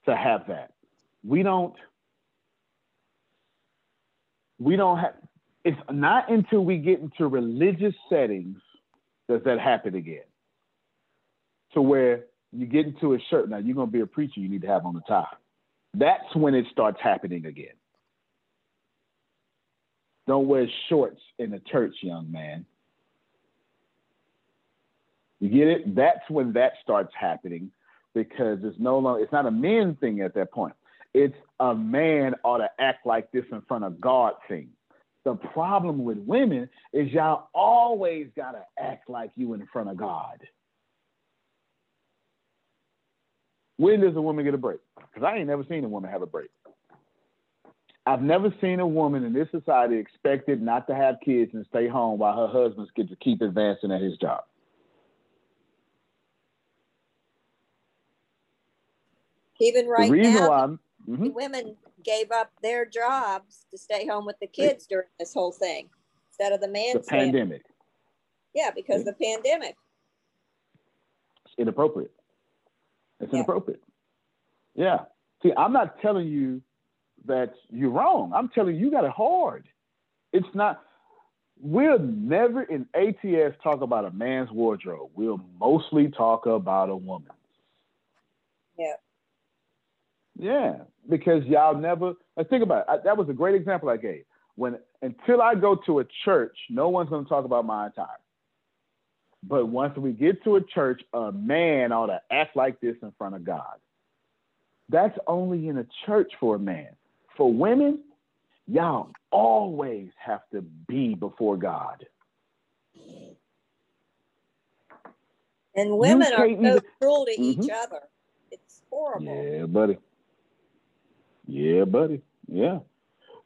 S2: to have that. We don't, we don't have, it's not until we get into religious settings does that happen again. To where you get into a shirt, now you're going to be a preacher, you need to have on the tie. That's when it starts happening again. Don't wear shorts in the church, young man. You get it? That's when that starts happening because it's no longer it's not a men thing at that point. It's a man ought to act like this in front of God thing. The problem with women is y'all always gotta act like you in front of God. When does a woman get a break? Because I ain't never seen a woman have a break. I've never seen a woman in this society expected not to have kids and stay home while her husband gets to keep advancing at his job.
S15: Even right
S2: the reason
S15: now,
S2: why I'm, mhm.
S15: the women gave up their jobs to stay home with the kids during this whole thing instead of the man.
S2: the pandemic,
S15: Yeah, because of the pandemic.
S2: it's inappropriate. It's inappropriate. Yeah. See, I'm not telling you that you're wrong. I'm telling you, you got it hard. It's not. We'll never in ATS talk about a man's wardrobe. We'll mostly talk about a woman.
S15: Yeah.
S2: Yeah, because y'all never. Like, think about it. I, that was a great example I gave. When until I go to a church, no one's going to talk about my attire. But once we get to a church, a man ought to act like this in front of God. That's only in a church for a man. For women, y'all always have to be before God.
S15: And women are so cruel to each
S2: Mhm.
S15: other. It's horrible.
S2: Yeah, buddy. Yeah, buddy. Yeah.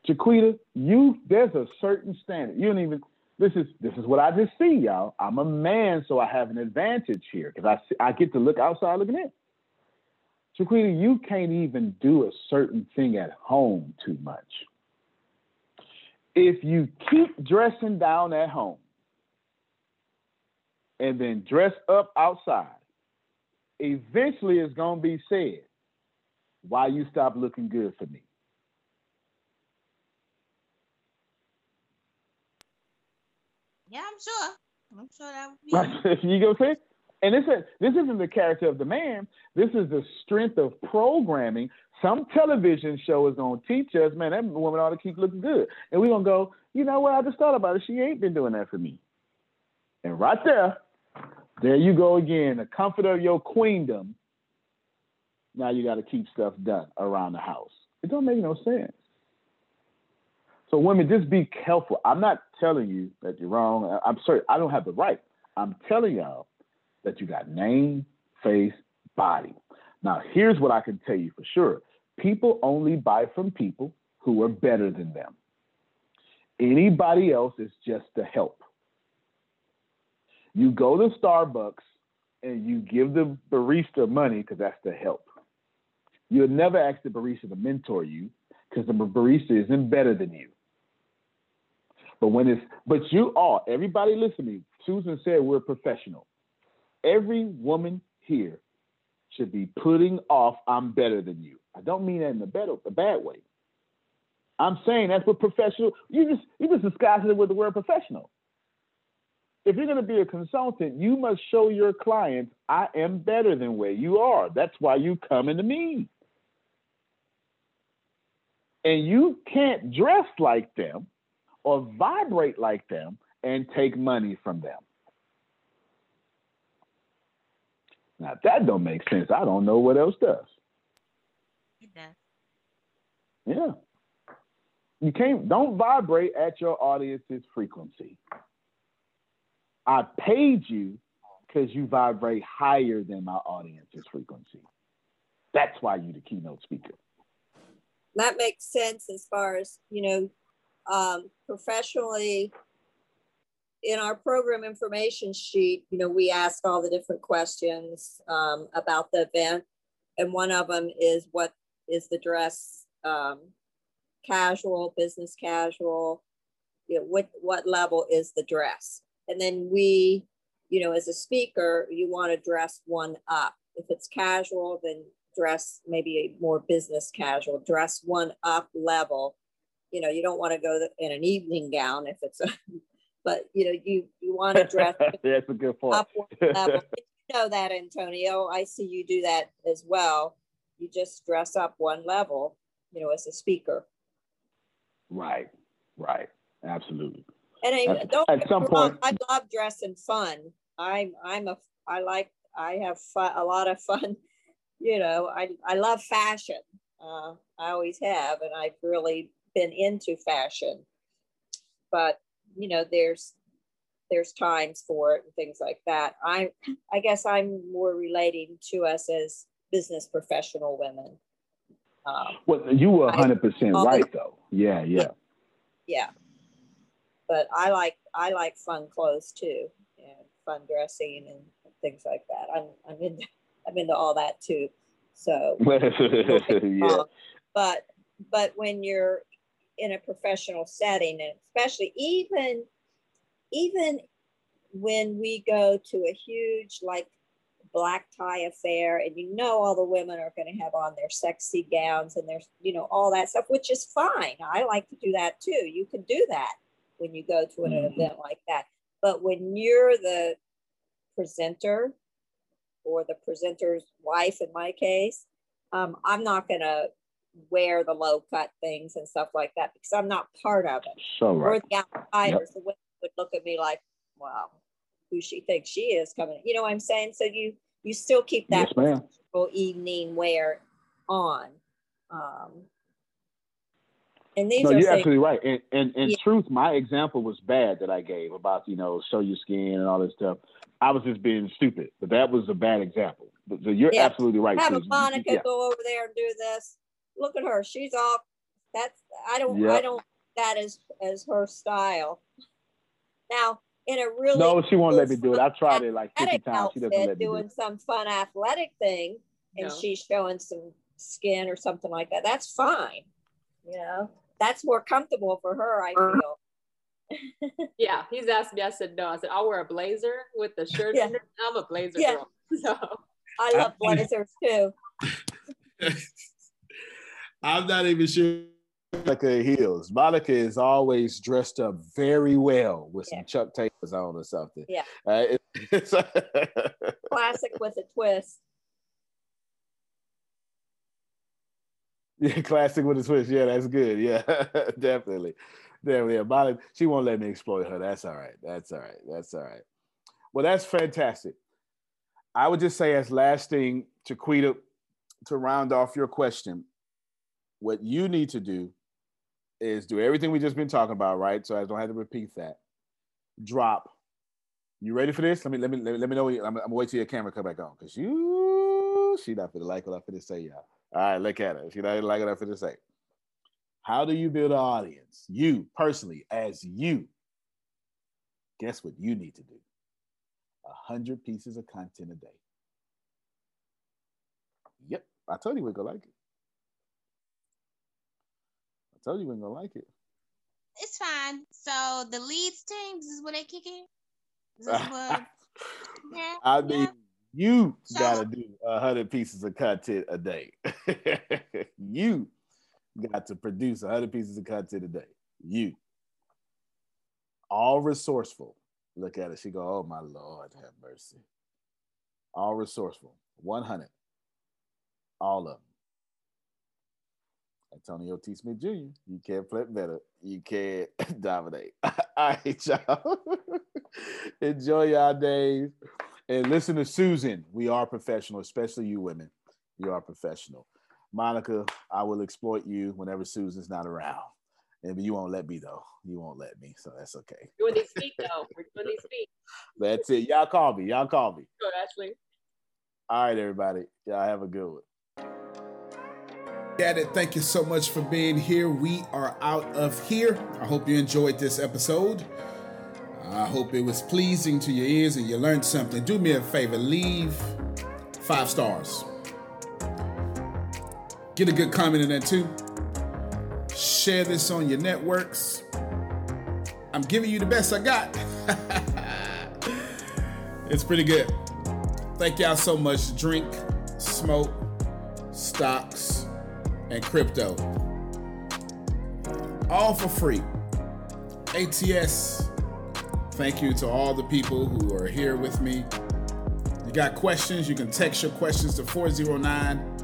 S2: Jaquita, you there's a certain standard. You don't even this is this is what I just see, y'all. I'm a man, so I have an advantage here because I I get to look outside looking in. Jaquita, you can't even do a certain thing at home too much. If you keep dressing down at home and then dress up outside, eventually it's gonna be said, why you stop looking good for me?
S12: Yeah, I'm sure. I'm sure that would be.
S2: you go say, and this is this isn't the character of the man. This is the strength of programming. Some television show is gonna teach us, man, that woman ought to keep looking good, and we're gonna go. You know what? I just thought about it. She ain't been doing that for me. And right there, there you go again. The comfort of your queendom. Now you got to keep stuff done around the house. It don't make no sense. So women, just be careful. I'm not telling you that you're wrong. I'm sorry, I don't have the right. I'm telling y'all that you got name, face, body. Now, here's what I can tell you for sure. People only buy from people who are better than them. Anybody else is just a help. You go to Starbucks and you give the barista money because that's the help. You'll never ask the barista to mentor you because the barista isn't better than you. But when it's but you are everybody listening. To me. Susan said we're professional. Every woman here should be putting off I'm better than you. I don't mean that in a bad, a bad way. I'm saying that's what professional. You just you just disguise it with the word professional. If you're going to be a consultant, you must show your clients I am better than where you are. That's why you coming to me. And you can't dress like them or vibrate like them and take money from them. Now, if that don't make sense, I don't know what else does.
S12: It does.
S2: Yeah. You can't don't vibrate at your audience's frequency. I paid you because you vibrate higher than my audience's frequency. That's why you're the keynote speaker.
S15: That makes sense as far as you know um, professionally in our program information sheet you know we ask all the different questions um, about the event. And one of them is what is the dress um, casual business casual? You know what what level is the dress? And then we you know as a speaker you want to dress one up. If it's casual then dress maybe a more business casual dress one up level you know you don't want to go in an evening gown if it's a but you know you you want to dress
S2: That's a good point.
S15: up one level you know that antonio i see you do that as well you just dress up one level you know as a speaker
S2: right, right. Absolutely.
S15: and I,
S2: At-
S15: don't
S2: at some point-
S15: i love dressing fun i'm i'm a i like i have fun, a lot of fun you know i i love fashion. Uh, i always have and i've really been into fashion. But you know there's there's times for it and things like that. I i guess i'm more relating to us as business professional women. Um,
S2: Well, you were
S15: I-
S2: hundred percent right though. Yeah, yeah.
S15: yeah. But i like i like fun clothes too and fun dressing and things like that. I'm i'm into i'm into all that too. So
S2: yeah.
S15: but but when you're in a professional setting and especially even even when we go to a huge like black tie affair and you know all the women are going to have on their sexy gowns and there's you know all that stuff which is fine. I like to do that too. You can do that when you go to an
S2: Mhm.
S15: event like that. But when you're the presenter or the presenter's wife in my case um, i'm not going to wear the low cut things and stuff like that because i'm not part of it.
S2: So
S15: or
S2: right.
S15: the outsiders the women would look at me like wow who she thinks she is coming. You know what i'm saying? So you you still keep that
S2: Yes,
S15: evening wear on. Um, and these
S2: no,
S15: are
S2: you're
S15: things
S2: absolutely right. And and in
S15: Yeah.
S2: truth, my example was bad that I gave about you know show your skin and all this stuff. I was just being stupid, but that was a bad example. But so you're
S15: Yeah.
S2: absolutely right.
S15: have a monica
S2: Yeah.
S15: go over there and do this look at her she's off that's i don't
S2: Yeah.
S15: i don't that as as her style now in a really
S2: No, she won't let me do it. I tried it like 50 times. She doesn't let
S15: outfit
S2: me do
S15: doing
S2: it.
S15: some fun athletic thing and
S10: No.
S15: she's showing some skin or something like that that's fine you know that's more comfortable for her i feel
S10: Yeah, he's asked me. I said no. I said I'll wear a blazer with the shirt
S15: Yeah.
S10: I'm a blazer
S15: Yeah.
S10: girl. So
S15: i love blazers too
S1: I'm not even sure.
S2: Monica heels. Monica is always dressed up very well with some Chuck Taylors on or something.
S15: Yeah.
S2: Uh, it- it's-
S15: classic with a twist
S2: yeah, classic with a twist. Yeah, that's good. Yeah, definitely. Definitely. Monica, she won't let me exploit her. That's all right. That's all right. That's all right. Well, that's fantastic. I would just say, as last thing, Chiquita, to round off your question, what you need to do is do everything we just been talking about, right? So I don't have to repeat that. Drop. You ready for this? Let me let me let me, let me know. I'm, I'm gonna wait till your camera come back on because you she not finna like what I'm finna say, y'all. All right, look at her. She not like what I'm finna say. How do you build an audience? You personally, as you. Guess what you need to do? A hundred pieces of content a day. Yep, I told you we're gonna like it. I told you we're gonna like it.
S12: It's fine. So the leads teams is where they kick in. Is what? Yeah.
S2: I mean,
S12: yeah.
S2: You
S12: So-
S2: gotta do a hundred pieces of content a day. you got to produce a hundred pieces of content a day. You. All resourceful. Look at it. She go, oh my Lord, have mercy. All resourceful. 100. All of them. Antonio T. Smith Jr., you can't play better. You can't dominate. All right, y'all. Enjoy y'all days. And listen to Susan. We are professional, especially you women. You are professional. Monica, I will exploit you whenever Susan's not around. And you won't let me though. You won't let me, so that's okay.
S10: We're Doing these feet though. We're doing these feet.
S2: That's it. Y'all call me. Y'all call me.
S10: Good, Ashley.
S2: All right, everybody. Y'all have a good one.
S1: Got it. Thank you so much for being here. We are out of here. I hope you enjoyed this episode. I hope it was pleasing to your ears and you learned something. Do me a favor, leave five stars. Get a good comment in there too. Share this on your networks. I'm giving you the best I got. it's pretty good. Thank y'all so much. Drink, smoke, stocks, and crypto. All for free. ATS, thank you to all the people who are here with me. You got questions, you can text your questions to 409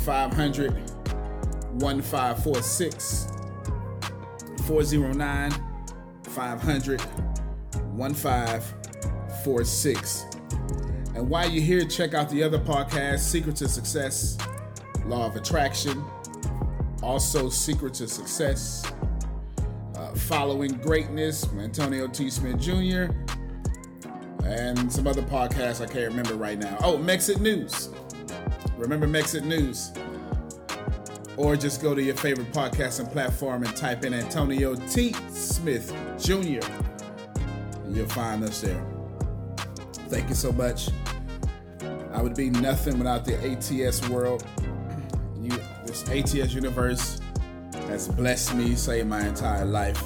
S1: 500 1546. 409 500 1546. And while you're here, check out the other podcasts Secret to Success, Law of Attraction, also Secret to Success, Following Greatness, Antonio T. Smith Jr., and some other podcasts I can't remember right now. Oh, Mexit News. Remember Mexit News. Or just go to your favorite podcasting platform and type in Antonio T. Smith Jr. And you'll find us there. Thank you so much. I would be nothing without the ATS world. You, this ATS universe has blessed me, saved my entire life.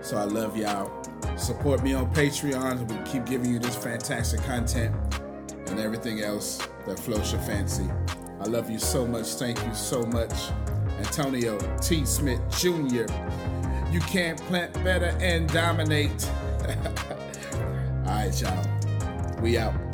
S1: So I love y'all. Support me on Patreon. We keep giving you this fantastic content and everything else that floats your fancy. I love you so much. Thank you so much. Antonio T. Smith Jr. You can't plant better and dominate. All right, y'all. We out.